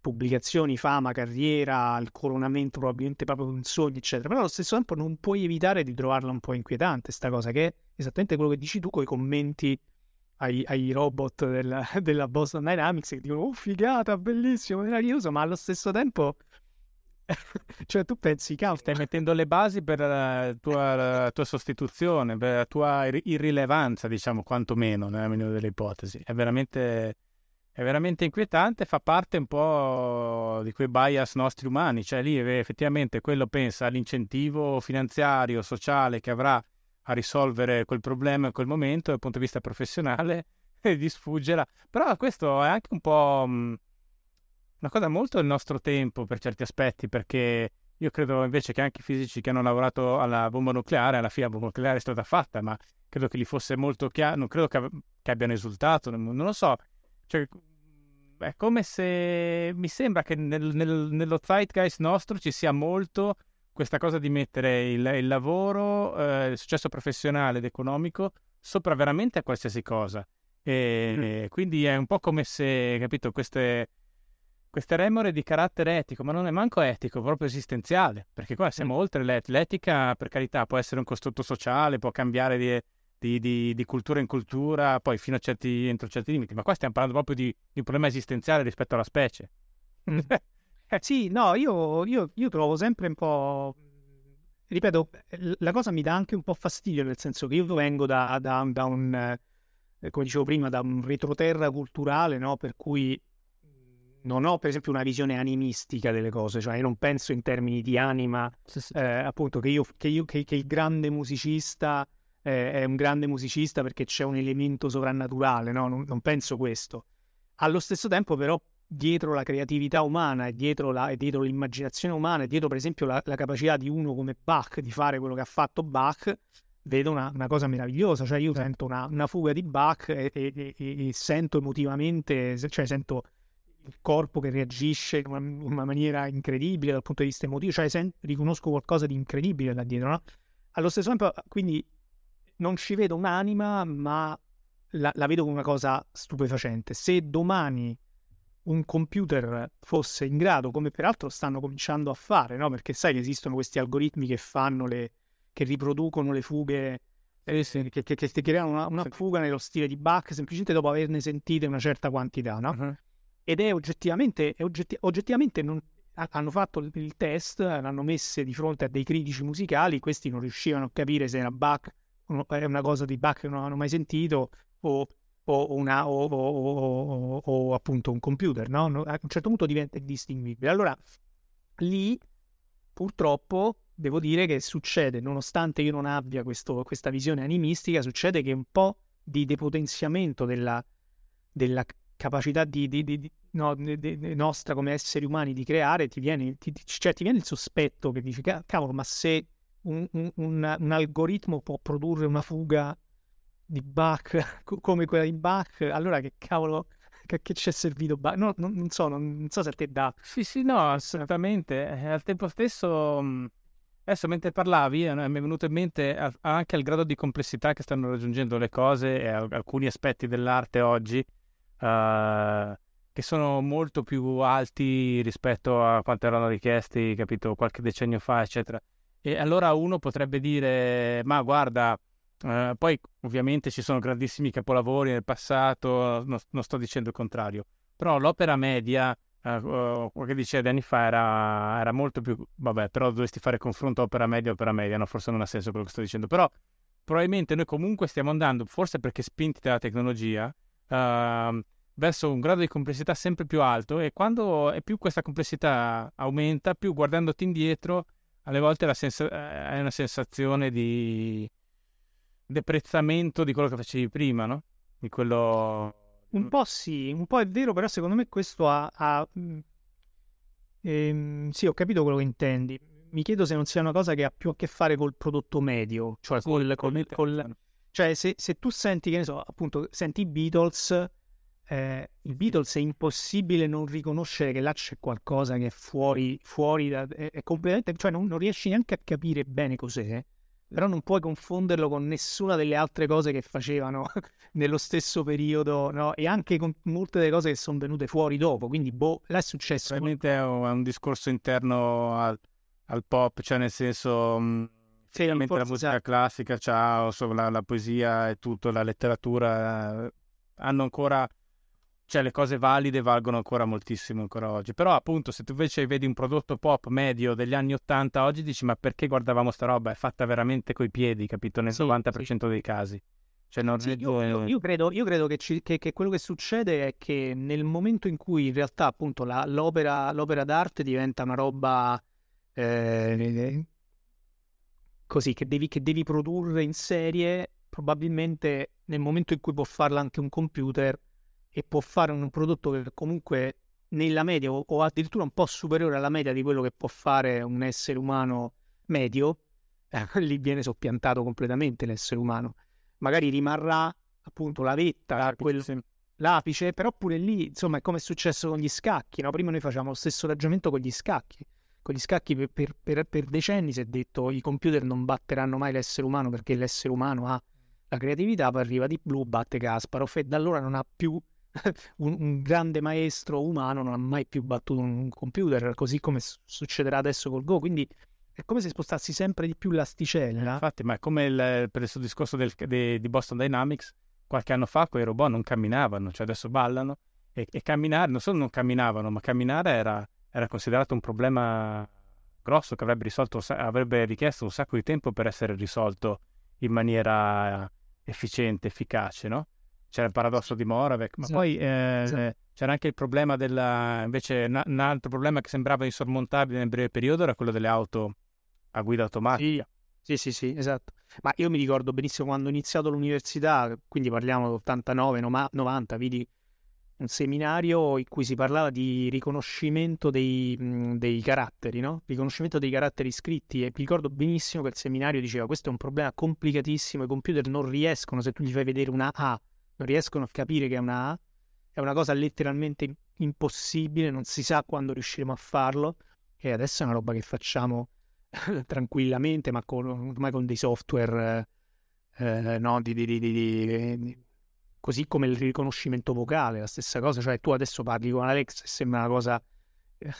pubblicazioni, fama, carriera, il coronamento probabilmente proprio un sogno, eccetera. Però allo stesso tempo non puoi evitare di trovarla un po' inquietante, sta cosa, che è esattamente quello che dici tu con i commenti ai, ai robot della, della, Boston Dynamics che dicono, oh figata, bellissimo, meraviglioso, ma allo stesso tempo... cioè tu pensi, cavolo, stai mettendo le basi per la tua, la tua, sostituzione, per la tua irrilevanza, diciamo, quantomeno, nella migliore delle ipotesi. È veramente, è veramente inquietante, fa parte un po' di quei bias nostri umani, cioè lì effettivamente quello pensa all'incentivo finanziario, sociale che avrà a risolvere quel problema in quel momento dal punto di vista professionale e gli sfuggerà. Però questo è anche un po' una cosa molto del nostro tempo per certi aspetti, perché io credo invece che anche i fisici che hanno lavorato alla bomba nucleare, alla fine la bomba nucleare è stata fatta, ma credo che gli fosse molto chiaro, non credo che, che abbiano esultato, non, non lo so. Cioè, è come se mi sembra che nel, nel, nello zeitgeist nostro ci sia molto questa cosa di mettere il, il lavoro, eh, il successo professionale ed economico sopra veramente a qualsiasi cosa. E, mm. e quindi è un po' come se, capito, queste, queste remore di carattere etico, ma non è manco etico, proprio esistenziale, perché qua siamo mm. oltre l'et- l'etica, per carità, può essere un costrutto sociale, può cambiare di, di, di, di, cultura in cultura, poi fino a certi, entro certi limiti, ma qua stiamo parlando proprio di, un problema esistenziale rispetto alla specie. Eh, sì, no, io, io, io trovo sempre un po'... Ripeto, la cosa mi dà anche un po' fastidio, nel senso che io vengo da, da, da un, eh, come dicevo prima, da un retroterra culturale, no? Per cui non ho per esempio una visione animistica delle cose, cioè io non penso in termini di anima, sì, sì. Eh, appunto che, io, che, io, che, che, il grande musicista eh, è un grande musicista perché c'è un elemento sovrannaturale, no? non, non penso questo. Allo stesso tempo però dietro la creatività umana e dietro, la, e dietro l'immaginazione umana e dietro per esempio la, la, capacità di uno come Bach di fare quello che ha fatto Bach, vedo una, una cosa meravigliosa, cioè io sento una, una fuga di Bach e, e, e, e, sento emotivamente, cioè sento il corpo che reagisce in una, in una, maniera incredibile dal punto di vista emotivo, cioè sen- riconosco qualcosa di incredibile là dietro, no? Allo stesso tempo, quindi non ci vedo un'anima, ma la, la vedo come una cosa stupefacente. Se domani un computer fosse in grado, come peraltro stanno cominciando a fare, no? Perché sai che esistono questi algoritmi che fanno le, che riproducono le fughe, eh, sì. che, che, che, creano una, una, fuga nello stile di Bach semplicemente dopo averne sentite una certa quantità, no? Uh-huh. Ed è oggettivamente, è oggetti, oggettivamente non, hanno fatto il test, l'hanno messe di fronte a dei critici musicali, questi non riuscivano a capire se era Bach è una cosa di Bach che non hanno mai sentito o o, una, o, o, o, appunto un computer, no? A un certo punto diventa indistinguibile. Allora, lì purtroppo devo dire che succede, nonostante io non abbia questo, questa visione animistica, succede che un po' di depotenziamento della, della capacità di, di, di, no, nostra come esseri umani di creare, ti viene, ti, cioè, ti viene il sospetto che dici, cavolo, ma se un, un, un, un algoritmo può produrre una fuga di Bach come quella di Bach, allora che cavolo che, che ci è servito Bach? No, non, non, so, non, non, so se a te dà. Sì, sì, no, assolutamente. Eh, al tempo stesso, adesso mentre parlavi, eh, mi è venuto in mente anche il grado di complessità che stanno raggiungendo le cose e alcuni aspetti dell'arte oggi. Uh, che sono molto più alti rispetto a quanto erano richiesti, capito, qualche decennio fa, eccetera. E allora uno potrebbe dire, ma guarda, eh, poi ovviamente ci sono grandissimi capolavori nel passato, non, non sto dicendo il contrario, però l'opera media, eh, uh, che dicevi anni fa, era, era, molto più... Vabbè, però dovresti fare confronto opera media opera media, no? forse non ha senso quello che sto dicendo, però probabilmente noi comunque stiamo andando, forse perché spinti dalla tecnologia, uh, verso un grado di complessità sempre più alto e quando e più questa complessità aumenta, più guardandoti indietro, alle volte sens- eh, hai una sensazione di deprezzamento di quello che facevi prima, no? Di quello... Un po' sì, un po' è vero, però secondo me questo ha... ha... Mm, ehm, sì, ho capito quello che intendi. Mi chiedo se non sia una cosa che ha più a che fare col prodotto medio, cioè sì, col, col, col, Cioè, se, se, tu senti, che ne so, appunto, senti i Beatles eh, i Beatles è impossibile non riconoscere che là c'è qualcosa che è fuori, fuori da, è, è completamente, cioè non, non, riesci neanche a capire bene cos'è, però non puoi confonderlo con nessuna delle altre cose che facevano nello stesso periodo, no? E anche con molte delle cose che sono venute fuori dopo, quindi boh, là è successo. Probabilmente è un, è un discorso interno al, al, pop, cioè nel senso... Mh, mm, sì, la musica esatto. classica, ciao, la, la poesia e tutto, la letteratura eh, hanno ancora cioè le cose valide valgono ancora moltissimo ancora oggi. Però appunto se tu invece vedi un prodotto pop medio degli anni 80 oggi dici ma perché guardavamo sta roba? È fatta veramente coi piedi, capito? Nel sì, 90% sì. dei casi. Cioè, non sì, io, io, credo, io credo che, ci, che, che, quello che succede è che nel momento in cui in realtà appunto la, l'opera, l'opera, d'arte diventa una roba eh, così che devi, che devi produrre in serie, probabilmente nel momento in cui può farla anche un computer e può fare un prodotto che comunque nella media o, o addirittura un po' superiore alla media di quello che può fare un essere umano medio, eh, lì viene soppiantato completamente l'essere umano. Magari rimarrà appunto la vetta, l'apice, quel, sì. l'apice però pure lì, insomma, è come è successo con gli scacchi, no? Prima noi facciamo lo stesso ragionamento con gli scacchi. Con gli scacchi per, per, per, per decenni si è detto i computer non batteranno mai l'essere umano perché l'essere umano ha la creatività, poi arriva di blu, batte Kasparov e da allora non ha più un, un, grande maestro umano non ha mai più battuto un computer, così come succederà adesso col Go. Quindi è come se spostassi sempre di più l'asticella. Infatti, ma è come il, per il suo discorso del, de, di Boston Dynamics, qualche anno fa quei robot non camminavano, cioè adesso ballano e, e camminare, non solo non camminavano, ma camminare era, era considerato un problema grosso che avrebbe, risolto, avrebbe richiesto un sacco di tempo per essere risolto in maniera efficiente, efficace, no? C'era il paradosso di Moravec, ma esatto. poi eh, esatto. c'era anche il problema della... invece un altro problema che sembrava insormontabile nel breve periodo era quello delle auto a guida automatica. Sì, sì, sì, esatto. Ma io mi ricordo benissimo quando ho iniziato l'università, quindi parliamo dell'89, 90, vidi un seminario in cui si parlava di riconoscimento dei, dei, caratteri, no? Riconoscimento dei caratteri scritti e mi ricordo benissimo che il seminario diceva questo è un problema complicatissimo, i computer non riescono, se tu gli fai vedere una A non riescono a capire che è una A, è una cosa letteralmente impossibile, non si sa quando riusciremo a farlo. E adesso è una roba che facciamo tranquillamente, ma con, ormai con dei software, eh, no, di, di, di, così come il riconoscimento vocale, la stessa cosa, cioè tu adesso parli con Alex e sembra una cosa eh,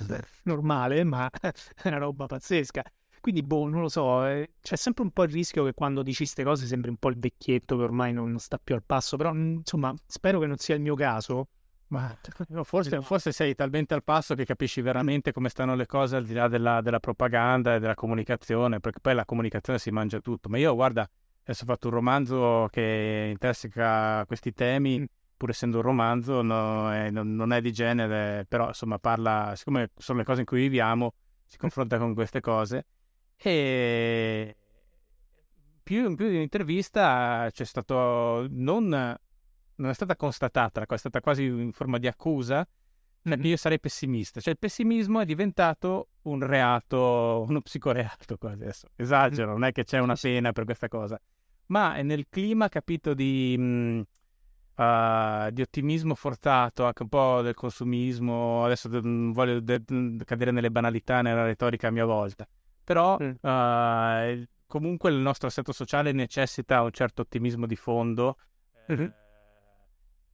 normale, ma è una roba pazzesca. Quindi, boh, non lo so, eh, c'è sempre un po' il rischio che quando dici queste cose sembri un po' il vecchietto che ormai non, sta più al passo, però insomma, spero che non sia il mio caso. Ma forse, forse, sei talmente al passo che capisci veramente come stanno le cose al di là della, della, propaganda e della comunicazione, perché poi la comunicazione si mangia tutto. Ma io, guarda, adesso ho fatto un romanzo che interseca questi temi, mm. pur essendo un romanzo, no, è, non, non, è di genere, però insomma parla, siccome sono le cose in cui viviamo, si confronta con queste cose E più, in più di un'intervista c'è stato non, non è stata constatata, è stata quasi in forma di accusa mm-hmm. io sarei pessimista. Cioè il pessimismo è diventato un reato, uno psicoreato quasi adesso. Esagero, non è che c'è una pena per questa cosa, ma è nel clima, capito, di, mh, uh, di ottimismo forzato, anche un po' del consumismo. Adesso non voglio de- cadere nelle banalità, nella retorica a mia volta. Però mm. uh, comunque il nostro assetto sociale necessita un certo ottimismo di fondo mm-hmm.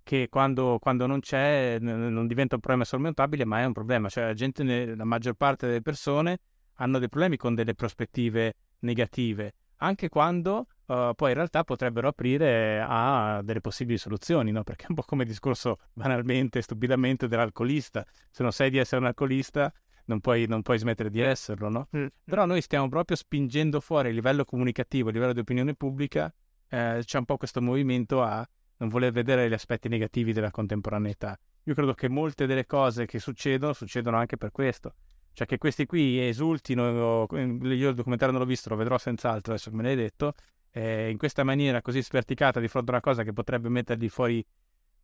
che quando, quando, non c'è non diventa un problema sormontabile ma è un problema cioè la gente la maggior parte delle persone hanno dei problemi con delle prospettive negative anche quando uh, poi in realtà potrebbero aprire a delle possibili soluzioni, no? Perché è un po' come il discorso banalmente, stupidamente dell'alcolista. Se non sai di essere un alcolista, non puoi, non puoi smettere di esserlo, no? Mm. Però noi stiamo proprio spingendo fuori a livello comunicativo, a livello di opinione pubblica, eh, c'è un po' questo movimento a non voler vedere gli aspetti negativi della contemporaneità. Io credo che molte delle cose che succedono, succedono anche per questo. Cioè che questi qui esultino, io il documentario non l'ho visto, lo vedrò senz'altro, adesso che me l'hai detto, eh, in questa maniera così sperticata di fronte a una cosa che potrebbe metterli fuori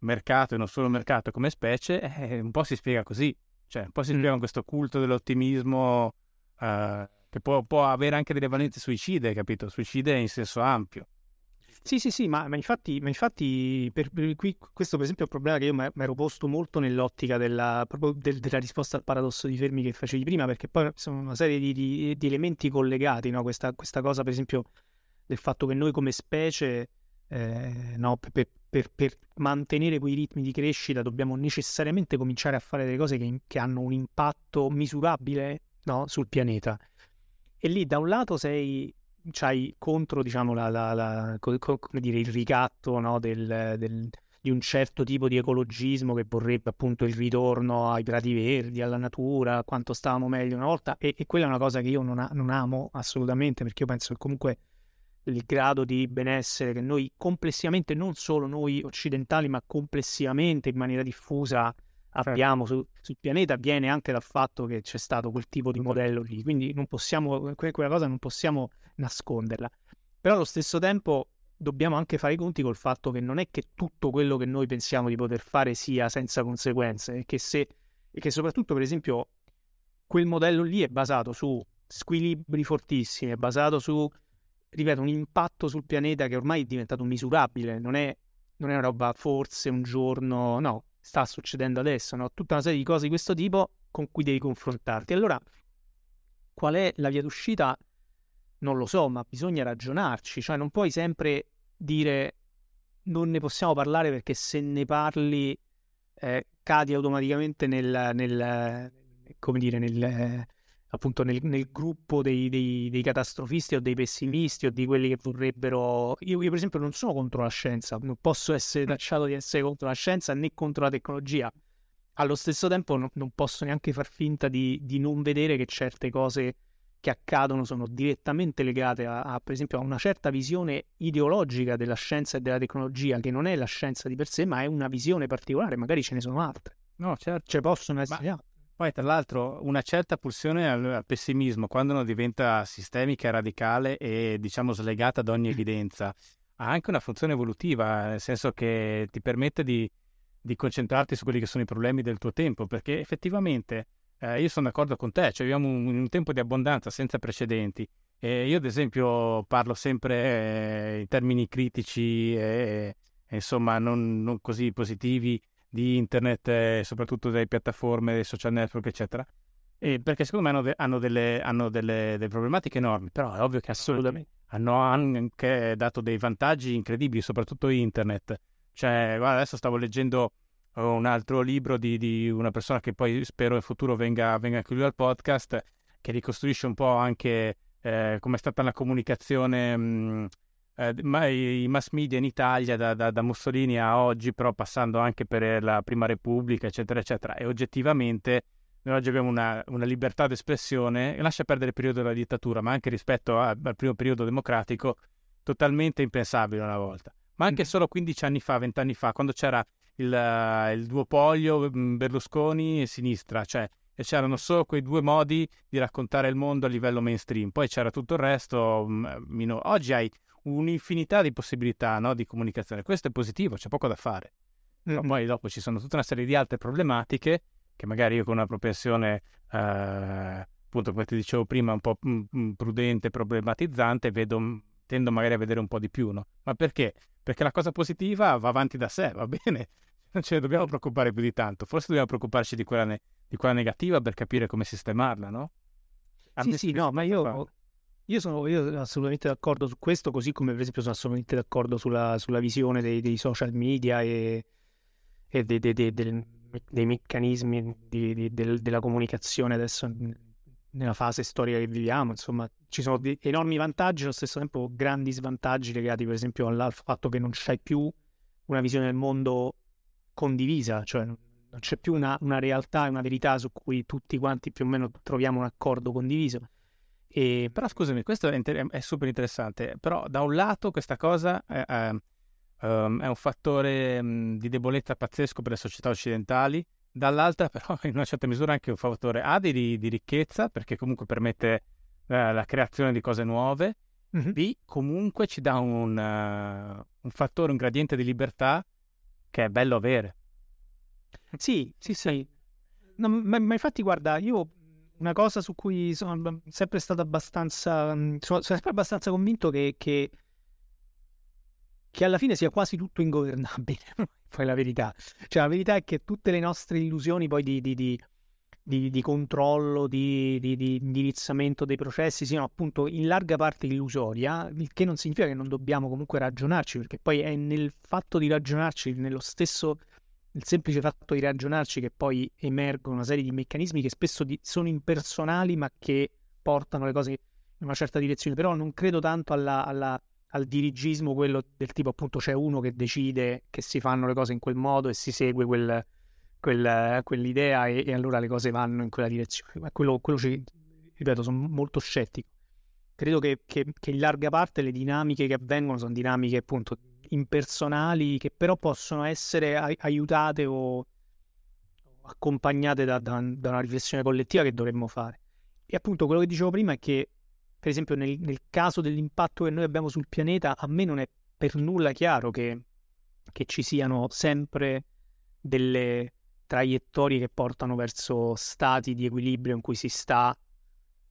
mercato e non solo mercato come specie, eh, un po' si spiega così. Cioè, un po' si con questo culto dell'ottimismo uh, che può, può, avere anche delle valenze suicide, capito? Suicide in senso ampio. Sì, sì, sì, ma, ma infatti, ma infatti per, per qui, questo per esempio è un problema che io mi ero posto molto nell'ottica della, del, della risposta al paradosso di Fermi che facevi prima, perché poi sono una serie di, di, di elementi collegati, no? questa, questa, cosa per esempio del fatto che noi come specie, eh, no, per, per, per, mantenere quei ritmi di crescita dobbiamo necessariamente cominciare a fare delle cose che, che hanno un impatto misurabile no? sul pianeta. E lì da un lato sei c'hai contro diciamo, la, la, la, dire, il ricatto no? del, del, di un certo tipo di ecologismo che vorrebbe appunto il ritorno ai prati verdi, alla natura, a quanto stavamo meglio una volta e, e quella è una cosa che io non, ha, non amo assolutamente perché io penso che comunque il grado di benessere che noi complessivamente, non solo noi occidentali, ma complessivamente in maniera diffusa certo. abbiamo su, sul pianeta viene anche dal fatto che c'è stato quel tipo di modello lì. Quindi non possiamo, quella cosa non possiamo nasconderla. Però allo stesso tempo dobbiamo anche fare i conti col fatto che non è che tutto quello che noi pensiamo di poter fare sia senza conseguenze e che, se, e che soprattutto, per esempio, quel modello lì è basato su squilibri fortissimi, è basato su ripeto, un impatto sul pianeta che ormai è diventato misurabile, non è, non è una roba forse un giorno, no, sta succedendo adesso, no? Tutta una serie di cose di questo tipo con cui devi confrontarti. Allora, qual è la via d'uscita? Non lo so, ma bisogna ragionarci, cioè non puoi sempre dire non ne possiamo parlare perché se ne parli eh, cadi automaticamente nel, nel come dire, nel, appunto nel, nel gruppo dei, dei, dei, catastrofisti o dei pessimisti o di quelli che vorrebbero... Io, io, per esempio non sono contro la scienza, non posso essere tacciato di essere contro la scienza né contro la tecnologia. Allo stesso tempo no, non posso neanche far finta di, di, non vedere che certe cose che accadono sono direttamente legate a, a, per esempio a una certa visione ideologica della scienza e della tecnologia che non è la scienza di per sé ma è una visione particolare, magari ce ne sono altre. No, certo. Ce possono essere ma... Poi, tra l'altro, una certa pulsione al, al, pessimismo, quando non diventa sistemica, radicale e, diciamo, slegata ad ogni evidenza, ha anche una funzione evolutiva, nel senso che ti permette di, di concentrarti su quelli che sono i problemi del tuo tempo, perché effettivamente eh, io sono d'accordo con te, cioè viviamo un, un tempo di abbondanza senza precedenti. E io, ad esempio, parlo sempre eh, in termini critici e, e insomma, non, non così positivi di internet e soprattutto delle piattaforme, dei social network, eccetera. E perché secondo me hanno, de- hanno, delle, hanno delle, delle, problematiche enormi, però è ovvio che assolutamente hanno anche dato dei vantaggi incredibili, soprattutto internet. Cioè, guarda, adesso stavo leggendo un altro libro di, di una persona che poi spero in futuro venga, venga anche lui al podcast, che ricostruisce un po' anche eh, come è stata la comunicazione mh, eh, ma i mass media in Italia da, da, da, Mussolini a oggi, però passando anche per la Prima Repubblica, eccetera, eccetera. E oggettivamente noi oggi abbiamo una, una libertà d'espressione, e lascia perdere il periodo della dittatura, ma anche rispetto a, al primo periodo democratico, totalmente impensabile una volta. Ma anche mm. solo 15 anni fa, 20 anni fa, quando c'era il, il duopolio mm, Berlusconi e sinistra, cioè e c'erano solo quei due modi di raccontare il mondo a livello mainstream, poi c'era tutto il resto. Mm, mino... Oggi hai un'infinità di possibilità no, di comunicazione, questo è positivo, c'è poco da fare. Mm. Poi dopo ci sono tutta una serie di altre problematiche che magari io con una propensione, eh, appunto come ti dicevo prima, un po' prudente, problematizzante, vedo, tendo magari a vedere un po' di più, no? Ma perché? Perché la cosa positiva va avanti da sé, va bene, non ce ne dobbiamo preoccupare più di tanto, forse dobbiamo preoccuparci di quella, ne- di quella negativa per capire come sistemarla, no? Sì, sì, no, ma io, io sono io assolutamente d'accordo su questo, così come per esempio sono assolutamente d'accordo sulla, sulla visione dei, dei, social media e, e dei, dei, dei meccanismi di, di, del, della comunicazione adesso nella fase storica che viviamo, insomma, ci sono enormi vantaggi, allo stesso tempo grandi svantaggi legati per esempio al fatto che non c'è più una visione del mondo condivisa, cioè non c'è più una, una realtà e una verità su cui tutti quanti più o meno troviamo un accordo condiviso. E... Però scusami, questo è, inter- è, super interessante, però da un lato questa cosa è, è um, è un fattore um, di debolezza pazzesco per le società occidentali, dall'altra però in una certa misura anche un fattore A di, di ricchezza, perché comunque permette uh, la creazione di cose nuove, mm-hmm. B comunque ci dà un, uh, un fattore, un gradiente di libertà che è bello avere. Sì, sì, sì. No, ma, ma, infatti, guarda, io una cosa su cui sono sempre stato abbastanza. Mm, sono, sempre abbastanza convinto che, che che alla fine sia quasi tutto ingovernabile, poi la verità. Cioè la verità è che tutte le nostre illusioni poi di, di, di, di controllo, di, indirizzamento dei processi siano appunto in larga parte illusoria, il che non significa che non dobbiamo comunque ragionarci, perché poi è nel fatto di ragionarci, nello stesso, il semplice fatto di ragionarci che poi emergono una serie di meccanismi che spesso sono impersonali ma che portano le cose in una certa direzione, però non credo tanto alla, alla al dirigismo, quello del tipo appunto c'è uno che decide che si fanno le cose in quel modo e si segue quel, quel, quell'idea e, e, allora le cose vanno in quella direzione. Ma quello, quello ci, ripeto, sono molto scettico. Credo che, che, che, in larga parte le dinamiche che avvengono sono dinamiche appunto impersonali che però possono essere ai- aiutate o accompagnate da, da, da una riflessione collettiva che dovremmo fare. E appunto quello che dicevo prima è che per esempio nel, nel, caso dell'impatto che noi abbiamo sul pianeta, a me non è per nulla chiaro che, che ci siano sempre delle traiettorie che portano verso stati di equilibrio in cui si sta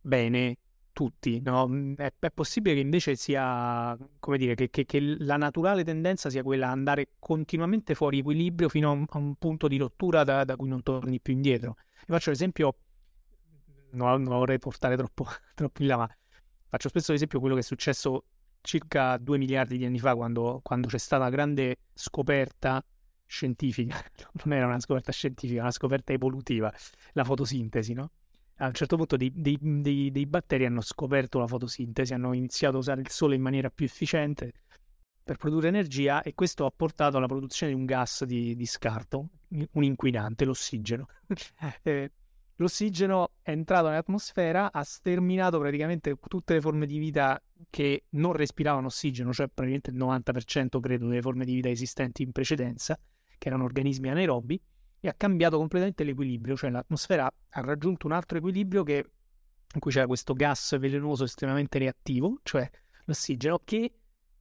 bene tutti. No? Mm, è, è, possibile che invece sia, come dire, che, che, che, la naturale tendenza sia quella di andare continuamente fuori equilibrio fino a un, a un punto di rottura da, da, cui non torni più indietro. Vi faccio l'esempio, non, non vorrei portare troppo, troppo in là, ma Faccio spesso l'esempio quello che è successo circa due miliardi di anni fa quando, quando c'è stata la grande scoperta scientifica, non era una scoperta scientifica, una scoperta evolutiva, la fotosintesi, no? A un certo punto dei, dei, dei, dei, batteri hanno scoperto la fotosintesi, hanno iniziato a usare il sole in maniera più efficiente per produrre energia e questo ha portato alla produzione di un gas di, di scarto, un inquinante, l'ossigeno. eh, l'ossigeno è entrato nell'atmosfera, ha sterminato praticamente tutte le forme di vita che non respiravano ossigeno, cioè praticamente il 90% credo delle forme di vita esistenti in precedenza, che erano organismi anaerobi, e ha cambiato completamente l'equilibrio, cioè l'atmosfera ha raggiunto un altro equilibrio che, in cui c'era questo gas velenoso estremamente reattivo, cioè l'ossigeno, che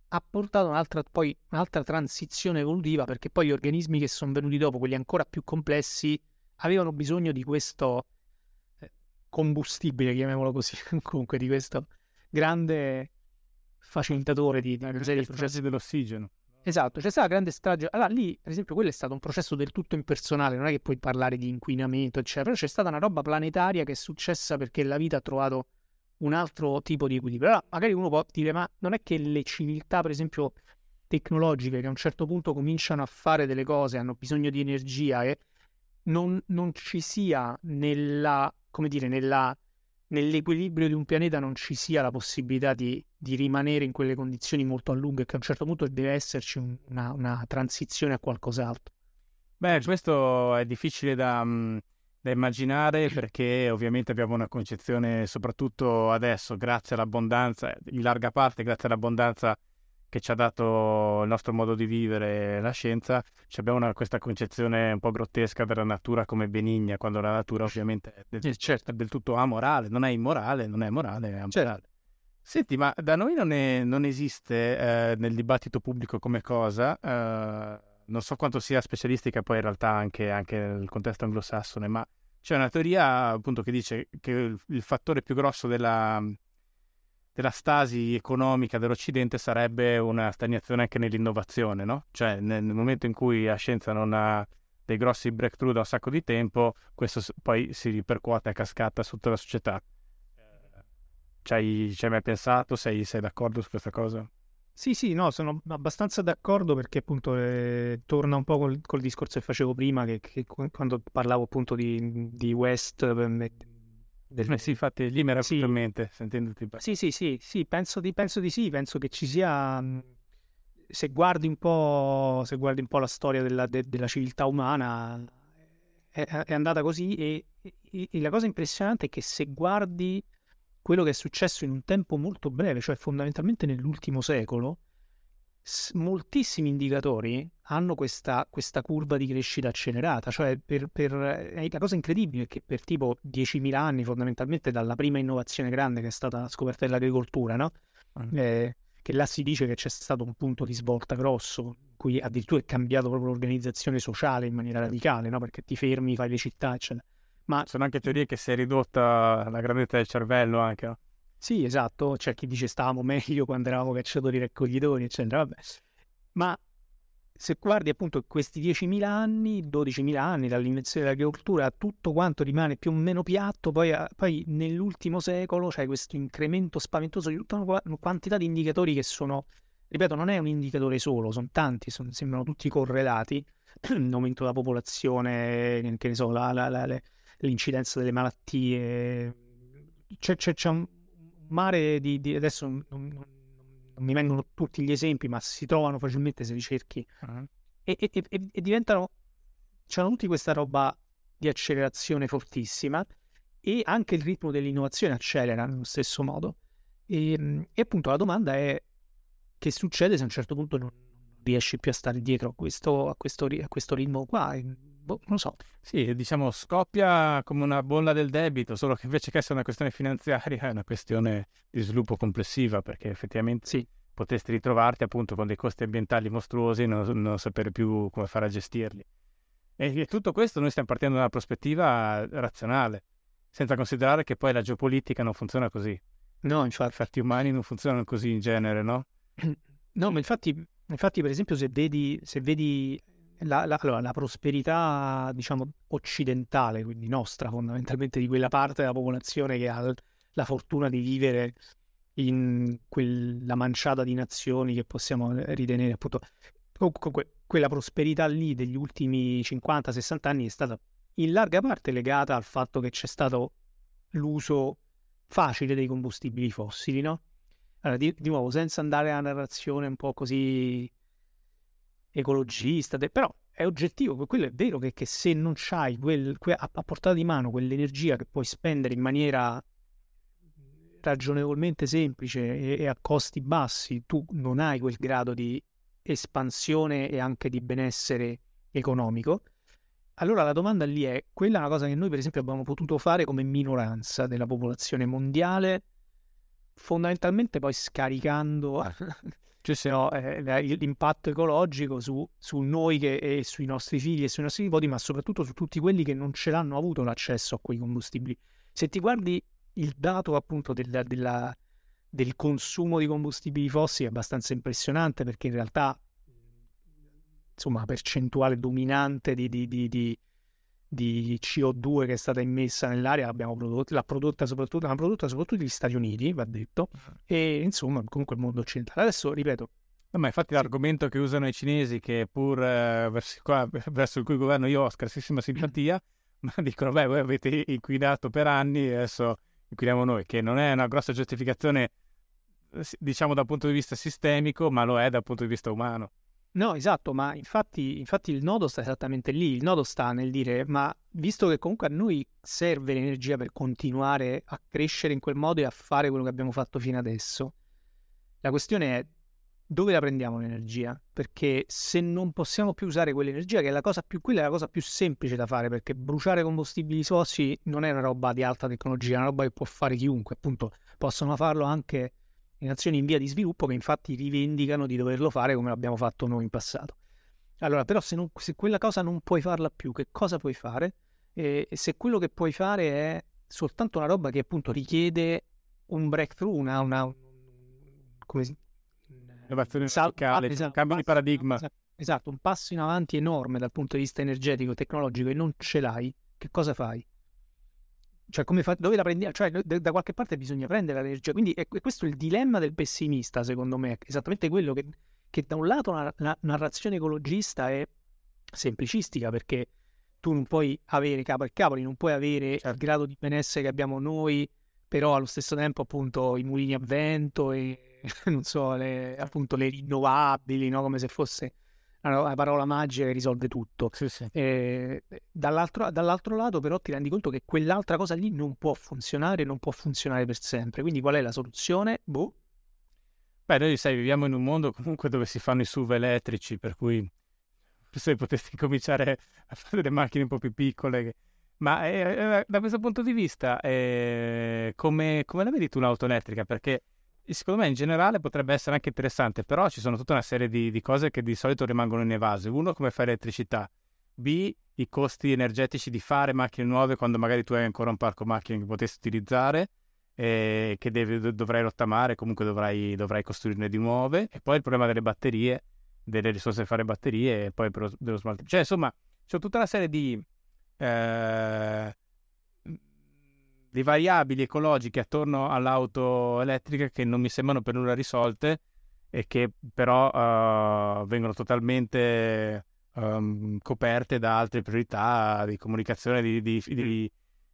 ha portato un'altra, poi, un'altra transizione evolutiva, perché poi gli organismi che sono venuti dopo, quelli ancora più complessi, avevano bisogno di questo eh, combustibile, chiamiamolo così, comunque di questo grande facilitatore di, di serie di processi dell'ossigeno. Esatto, c'è stata grande strage. Allora, lì, per esempio, quello è stato un processo del tutto impersonale, non è che puoi parlare di inquinamento, eccetera, però c'è stata una roba planetaria che è successa perché la vita ha trovato un altro tipo di equilibrio. Allora, magari uno può dire, ma non è che le civiltà, per esempio, tecnologiche, che a un certo punto cominciano a fare delle cose, hanno bisogno di energia e non, non ci sia nella, come dire, nella, nell'equilibrio di un pianeta non ci sia la possibilità di, di, rimanere in quelle condizioni molto a lungo e che a un certo punto deve esserci una, una transizione a qualcos'altro. Beh, questo è difficile da, mm, da, immaginare perché ovviamente abbiamo una concezione, soprattutto adesso, grazie all'abbondanza, in larga parte grazie all'abbondanza che ci ha dato il nostro modo di vivere la scienza, abbiamo una, questa concezione un po' grottesca della natura come benigna, quando la natura ovviamente è del, eh, certo. è del tutto amorale, non è immorale, non è morale, è amorale. Certo. Senti, ma da noi non, è, non esiste eh, nel dibattito pubblico come cosa, eh, non so quanto sia specialistica poi in realtà anche, anche nel contesto anglosassone, ma c'è una teoria appunto che dice che il, il fattore più grosso della, della stasi economica dell'Occidente sarebbe una stagnazione anche nell'innovazione, no? Cioè nel, momento in cui la scienza non ha dei grossi breakthrough da un sacco di tempo, questo poi si ripercuote a cascata su tutta la società. Ci hai, ci hai mai pensato? Sei, sei, d'accordo su questa cosa? Sì, sì, no, sono abbastanza d'accordo perché appunto eh, torna un po' col, col, discorso che facevo prima, che, che quando parlavo appunto di, di West, eh, del... Eh sì, infatti lì mi era sì. mente sentendoti Sì, sì, sì, sì penso, di, penso, di, sì, penso che ci sia... Se guardi un po', se guardi un po la storia della, de, della civiltà umana, è, è andata così e, e, e, la cosa impressionante è che se guardi quello che è successo in un tempo molto breve, cioè fondamentalmente nell'ultimo secolo, moltissimi indicatori hanno questa, questa, curva di crescita accelerata, cioè per, per, la cosa incredibile è che per tipo 10.000 anni fondamentalmente dalla prima innovazione grande che è stata la scoperta dell'agricoltura, no? mm. eh, che là si dice che c'è stato un punto di svolta grosso, in cui addirittura è cambiato proprio l'organizzazione sociale in maniera radicale, no? perché ti fermi, fai le città, eccetera. Ma sono anche teorie che si è ridotta la grandezza del cervello anche, no? Sì, esatto, c'è chi dice stavamo meglio quando eravamo cacciatori raccoglitori, eccetera, vabbè. Ma se guardi appunto questi 10.000 anni, 12.000 anni dall'invenzione dell'agricoltura, tutto quanto rimane più o meno piatto, poi, poi nell'ultimo secolo c'è questo incremento spaventoso di tutta una quantità di indicatori che sono, ripeto, non è un indicatore solo, sono tanti, sono, sembrano tutti correlati, l'aumento della popolazione, che ne so, la, la, la, l'incidenza delle malattie, c'è, c'è, c'è un, mare di, di adesso non, non, mi vengono tutti gli esempi, ma si trovano facilmente se li cerchi uh-huh. e, e, e, e, diventano c'hanno tutti questa roba di accelerazione fortissima e anche il ritmo dell'innovazione accelera nello stesso modo. E, e appunto la domanda è che succede se a un certo punto non riesci più a stare dietro a questo, a questo, a questo ritmo qua? boh, non so. Sì, diciamo, scoppia come una bolla del debito, solo che invece che essere una questione finanziaria è una questione di sviluppo complessiva, perché effettivamente sì. potresti ritrovarti appunto con dei costi ambientali mostruosi e non, non sapere più come fare a gestirli. E, e tutto questo noi stiamo partendo da una prospettiva razionale, senza considerare che poi la geopolitica non funziona così. No, infatti. I fatti umani non funzionano così in genere, no? No, ma infatti, infatti per esempio, se vedi, se vedi la, la, allora, la, prosperità, diciamo, occidentale, quindi nostra fondamentalmente, di quella parte della popolazione che ha la fortuna di vivere in quella manciata di nazioni che possiamo ritenere appunto comunque quella prosperità lì degli ultimi 50-60 anni è stata in larga parte legata al fatto che c'è stato l'uso facile dei combustibili fossili, no? Allora, di, di nuovo, senza andare a narrazione un po' così ecologista, però è oggettivo, quello è vero che, che se non c'hai quel, que... a, a portata di mano quell'energia che puoi spendere in maniera ragionevolmente semplice e, e a costi bassi, tu non hai quel grado di espansione e anche di benessere economico. Allora la domanda lì è, quella è una cosa che noi per esempio abbiamo potuto fare come minoranza della popolazione mondiale, fondamentalmente poi scaricando cioè se no eh, l'impatto ecologico su, su noi che, e sui nostri figli e sui nostri nipoti, ma soprattutto su tutti quelli che non ce l'hanno avuto l'accesso a quei combustibili. Se ti guardi il dato appunto della, della, del consumo di combustibili fossili è abbastanza impressionante perché in realtà insomma la percentuale dominante di, di, di, di di CO2 che è stata immessa nell'aria l'abbiamo prodotta, l'ha prodotta soprattutto, l'ha prodotta soprattutto gli Stati Uniti, va detto, e insomma comunque il mondo occidentale. Adesso ripeto. Ma infatti l'argomento che usano i cinesi, che pur eh, verso, qua, verso, il cui governo io ho scarsissima simpatia, ma dicono, beh, voi avete inquinato per anni, adesso inquiniamo noi, che non è una grossa giustificazione, diciamo dal punto di vista sistemico, ma lo è dal punto di vista umano. No, esatto, ma infatti, infatti, il nodo sta esattamente lì. Il nodo sta nel dire, ma visto che comunque a noi serve l'energia per continuare a crescere in quel modo e a fare quello che abbiamo fatto fino adesso, la questione è dove la prendiamo l'energia? Perché se non possiamo più usare quell'energia, che è la cosa più, quella è la cosa più semplice da fare, perché bruciare combustibili fossili non è una roba di alta tecnologia, è una roba che può fare chiunque, appunto possono farlo anche in azioni in via di sviluppo che infatti rivendicano di doverlo fare come l'abbiamo fatto noi in passato. Allora, però se, non, se quella cosa non puoi farla più, che cosa puoi fare? E, e se quello che puoi fare è soltanto una roba che appunto richiede un breakthrough, una, una come si innovazione Sal- radicale, esatto, cambio di paradigma. Esatto, esatto, un passo in avanti enorme dal punto di vista energetico, tecnologico e non ce l'hai, che cosa fai? Cioè, come fa- dove la prendi? Cioè, da qualche parte bisogna prendere l'energia. Quindi è, questo è il dilemma del pessimista, secondo me. Esattamente quello che, che da un lato la, la narrazione ecologista è semplicistica perché tu non puoi avere capo e cavoli, non puoi avere certo. il grado di benessere che abbiamo noi, però allo stesso tempo appunto i mulini a vento e non so, le, appunto le rinnovabili, no? come se fosse la parola magica che risolve tutto. Sì, sì. Eh, dall'altro, dall'altro, lato, però, ti rendi conto che quell'altra cosa lì non può funzionare, non può funzionare per sempre. Quindi, qual è la soluzione? Boh. Beh, noi sai, viviamo in un mondo comunque dove si fanno i SUV elettrici, per cui se potessi cominciare a fare delle macchine un po' più piccole. Ma eh, eh, da questo punto di vista, eh, come, come la vedi tu un'auto elettrica? Perché secondo me in generale potrebbe essere anche interessante, però ci sono tutta una serie di, di cose che di solito rimangono inevase. Uno, come fare elettricità. B, i costi energetici di fare macchine nuove quando magari tu hai ancora un parco macchine che potresti utilizzare e che devi, dovrai rottamare, comunque dovrai, dovrai, costruirne di nuove. E poi il problema delle batterie, delle risorse per fare batterie e poi dello smart. Cioè, insomma, c'è tutta una serie di... Eh, di variabili ecologiche attorno all'auto elettrica che non mi sembrano per nulla risolte e che però uh, vengono totalmente um, coperte da altre priorità di comunicazione, di, di, di,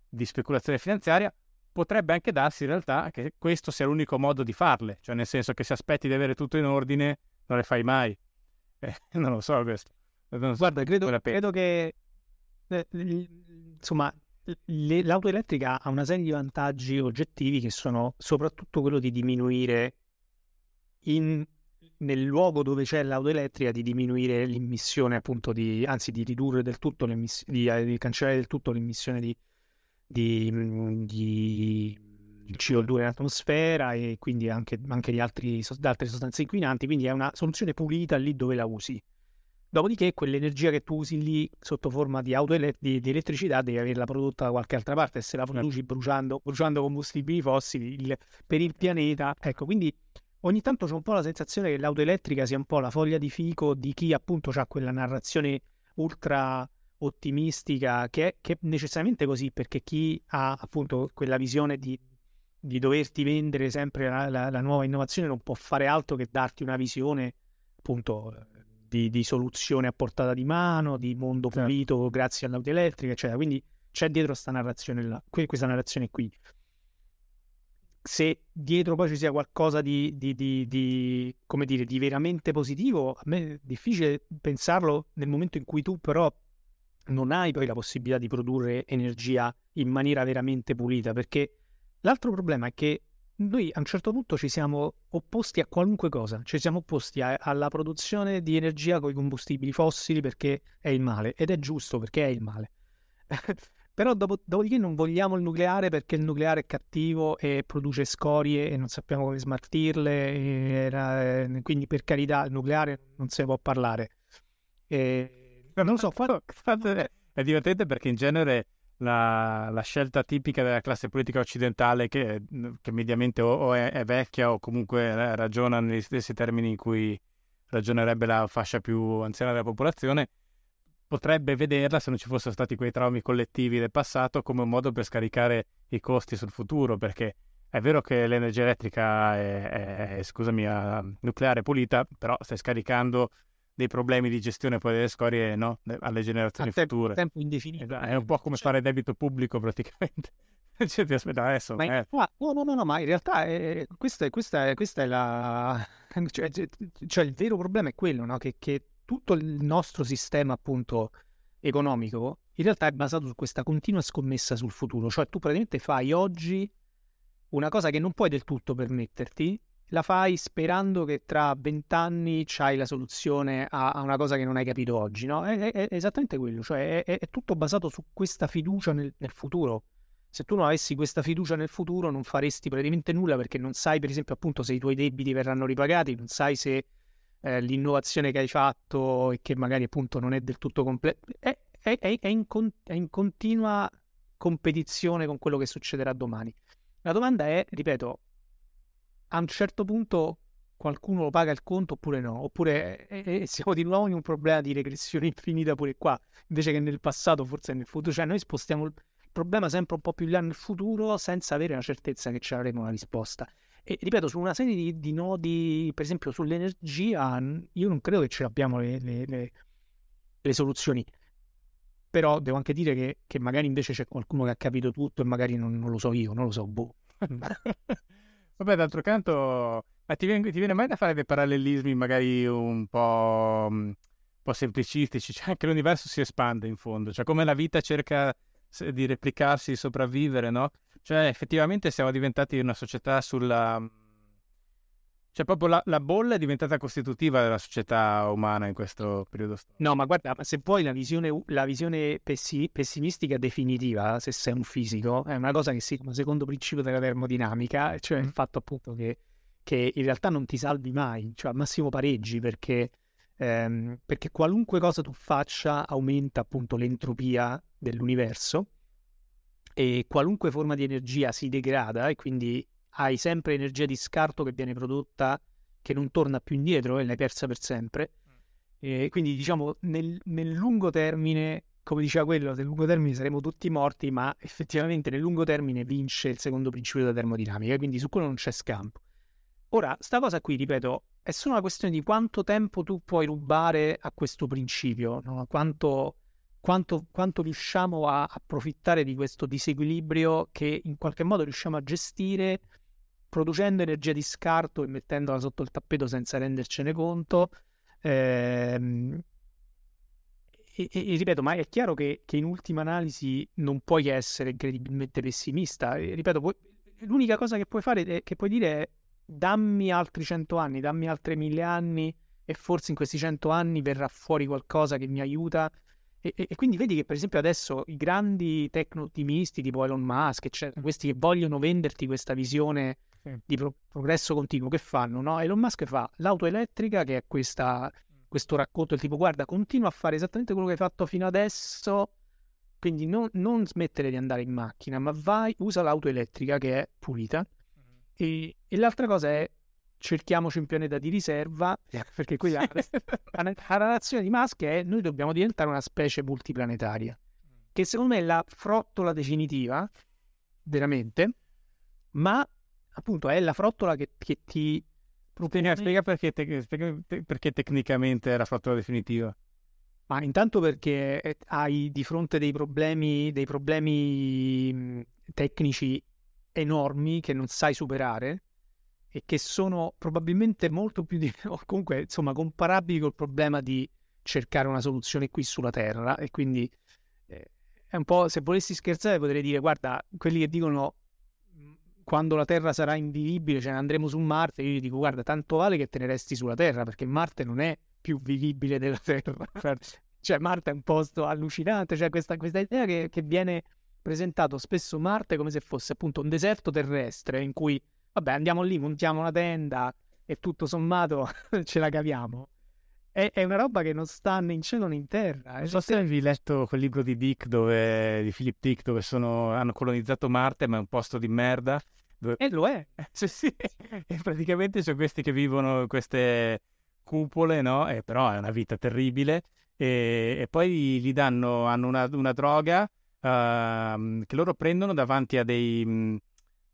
di, speculazione finanziaria. Potrebbe anche darsi in realtà che questo sia l'unico modo di farle, cioè nel senso che se aspetti di avere tutto in ordine non le fai mai. Eh, non lo so questo. Non so Guarda, credo, credo che eh, insomma le, l'auto elettrica ha una serie di vantaggi oggettivi che sono soprattutto quello di diminuire in, nel luogo dove c'è l'auto elettrica di diminuire l'emissione appunto di anzi di ridurre del tutto l'emissione di, eh, di cancellare del tutto l'emissione di, di, di CO2 in atmosfera e quindi anche, anche di, altri, di altre sostanze inquinanti. Quindi è una soluzione pulita lì dove la usi Dopodiché quell'energia che tu usi lì sotto forma di, ele- di, di elettricità devi averla prodotta da qualche altra parte se la produci bruciando, bruciando combustibili fossili il, per il pianeta. Ecco, quindi ogni tanto c'è un po' la sensazione che l'auto elettrica sia un po' la foglia di fico di chi appunto ha quella narrazione ultra ottimistica che è, che è necessariamente così perché chi ha appunto quella visione di, di doverti vendere sempre la, la, la nuova innovazione non può fare altro che darti una visione appunto di, di, soluzione a portata di mano, di mondo certo. pulito grazie all'auto elettrica, eccetera. Quindi c'è dietro questa narrazione là, questa narrazione qui. Se dietro poi ci sia qualcosa di, di, di, di, come dire, di veramente positivo, a me è difficile pensarlo nel momento in cui tu però non hai poi la possibilità di produrre energia in maniera veramente pulita, perché l'altro problema è che noi a un certo punto ci siamo opposti a qualunque cosa, ci siamo opposti a, alla produzione di energia con i combustibili fossili perché è il male, ed è giusto perché è il male. Però dopo, dopodiché non vogliamo il nucleare perché il nucleare è cattivo e produce scorie e non sappiamo come smaltirle, e, e, quindi per carità il nucleare non se ne può parlare. E, non lo so, quando... è divertente perché in genere la, la, scelta tipica della classe politica occidentale che, che mediamente o, o è, è, vecchia o comunque ragiona negli stessi termini in cui ragionerebbe la fascia più anziana della popolazione, potrebbe vederla, se non ci fossero stati quei traumi collettivi del passato, come un modo per scaricare i costi sul futuro, perché è vero che l'energia elettrica è, è, è scusami, nucleare pulita, però stai scaricando dei problemi di gestione poi delle scorie no? alle generazioni a tempo, future. tempo indefinito. Esatto, è un po' come cioè... fare debito pubblico praticamente. cioè, ti aspetta adesso. Ma eh. no, no, no, no, ma in realtà è, questa, è, questa, è, questa è la... Cioè, cioè, il vero problema è quello, no? che, che tutto il nostro sistema appunto economico in realtà è basato su questa continua scommessa sul futuro. Cioè tu praticamente fai oggi una cosa che non puoi del tutto permetterti la fai sperando che tra vent'anni c'hai la soluzione a, a, una cosa che non hai capito oggi, no? È, è, è esattamente quello, cioè è, è, tutto basato su questa fiducia nel, nel, futuro. Se tu non avessi questa fiducia nel futuro non faresti praticamente nulla perché non sai, per esempio, appunto se i tuoi debiti verranno ripagati, non sai se eh, l'innovazione che hai fatto e che magari appunto non è del tutto completa, è, in, con, è in continua competizione con quello che succederà domani. La domanda è, ripeto, a un certo punto qualcuno lo paga il conto oppure no, oppure eh, eh, siamo di nuovo in un problema di regressione infinita pure qua, invece che nel passato, forse nel futuro, cioè noi spostiamo il problema sempre un po' più là nel futuro senza avere la certezza che ci avremo una risposta. E ripeto, su una serie di, di, nodi, per esempio sull'energia, io non credo che ce l'abbiamo le, le, le, le soluzioni. Però devo anche dire che, che, magari invece c'è qualcuno che ha capito tutto e magari non, non lo so io, non lo so, boh. Vabbè, d'altro canto, ma ti viene, ti viene, mai da fare dei parallelismi magari un po', mm, un po', semplicistici? Cioè, anche l'universo si espande in fondo, cioè come la vita cerca di replicarsi, di sopravvivere, no? Cioè, effettivamente siamo diventati una società sulla cioè, proprio la, la, bolla è diventata costitutiva della società umana in questo periodo storico. No, ma guarda, se poi la visione, la visione pessi, pessimistica definitiva, se sei un fisico, è una cosa che si chiama secondo principio della termodinamica, cioè mm. il fatto appunto che, che, in realtà non ti salvi mai, cioè al massimo pareggi, perché, ehm, perché qualunque cosa tu faccia aumenta appunto l'entropia dell'universo e qualunque forma di energia si degrada e quindi hai sempre energia di scarto che viene prodotta, che non torna più indietro e l'hai persa per sempre. Mm. E quindi diciamo nel, nel, lungo termine, come diceva quello, nel lungo termine saremo tutti morti, ma effettivamente nel lungo termine vince il secondo principio della termodinamica, quindi su quello non c'è scampo. Ora, sta cosa qui, ripeto, è solo una questione di quanto tempo tu puoi rubare a questo principio, no? quanto, quanto, quanto, riusciamo a approfittare di questo disequilibrio che in qualche modo riusciamo a gestire producendo energia di scarto e mettendola sotto il tappeto senza rendercene conto. Ehm, e, e, ripeto, ma è chiaro che, che, in ultima analisi non puoi essere incredibilmente pessimista. E, ripeto, puoi, l'unica cosa che puoi fare, è, che puoi dire è dammi altri cento anni, dammi altri mille anni e forse in questi cento anni verrà fuori qualcosa che mi aiuta. E, e quindi vedi che per esempio adesso i grandi tecno-ottimisti tipo Elon Musk, eccetera, questi che vogliono venderti questa visione. Di pro- progresso continuo che fanno, no? Elon Musk fa l'auto elettrica che è questa, questo racconto del tipo guarda continua a fare esattamente quello che hai fatto fino adesso quindi non, non smettere di andare in macchina ma vai, usa l'auto elettrica che è pulita mm-hmm. e, e, l'altra cosa è cerchiamoci un pianeta di riserva perché qui la, la, la narrazione di Musk è noi dobbiamo diventare una specie multiplanetaria mm. che secondo me è la frottola definitiva veramente ma appunto è la frottola che, che ti propone... Spiega perché, te, spiega perché tecnicamente è la frottola definitiva. Ma intanto perché hai di fronte dei problemi, dei problemi tecnici enormi che non sai superare e che sono probabilmente molto più di, o comunque insomma comparabili col problema di cercare una soluzione qui sulla Terra e quindi eh, è un po' se volessi scherzare potrei dire guarda quelli che dicono quando la Terra sarà invivibile, cioè andremo su Marte, io gli dico guarda, tanto vale che te ne resti sulla Terra, perché Marte non è più vivibile della Terra. cioè Marte è un posto allucinante, cioè questa, questa idea che, che, viene presentato spesso Marte come se fosse appunto un deserto terrestre in cui, vabbè, andiamo lì, montiamo una tenda e tutto sommato ce la caviamo. È, è, una roba che non sta né in cielo né in terra. Non so se avevi letto quel libro di Dick, dove, di Philip Dick, dove sono, hanno colonizzato Marte, ma è un posto di merda. Dove... E lo è. sì, sì. E praticamente sono questi che vivono in queste cupole, no? E però è una vita terribile. E, e poi gli danno, hanno una, una droga uh, che loro prendono davanti a dei...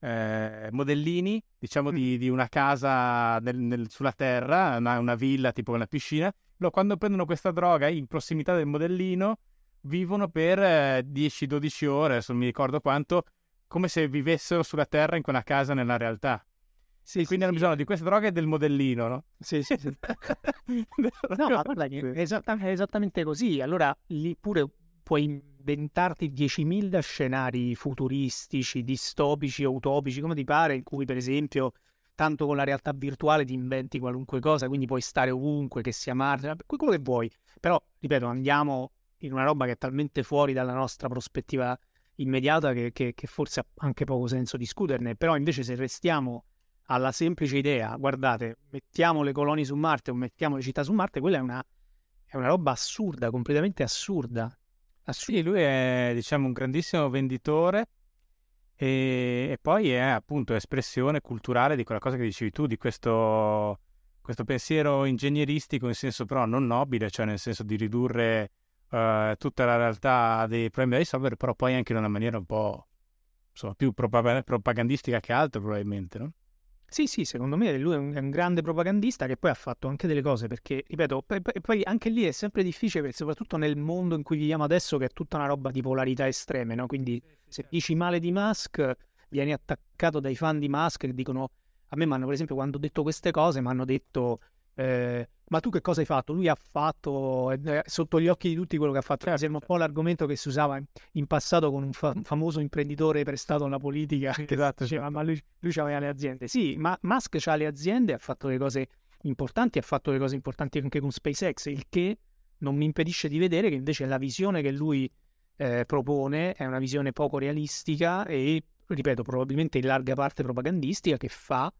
Eh, modellini, diciamo, mm. di, di, una casa nel, nel, sulla terra, una, una, villa tipo una piscina. Loro quando prendono questa droga in prossimità del modellino vivono per eh, 10-12 ore, adesso non mi ricordo quanto, come se vivessero sulla terra in quella casa nella realtà. Sì, Quindi sì, hanno bisogno di questa droga e del modellino, no? Sì, sì, sì. no, ma guarda, è, esatt- è esattamente così. Allora, lì pure puoi inventarti 10.000 scenari futuristici, distopici o utopici, come ti pare, in cui per esempio tanto con la realtà virtuale ti inventi qualunque cosa, quindi puoi stare ovunque, che sia Marte, quello che vuoi. Però, ripeto, andiamo in una roba che è talmente fuori dalla nostra prospettiva immediata che, che, che forse ha anche poco senso discuterne. Però invece se restiamo alla semplice idea, guardate, mettiamo le colonie su Marte o mettiamo le città su Marte, quella è una, è una roba assurda, completamente assurda. Assurda. Sì, lui è diciamo un grandissimo venditore e, e, poi è appunto espressione culturale di quella cosa che dicevi tu, di questo, questo pensiero ingegneristico in senso però non nobile, cioè nel senso di ridurre uh, tutta la realtà dei problemi da risolvere, però poi anche in una maniera un po' insomma, più propagandistica che altro probabilmente, no? Sì, sì, secondo me lui è un, è un, grande propagandista che poi ha fatto anche delle cose, perché, ripeto, poi, poi anche lì è sempre difficile, perché soprattutto nel mondo in cui viviamo adesso, che è tutta una roba di polarità estreme, no? Quindi se certo. dici male di Musk, vieni attaccato dai fan di Musk che dicono, a me mi hanno, per esempio, quando ho detto queste cose, mi hanno detto eh, ma tu che cosa hai fatto? Lui ha fatto eh, sotto gli occhi di tutti quello che ha fatto. Certo. Sembra un po' l'argomento che si usava in passato con un fa- famoso imprenditore prestato alla politica. Esatto, diceva, ma lui, lui aveva le aziende. Sì, ma Musk ha le aziende, ha fatto le cose importanti, ha fatto le cose importanti anche con SpaceX, il che non mi impedisce di vedere che invece la visione che lui eh, propone è una visione poco realistica e, ripeto, probabilmente in larga parte propagandistica che fa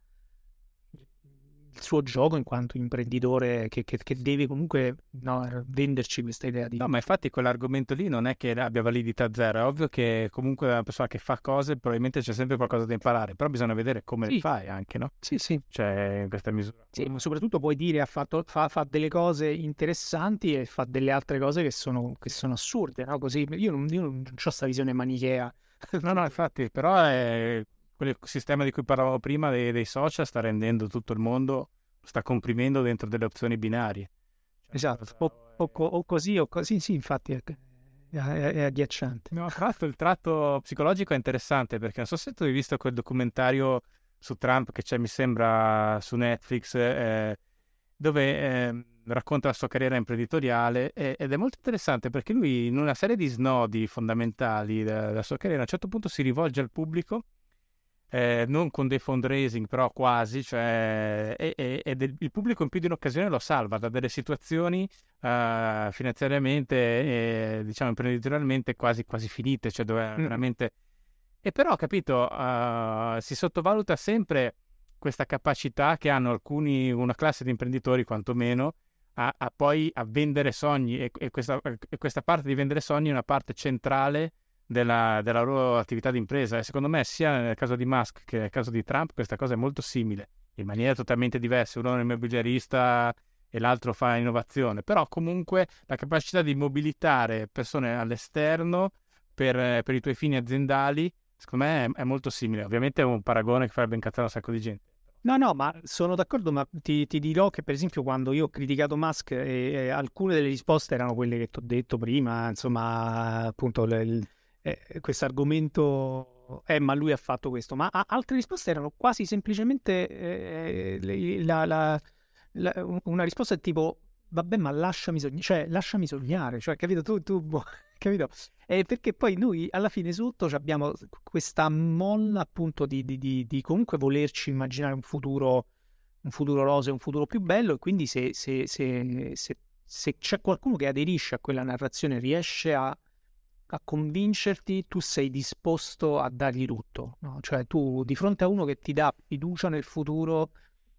suo gioco in quanto imprenditore che, che, che deve comunque no, venderci questa idea di... No, ma infatti quell'argomento lì non è che abbia validità zero, è ovvio che comunque una persona che fa cose probabilmente c'è sempre qualcosa da imparare, però bisogna vedere come sì. fai anche, no? Sì, sì. Cioè, in questa misura. Sì, ma soprattutto puoi dire ha fatto, fa, fa, delle cose interessanti e fa delle altre cose che sono, che sono assurde, no? Così io non, io non ho questa visione manichea. no, no, infatti, però è quel sistema di cui parlavamo prima dei, dei, social sta rendendo tutto il mondo, sta comprimendo dentro delle opzioni binarie. Cioè, esatto, o, o, o, così o così, sì, infatti è, è, è agghiacciante. No, tra l'altro il tratto psicologico è interessante perché non so se tu hai visto quel documentario su Trump che c'è, mi sembra, su Netflix, eh, dove eh, racconta la sua carriera imprenditoriale eh, ed è molto interessante perché lui in una serie di snodi fondamentali della, della sua carriera a un certo punto si rivolge al pubblico eh, non con dei fundraising, però quasi, cioè, e, e, e del, il pubblico in più di un'occasione lo salva da delle situazioni uh, finanziariamente e diciamo imprenditorialmente quasi, quasi finite, cioè dove mm. veramente... E però, capito, uh, si sottovaluta sempre questa capacità che hanno alcuni, una classe di imprenditori quantomeno, a, a poi a vendere sogni e, e, questa, e questa parte di vendere sogni è una parte centrale della, della loro attività di impresa e secondo me sia nel caso di Musk che nel caso di Trump questa cosa è molto simile, in maniera totalmente diversa, uno è un immobiliarista e l'altro fa innovazione, però comunque la capacità di mobilitare persone all'esterno per, per i tuoi fini aziendali, secondo me è, è, molto simile, ovviamente è un paragone che farebbe incazzare un sacco di gente. No, no, ma sono d'accordo, ma ti, ti, dirò che per esempio quando io ho criticato Musk, eh, eh, alcune delle risposte erano quelle che ti ho detto prima, insomma, appunto, il, eh, questo argomento, eh, ma lui ha fatto questo, ma altre risposte erano quasi semplicemente eh, la, la, la, una risposta tipo, vabbè, ma lasciami sognare, cioè, lasciami sognare, cioè, capito, tu, tu boh, capito? Eh, perché poi noi alla fine sotto abbiamo questa molla appunto di, di, di, di, comunque volerci immaginare un futuro, un futuro roseo, un futuro più bello e quindi se, se, se, se c'è qualcuno che aderisce a quella narrazione riesce a a convincerti, tu sei disposto a dargli tutto. No? Cioè tu di fronte a uno che ti dà fiducia nel futuro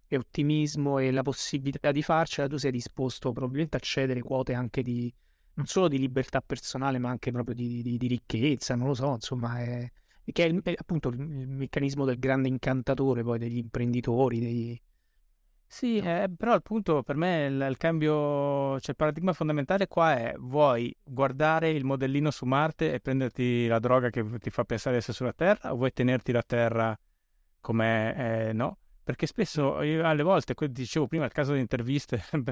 e ottimismo e la possibilità di farcela, tu sei disposto probabilmente a cedere quote anche di non solo di libertà personale, ma anche proprio di, di, di ricchezza, non lo so, insomma, è, che è, è appunto il, il, meccanismo del grande incantatore poi degli imprenditori, dei, sì, eh, però il punto per me il, il cambio, cioè il paradigma fondamentale qua è vuoi guardare il modellino su Marte e prenderti la droga che ti fa pensare di essere sulla Terra o vuoi tenerti la Terra come eh, no? Perché spesso io, alle volte, dicevo prima il caso di interviste,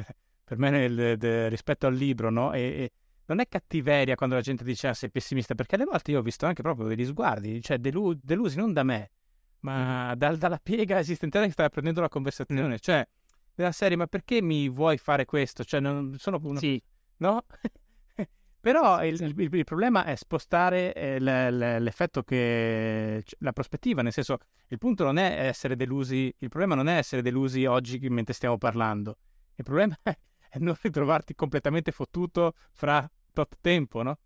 per me nel, de, rispetto al libro, no? E, e, non è cattiveria quando la gente dice ah, sei pessimista, perché alle volte io ho visto anche proprio degli sguardi, cioè delu- delusi non da me, ma dal, dalla piega esistenziale che stai prendendo la conversazione. Mm. Cioè, della serie, ma perché mi vuoi fare questo? Cioè, non sono uno... Sì. No? Però il, il, il, problema è spostare eh, le, le, l'effetto che... la prospettiva, nel senso, il punto non è essere delusi, il problema non è essere delusi oggi mentre stiamo parlando, il problema è, è non ritrovarti completamente fottuto fra tot tempo, no?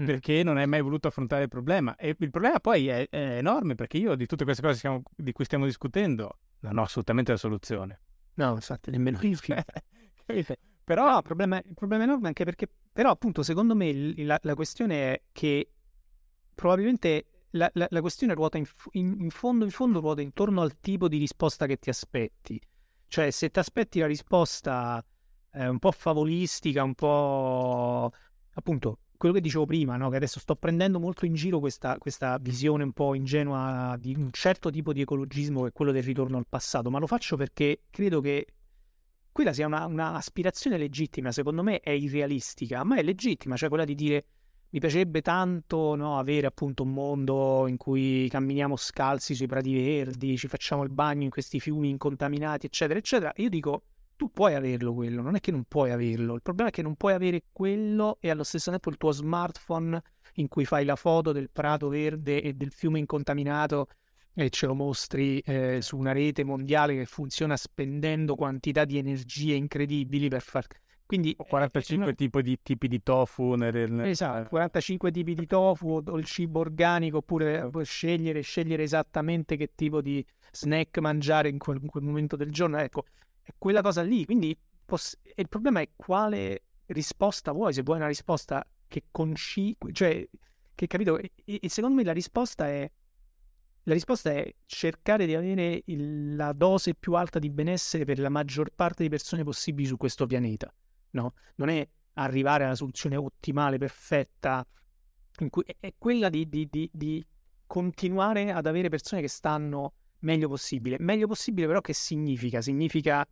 Mm. Perché non hai mai voluto affrontare il problema. E il problema poi è, è enorme, perché io di tutte queste cose stiamo, di cui stiamo discutendo non ho assolutamente la soluzione. No, infatti, nemmeno io. Però no, il, problema, il problema è enorme anche perché, però appunto, secondo me la, la questione è che probabilmente la, la, la questione ruota in, in, in, fondo, in fondo ruota intorno al tipo di risposta che ti aspetti. Cioè, se ti aspetti la risposta eh, un po' favolistica, un po' appunto quello che dicevo prima, no? che adesso sto prendendo molto in giro questa, questa, visione un po' ingenua di un certo tipo di ecologismo che è quello del ritorno al passato, ma lo faccio perché credo che quella sia una, una aspirazione legittima, secondo me è irrealistica, ma è legittima, cioè quella di dire mi piacerebbe tanto no, avere appunto un mondo in cui camminiamo scalzi sui prati verdi, ci facciamo il bagno in questi fiumi incontaminati, eccetera, eccetera. Io dico, tu puoi averlo quello, non è che non puoi averlo. Il problema è che non puoi avere quello e allo stesso tempo il tuo smartphone in cui fai la foto del prato verde e del fiume incontaminato e ce lo mostri eh, su una rete mondiale che funziona spendendo quantità di energie incredibili per far... Quindi 45 eh, tipi, di, tipi di tofu. Nel... Esatto, 45 tipi di tofu o il cibo organico oppure puoi scegliere, scegliere esattamente che tipo di snack mangiare in quel, in quel momento del giorno. Ecco, è quella cosa lì. Quindi poss- il problema è quale risposta vuoi, se vuoi una risposta che conci... cioè, che capito? E, e secondo me la risposta è la risposta è cercare di avere il, la dose più alta di benessere per la maggior parte di persone possibili su questo pianeta. No? Non è arrivare alla soluzione ottimale, perfetta, cui, è quella di, di, di, di, continuare ad avere persone che stanno meglio possibile. Meglio possibile però che significa? Significa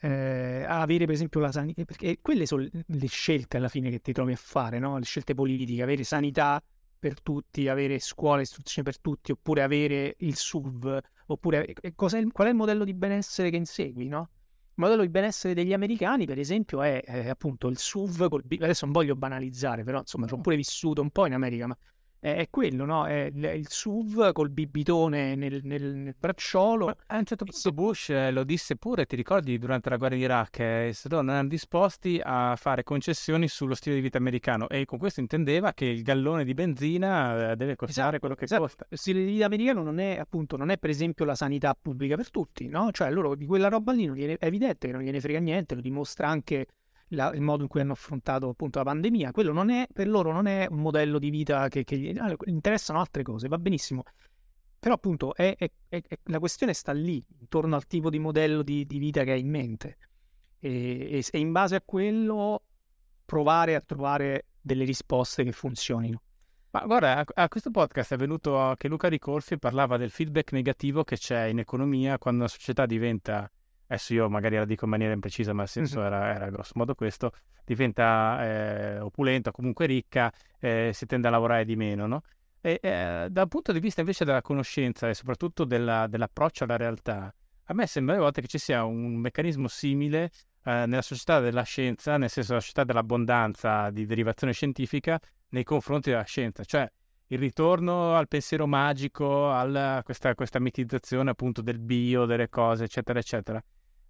eh, avere per esempio la sanità, perché quelle sono le scelte alla fine che ti trovi a fare, no? le scelte politiche, avere sanità per tutti, avere scuola, istruzione per tutti, oppure avere il SUV, oppure è, qual è il modello di benessere che insegui, no? Il modello di benessere degli americani, per esempio, è, è appunto il SUV, col, adesso non voglio banalizzare, però insomma ci ho pure vissuto un po' in America, ma è, è quello, no? È il, il, SUV col bibitone nel, nel, nel bracciolo. Ma a un certo punto Bush eh, lo disse pure, ti ricordi, durante la guerra in Iraq, eh, non erano disposti a fare concessioni sullo stile di vita americano e con questo intendeva che il gallone di benzina eh, deve costare esatto, quello che esatto. costa. Lo stile di vita americano non è appunto, non è per esempio la sanità pubblica per tutti, no? Cioè loro di quella roba lì non gliene, è evidente che non gliene frega niente, lo dimostra anche la, il modo in cui hanno affrontato appunto la pandemia. Quello non è, per loro non è un modello di vita che, che gli interessano altre cose, va benissimo. Però appunto è, è, la questione sta lì, intorno al tipo di modello di, di vita che hai in mente. E, e, e in base a quello provare a trovare delle risposte che funzionino. Ma guarda, a, a, questo podcast è venuto che Luca Ricorsi parlava del feedback negativo che c'è in economia quando una società diventa adesso io magari la dico in maniera imprecisa, ma il senso era, era grosso modo questo, diventa eh, opulenta, comunque ricca, eh, si tende a lavorare di meno, no? E eh, dal punto di vista invece della conoscenza e soprattutto della, dell'approccio alla realtà, a me sembra a volte che ci sia un meccanismo simile eh, nella società della scienza, nel senso la società dell'abbondanza di derivazione scientifica nei confronti della scienza, cioè il ritorno al pensiero magico, a questa, questa mitizzazione appunto del bio, delle cose, eccetera, eccetera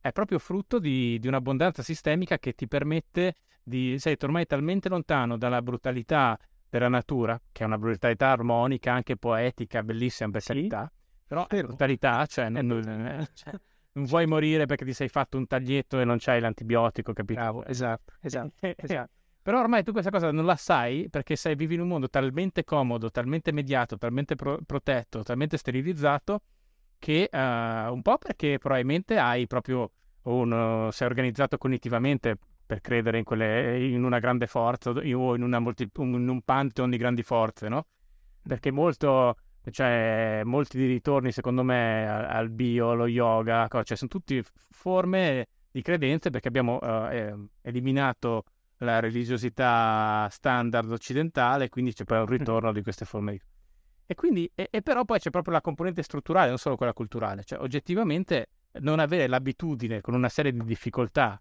è proprio frutto di, di un'abbondanza sistemica che ti permette di... sei ormai talmente lontano dalla brutalità della natura, che è una brutalità armonica, anche poetica, bellissima per carità, però è brutalità, cioè non, non, cioè non, vuoi morire perché ti sei fatto un taglietto e non c'hai l'antibiotico, capito? Bravo, esatto, esatto, esatto. Però ormai tu questa cosa non la sai perché sei, vivi in un mondo talmente comodo, talmente mediato, talmente pro- protetto, talmente sterilizzato che uh, un po' perché probabilmente hai proprio un, sei organizzato cognitivamente per credere in, quelle, in una grande forza o in, multi, in, un pantheon di grandi forze, no? Perché molto, cioè, molti di ritorni, secondo me, al, al bio, allo yoga, cioè, sono tutte forme di credenze perché abbiamo uh, eliminato la religiosità standard occidentale, quindi c'è poi un ritorno di queste forme di e quindi, e, e però poi c'è proprio la componente strutturale, non solo quella culturale. Cioè, oggettivamente, non avere l'abitudine con una serie di difficoltà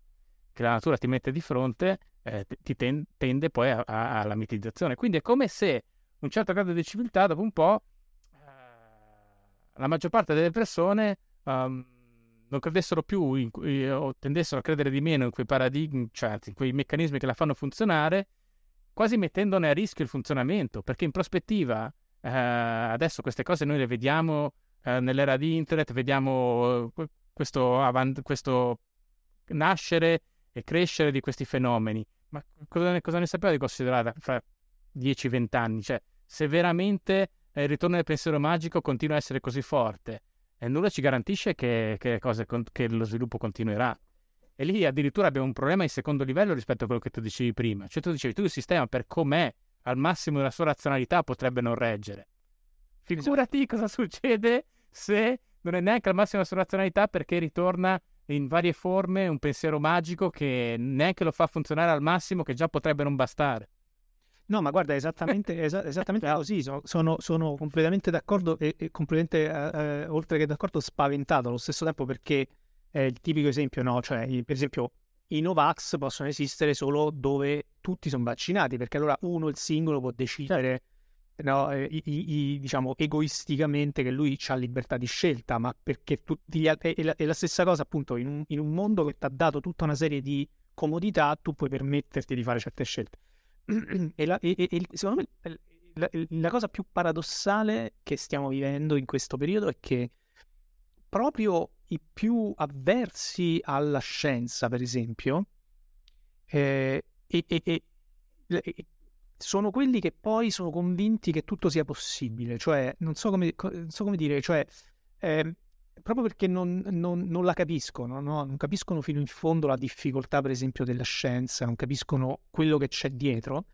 che la natura ti mette di fronte eh, ti ten- tende poi a- a- alla mitizzazione. Quindi è come se un certo grado di civiltà, dopo un po', eh, la maggior parte delle persone um, non credessero più in, in, o tendessero a credere di meno in quei paradigmi, cioè in quei meccanismi che la fanno funzionare, quasi mettendone a rischio il funzionamento, perché in prospettiva eh, adesso queste cose noi le vediamo eh, nell'era di internet, vediamo eh, questo, avant- questo, nascere e crescere di questi fenomeni. Ma cosa ne, cosa ne sapeva di considerare fra 10-20 anni? Cioè, se veramente il ritorno del pensiero magico continua a essere così forte, e nulla ci garantisce che, che, cose, che lo sviluppo continuerà. E lì addirittura abbiamo un problema in secondo livello rispetto a quello che tu dicevi prima. Cioè tu dicevi, tu il sistema per com'è, al massimo della sua razionalità, potrebbe non reggere. Figurati cosa succede se non è neanche al massimo della sua razionalità perché ritorna in varie forme un pensiero magico che neanche lo fa funzionare al massimo, che già potrebbe non bastare. No, ma guarda, esattamente, es- esattamente così, sono, sono, sono, completamente d'accordo e, e completamente, eh, eh, oltre che d'accordo, spaventato allo stesso tempo perché è il tipico esempio, no? Cioè, per esempio, i Novax possono esistere solo dove tutti sono vaccinati, perché allora uno, il singolo, può decidere, no, eh, i, i, diciamo, egoisticamente che lui ha libertà di scelta, ma perché tutti gli altri... È la, la stessa cosa, appunto, in un, in un mondo che ti ha dato tutta una serie di comodità, tu puoi permetterti di fare certe scelte. e, la, e, e, secondo me la, la, cosa più paradossale che stiamo vivendo in questo periodo è che proprio i più avversi alla scienza, per esempio, eh, sono quelli che poi sono convinti che tutto sia possibile. Cioè, non so come, non so come dire, cioè, eh, proprio perché non, non, non la capiscono, no? non capiscono fino in fondo la difficoltà, per esempio, della scienza, non capiscono quello che c'è dietro.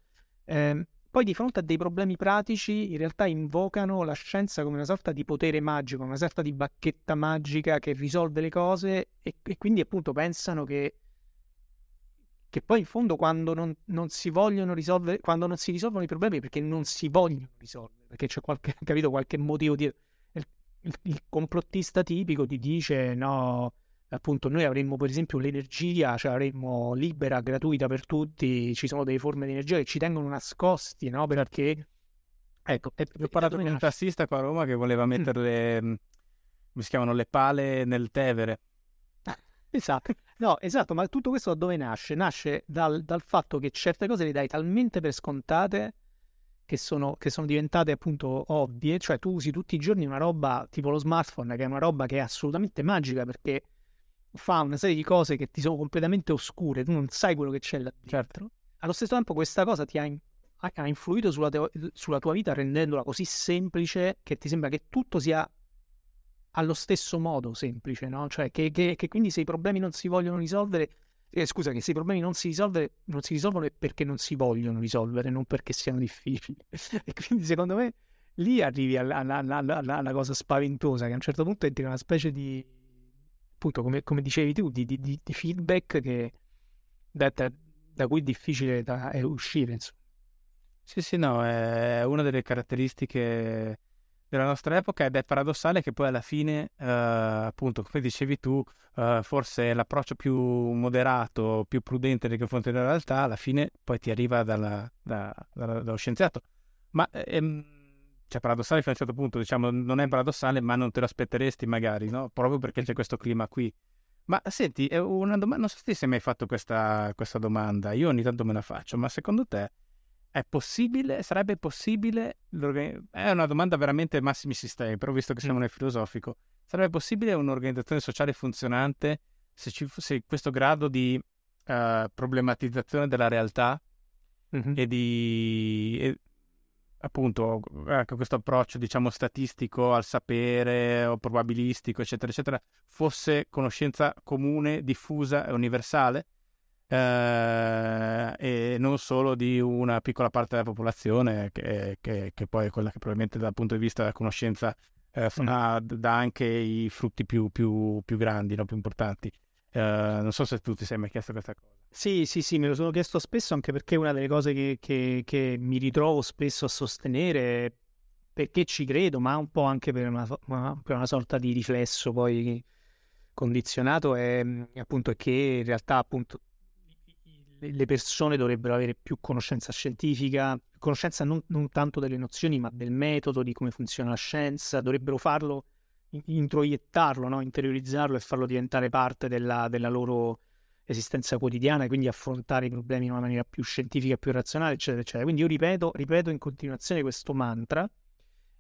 Eh, poi di fronte a dei problemi pratici, in realtà invocano la scienza come una sorta di potere magico, una sorta di bacchetta magica che risolve le cose e, e quindi appunto pensano che, che poi in fondo quando non, non, si vogliono risolvere, quando non si risolvono i problemi perché non si vogliono risolvere, perché c'è qualche, capito, qualche motivo dietro il, il complottista tipico ti dice no, appunto noi avremmo per esempio l'energia, cioè avremmo libera, gratuita per tutti, ci sono delle forme di energia che ci tengono nascosti, no? Perché... Ecco, è, ho parlato con un tassista qua a Roma che voleva mm. mettere le, mm. come si chiamano, le pale nel Tevere. Esatto, no, esatto, ma tutto questo da dove nasce? Nasce dal, dal fatto che certe cose le dai talmente per scontate che sono, che sono, diventate appunto ovvie, cioè tu usi tutti i giorni una roba tipo lo smartphone, che è una roba che è assolutamente magica perché fa una serie di cose che ti sono completamente oscure, tu non sai quello che c'è là dentro. Certo. Allo stesso tempo questa cosa ti ha, in, ha influito sulla, te, sulla tua vita rendendola così semplice che ti sembra che tutto sia allo stesso modo semplice, no? Cioè che, che, che quindi se i problemi non si vogliono risolvere eh, scusa, che se i problemi non si, risolve, non si risolvono è perché non si vogliono risolvere, non perché siano difficili. e quindi secondo me lì arrivi alla, alla, alla, alla, cosa spaventosa, che a un certo punto entri in una specie di, appunto, come, come dicevi tu, di, di, di feedback che, da, da, da, cui è difficile da, è uscire. Insomma. Sì, sì, no, è una delle caratteristiche della nostra epoca ed è paradossale che poi alla fine, eh, appunto, come dicevi tu, eh, forse l'approccio più moderato, più prudente nei confronti della realtà, alla fine poi ti arriva dalla, da, da, dallo scienziato. Ma ehm, cioè paradossale fino a un certo punto, diciamo, non è paradossale, ma non te lo aspetteresti magari, no? Proprio perché c'è questo clima qui. Ma senti, è una domanda, non so se ti sei mai fatto questa, questa domanda, io ogni tanto me la faccio, ma secondo te è possibile, sarebbe possibile, è una domanda veramente massimi sistemi, però visto che siamo nel filosofico, sarebbe possibile un'organizzazione sociale funzionante se ci fosse questo grado di uh, problematizzazione della realtà mm-hmm. e di... E, appunto, ecco, questo approccio, diciamo, statistico al sapere o probabilistico, eccetera, eccetera, fosse conoscenza comune, diffusa e universale? eh, e non solo di una piccola parte della popolazione che, che, che, poi è quella che probabilmente dal punto di vista della conoscenza eh, fa, dà anche i frutti più, più, più grandi, no? più importanti. Eh, non so se tu ti sei mai chiesto questa cosa. Sì, sì, sì, me lo sono chiesto spesso anche perché una delle cose che, che, che mi ritrovo spesso a sostenere perché ci credo, ma un po' anche per una, per una sorta di riflesso poi condizionato è appunto che in realtà appunto le persone dovrebbero avere più conoscenza scientifica, conoscenza non, non, tanto delle nozioni, ma del metodo, di come funziona la scienza, dovrebbero farlo, introiettarlo, no? interiorizzarlo e farlo diventare parte della, della, loro esistenza quotidiana, e quindi affrontare i problemi in una maniera più scientifica, più razionale, eccetera, eccetera. Quindi io ripeto, ripeto in continuazione questo mantra,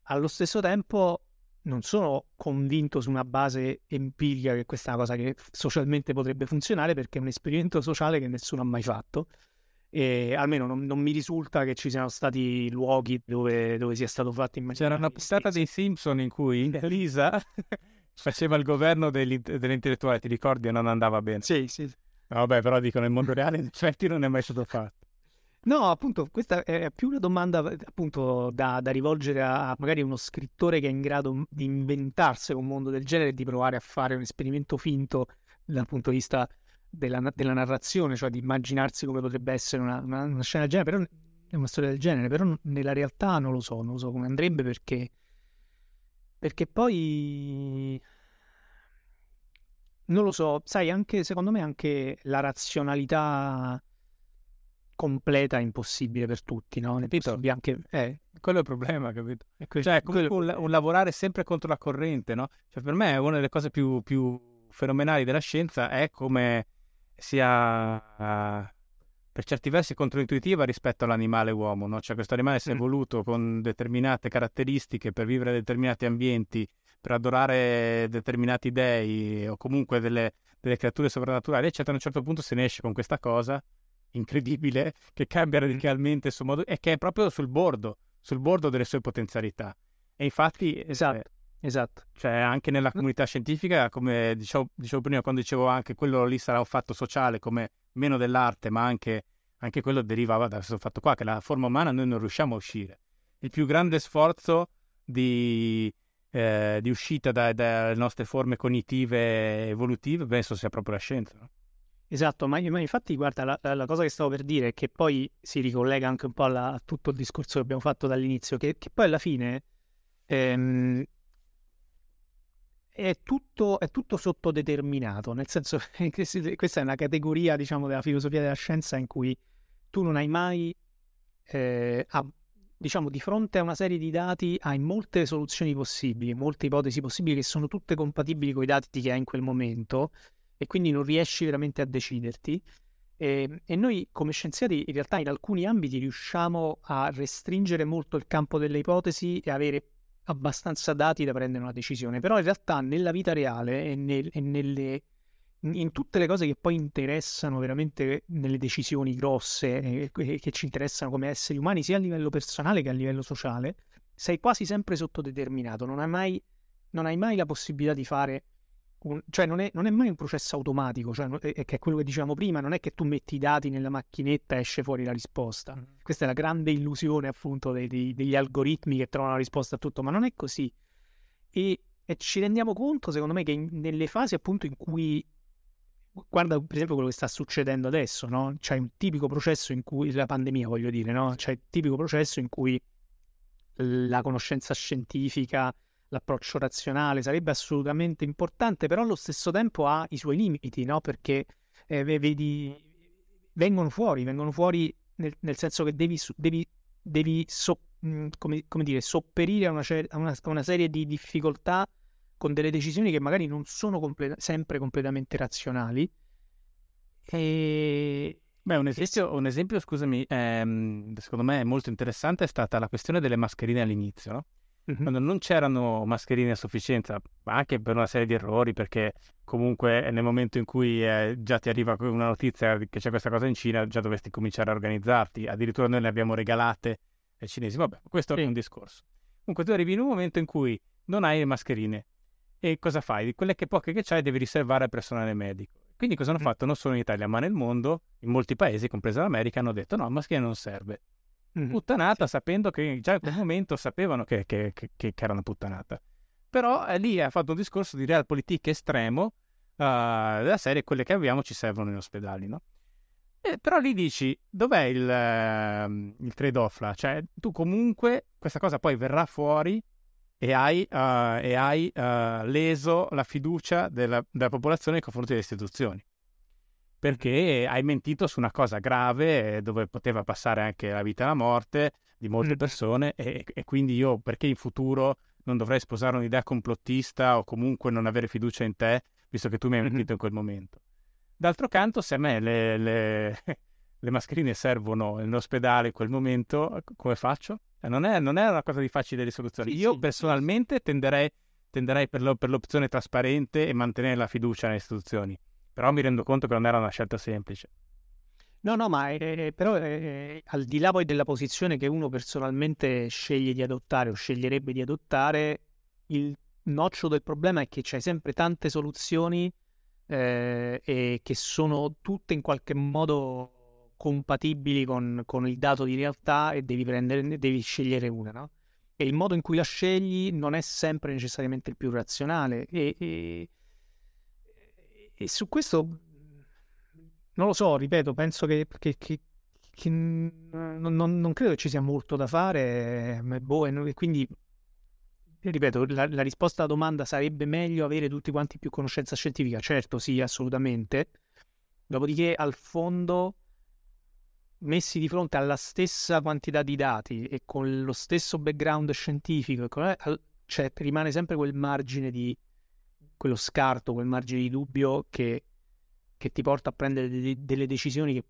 allo stesso tempo non sono convinto su una base empirica che questa è una cosa che socialmente potrebbe funzionare perché è un esperimento sociale che nessuno ha mai fatto e almeno non, non mi risulta che ci siano stati luoghi dove, dove sia stato fatto in maniera... C'era una puntata dei Simpson in cui Lisa faceva il governo dell'intellettuale, ti ricordi? E non andava bene. Sì, sì. Vabbè, però dico nel mondo reale in effetti non è mai stato fatto. No, appunto, questa è più una domanda appunto da, da, rivolgere a magari uno scrittore che è in grado di inventarsi un mondo del genere e di provare a fare un esperimento finto dal punto di vista della, della narrazione, cioè di immaginarsi come potrebbe essere una, una, una, scena del genere, però è una storia del genere, però nella realtà non lo so, non lo so come andrebbe perché, perché poi non lo so, sai, anche secondo me anche la razionalità completa è impossibile per tutti, no? Capito? Anche, eh. Quello è il problema, capito? Que- cioè, comunque un, un, lavorare sempre contro la corrente, no? Cioè, per me una delle cose più, più fenomenali della scienza è come sia uh, per certi versi controintuitiva rispetto all'animale uomo, no? Cioè, questo animale si è evoluto con determinate caratteristiche per vivere in determinati ambienti, per adorare determinati dei o comunque delle, delle creature sovrannaturali, eccetera. A un certo punto se ne esce con questa cosa incredibile che cambia radicalmente il suo modo e che è proprio sul bordo, sul bordo delle sue potenzialità. E infatti, esatto, eh, esatto. Cioè, anche nella comunità scientifica, come dicevo, dicevo, prima, quando dicevo anche quello lì sarà un fatto sociale, come meno dell'arte, ma anche, anche quello derivava da questo fatto qua, che la forma umana noi non riusciamo a uscire. Il più grande sforzo di, eh, di uscita dalle da nostre forme cognitive evolutive penso sia proprio la scienza. No? Esatto, ma, ma infatti guarda, la, la, cosa che stavo per dire che poi si ricollega anche un po' alla, a tutto il discorso che abbiamo fatto dall'inizio, che, che poi alla fine ehm, è, tutto, è tutto sottodeterminato, nel senso che questa è una categoria, diciamo, della filosofia della scienza in cui tu non hai mai, eh, diciamo, di fronte a una serie di dati hai molte soluzioni possibili, molte ipotesi possibili che sono tutte compatibili con i dati che hai in quel momento e quindi non riesci veramente a deciderti. E, ehm, e, noi come scienziati in realtà in alcuni ambiti riusciamo a restringere molto il campo delle ipotesi e avere abbastanza dati da prendere una decisione, però in realtà nella vita reale e, nel, e nelle, in tutte le cose che poi interessano veramente nelle decisioni grosse e, e che ci interessano come esseri umani, sia a livello personale che a livello sociale, sei quasi sempre sottodeterminato, non hai mai, non hai mai la possibilità di fare un, cioè non è, non è, mai un processo automatico, cioè, è, che è quello che dicevamo prima, non è che tu metti i dati nella macchinetta e esce fuori la risposta. Mm. Questa è la grande illusione appunto dei, dei, degli algoritmi che trovano la risposta a tutto, ma non è così. E, e ci rendiamo conto, secondo me, che in, nelle fasi appunto in cui guarda per esempio quello che sta succedendo adesso, no? C'è un tipico processo in cui la pandemia, voglio dire, no? C'è il tipico processo in cui la conoscenza scientifica l'approccio razionale sarebbe assolutamente importante, però allo stesso tempo ha i suoi limiti, no? Perché eh, vedi, vengono fuori, vengono fuori nel, nel senso che devi, devi, devi so, come, come, dire, sopperire a una, a, una, a una, serie di difficoltà con delle decisioni che magari non sono completa, sempre completamente razionali. E... Beh, un esempio, un esempio scusami, ehm, secondo me è molto interessante è stata la questione delle mascherine all'inizio, no? mm-hmm. quando non c'erano mascherine a sufficienza, anche per una serie di errori, perché comunque nel momento in cui eh, già ti arriva una notizia che c'è questa cosa in Cina, già dovresti cominciare a organizzarti. Addirittura noi le abbiamo regalate ai cinesi. Vabbè, questo sì. è un discorso. Comunque tu arrivi in un momento in cui non hai le mascherine. E cosa fai? Di quelle che poche che c'hai devi riservare al personale medico. Quindi cosa hanno fatto non solo in Italia ma nel mondo, in molti paesi, compresa l'America, hanno detto no, la mascherina non serve puttanata sì. sapendo che già in quel momento sapevano che, che, che, che era una puttanata. Però eh, lì ha fatto un discorso di realpolitik estremo uh, della serie quelle che abbiamo ci servono in ospedali, no? E, però lì dici, dov'è il, uh, il trade-off là? Cioè, tu comunque questa cosa poi verrà fuori e hai, uh, e hai uh, leso la fiducia della, della, popolazione nei confronti delle istituzioni. perché hai mentito su una cosa grave eh, dove poteva passare anche la vita e la morte di molte persone e, e quindi io perché in futuro non dovrei sposare un'idea complottista o comunque non avere fiducia in te visto che tu mi hai mentito in quel momento. D'altro canto, se a me le, le, le mascherine servono nell'ospedale in quel momento, come faccio? Eh, non è, non è una cosa di facile risoluzione. Io sì, personalmente sì. tenderei, tenderei per, lo, per l'opzione trasparente e mantenere la fiducia nelle istituzioni però mi rendo conto che non era una scelta semplice. No, no, ma eh, però eh, al di là poi della posizione che uno personalmente sceglie di adottare o sceglierebbe di adottare, il noccio del problema è che c'hai sempre tante soluzioni eh, e che sono tutte in qualche modo compatibili con, con, il dato di realtà e devi, prendere, devi scegliere una, no? E il modo in cui la scegli non è sempre necessariamente il più razionale e, e e su questo non lo so, ripeto, penso che, che, che, che non, non, credo che ci sia molto da fare. Boh, e quindi, ripeto, la, la, risposta alla domanda sarebbe meglio avere tutti quanti più conoscenza scientifica. Certo, sì, assolutamente. Dopodiché, al fondo, messi di fronte alla stessa quantità di dati e con lo stesso background scientifico, cioè, rimane sempre quel margine di quello scarto, quel margine di dubbio che, che ti porta a prendere de- delle decisioni che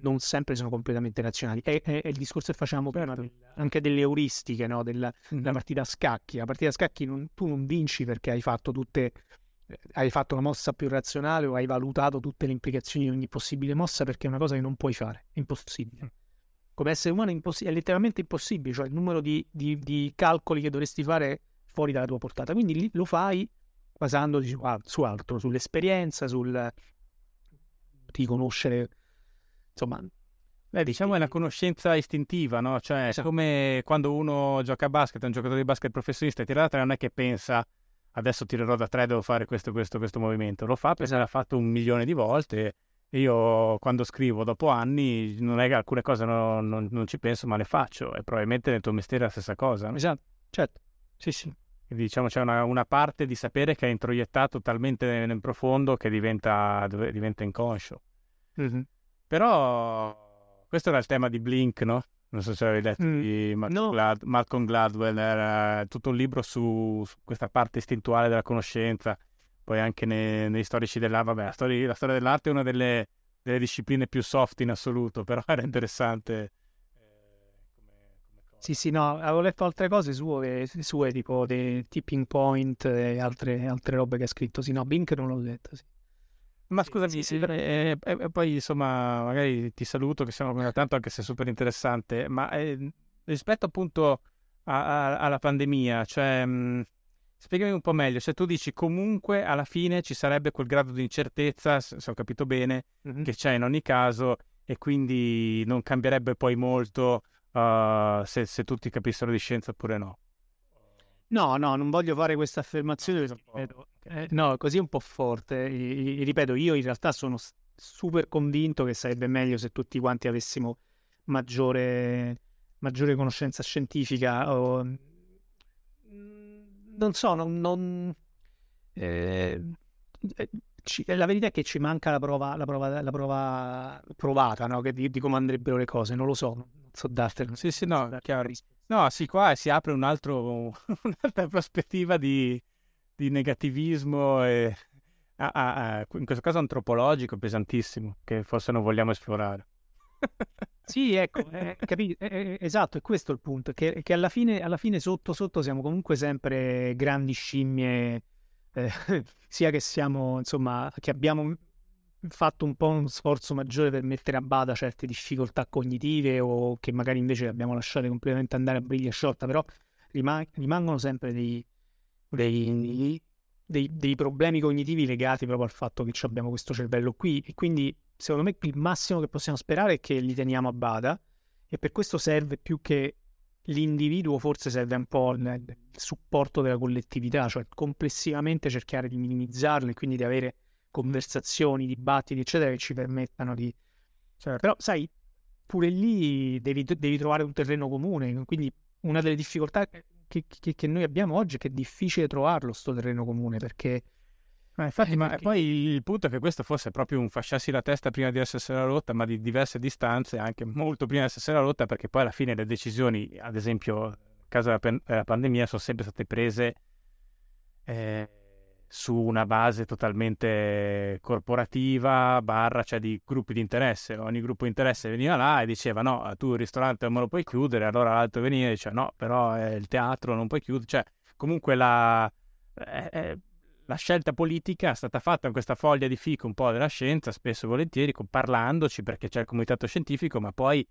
non sempre sono completamente razionali. È, è, è il discorso che facciamo prima, anche delle euristiche, no? della, della, partita a scacchi. La partita a scacchi non, tu non vinci perché hai fatto tutte eh, hai fatto la mossa più razionale o hai valutato tutte le implicazioni di ogni possibile mossa perché è una cosa che non puoi fare, è impossibile. Mm. Come essere umano è, imposs- è letteralmente impossibile, cioè il numero di, di, di, calcoli che dovresti fare fuori dalla tua portata. Quindi lo fai basandoti su, su altro, sull'esperienza, sul di conoscere, insomma... Beh, diciamo è una conoscenza istintiva, no? Cioè, esatto. come quando uno gioca a basket, è un giocatore di basket professionista e tira tre, non è che pensa adesso tirerò da tre, devo fare questo, questo, questo movimento. Lo fa perché esatto. l'ha fatto un milione di volte. E io quando scrivo dopo anni, non è che alcune cose non, non, non ci penso, ma le faccio. E probabilmente nel tuo mestiere è la stessa cosa. No? Esatto, certo. Sì, sì. Quindi diciamo c'è una, una, parte di sapere che è introiettato talmente nel, nel profondo che diventa, diventa inconscio. Mm-hmm. Però questo era il tema di Blink, no? Non so se avevi letto mm. di Mal- no. Glad- Malcolm Gladwell, era tutto un libro su, su, questa parte istintuale della conoscenza, poi anche nei, nei storici dell'arte. Vabbè, la storia, la storia, dell'arte è una delle, delle discipline più soft in assoluto, però era interessante sì, sì, no, avevo letto altre cose sue, sue tipo The Tipping Point e altre, altre robe che ha scritto. Sì, no, Bink non l'ho letto, sì. Ma scusami, sì, sì. E, e, e, poi insomma, magari ti saluto che siamo qui tanto anche se è super interessante, ma eh, rispetto appunto a, a, alla pandemia, cioè mh, spiegami un po' meglio, se tu dici comunque alla fine ci sarebbe quel grado di incertezza, se, se ho capito bene, mm-hmm. che c'è in ogni caso e quindi non cambierebbe poi molto uh, se, se, tutti capissero di scienza oppure no. No, no, non voglio fare questa affermazione. Ripeto, eh, no, così è un po' forte. I, ripeto, io in realtà sono super convinto che sarebbe meglio se tutti quanti avessimo maggiore, maggiore conoscenza scientifica. O... Non so, non... non eh, eh ci, la verità è che ci manca la prova, la prova, la prova provata no? di, di, come andrebbero le cose, non lo so, non so dartene. Sì, sì, no, chiaro. No, sì, qua si apre un altro, un'altra prospettiva di, di negativismo e, ah, ah, ah, in questo caso antropologico pesantissimo, che forse non vogliamo esplorare. sì, ecco, eh, capito, eh, eh, esatto, è questo il punto, che, che alla, fine, alla fine sotto sotto siamo comunque sempre grandi scimmie eh, sia che siamo, insomma, che abbiamo fatto un po' uno sforzo maggiore per mettere a bada certe difficoltà cognitive o che magari invece abbiamo lasciato completamente andare a briglia sciolta, però rimang- rimangono sempre dei, dei, dei, dei, problemi cognitivi legati proprio al fatto che abbiamo questo cervello qui. E quindi secondo me il massimo che possiamo sperare è che li teniamo a bada e per questo serve più che l'individuo forse serve un po' nel supporto della collettività, cioè complessivamente cercare di minimizzarlo e quindi di avere conversazioni, dibattiti, eccetera, che ci permettano di... Certo. Però, sai, pure lì devi, devi, trovare un terreno comune, quindi una delle difficoltà che, che, che, noi abbiamo oggi è che è difficile trovarlo, sto terreno comune, perché Ma infatti, eh, ma perché... poi il punto è che questo fosse proprio un fasciarsi la testa prima di essersela rotta, ma di diverse distanze, anche molto prima di essersela rotta, perché poi alla fine le decisioni, ad esempio, in caso della, pen- della pandemia, sono sempre state prese eh, su una base totalmente corporativa, barra, cioè di gruppi di interesse. Ogni gruppo di interesse veniva là e diceva no, tu il ristorante non me lo puoi chiudere, allora l'altro veniva e diceva no, però il teatro non puoi chiudere. Cioè, comunque la, eh, eh, la scelta politica è stata fatta in questa foglia di fico un po' della scienza, spesso e volentieri, parlandoci perché c'è il comitato scientifico, ma poi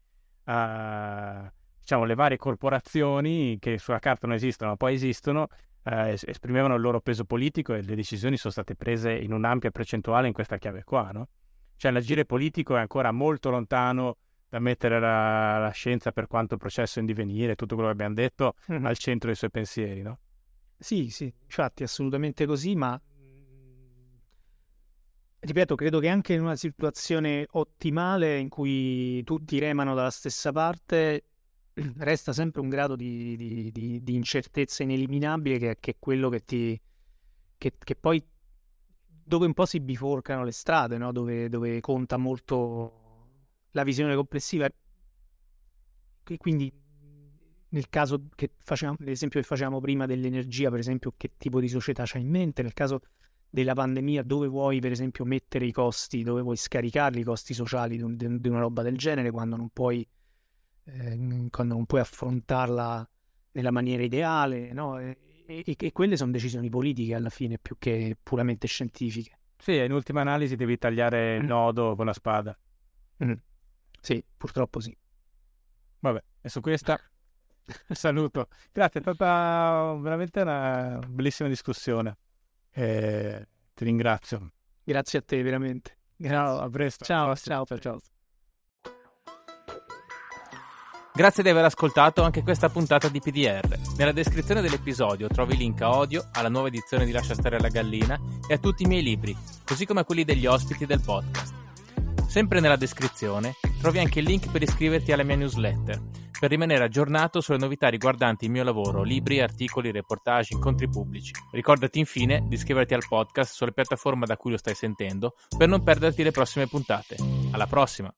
eh, diciamo le varie corporazioni che sulla carta non esistono, ma poi esistono, eh, esprimevano il loro peso politico e le decisioni sono state prese in un'ampia percentuale in questa chiave qua, no? Cioè l'agire politico è ancora molto lontano da mettere la, la scienza per quanto processo in divenire, tutto quello che abbiamo detto, mm-hmm. al centro dei suoi pensieri, no? Sì, sì, infatti assolutamente così, ma ripeto, credo che anche in una situazione ottimale in cui tutti remano dalla stessa parte, resta sempre un grado di, di, di, di incertezza ineliminabile che, che, è quello che ti... Che, che, poi dove un po' si biforcano le strade, no? dove, dove conta molto la visione complessiva. E quindi nel caso che facciamo, l'esempio che facevamo prima dell'energia, per esempio, che tipo di società c'hai in mente? Nel caso della pandemia, dove vuoi, per esempio, mettere i costi, dove vuoi scaricarli i costi sociali di, di una roba del genere quando non puoi eh, quando non puoi affrontarla nella maniera ideale, no? E, e, e, quelle sono decisioni politiche alla fine più che puramente scientifiche. Sì, in ultima analisi devi tagliare il mm. nodo con la spada. Mm. Sì, purtroppo sì. Vabbè, e su questa saluto. Grazie, è stata veramente una bellissima discussione. Eh, ti ringrazio. Grazie a te, veramente. Ciao, a presto. Ciao, ciao, ciao. Grazie di aver ascoltato anche questa puntata di PDR. Nella descrizione dell'episodio trovi il link a Odio, alla nuova edizione di Lascia stare la gallina e a tutti i miei libri, così come a quelli degli ospiti del podcast. Sempre nella descrizione trovi anche il link per iscriverti alla mia newsletter, per rimanere aggiornato sulle novità riguardanti il mio lavoro, libri, articoli, reportage, incontri pubblici. Ricordati infine di iscriverti al podcast sulle piattaforme da cui lo stai sentendo per non perderti le prossime puntate. Alla prossima!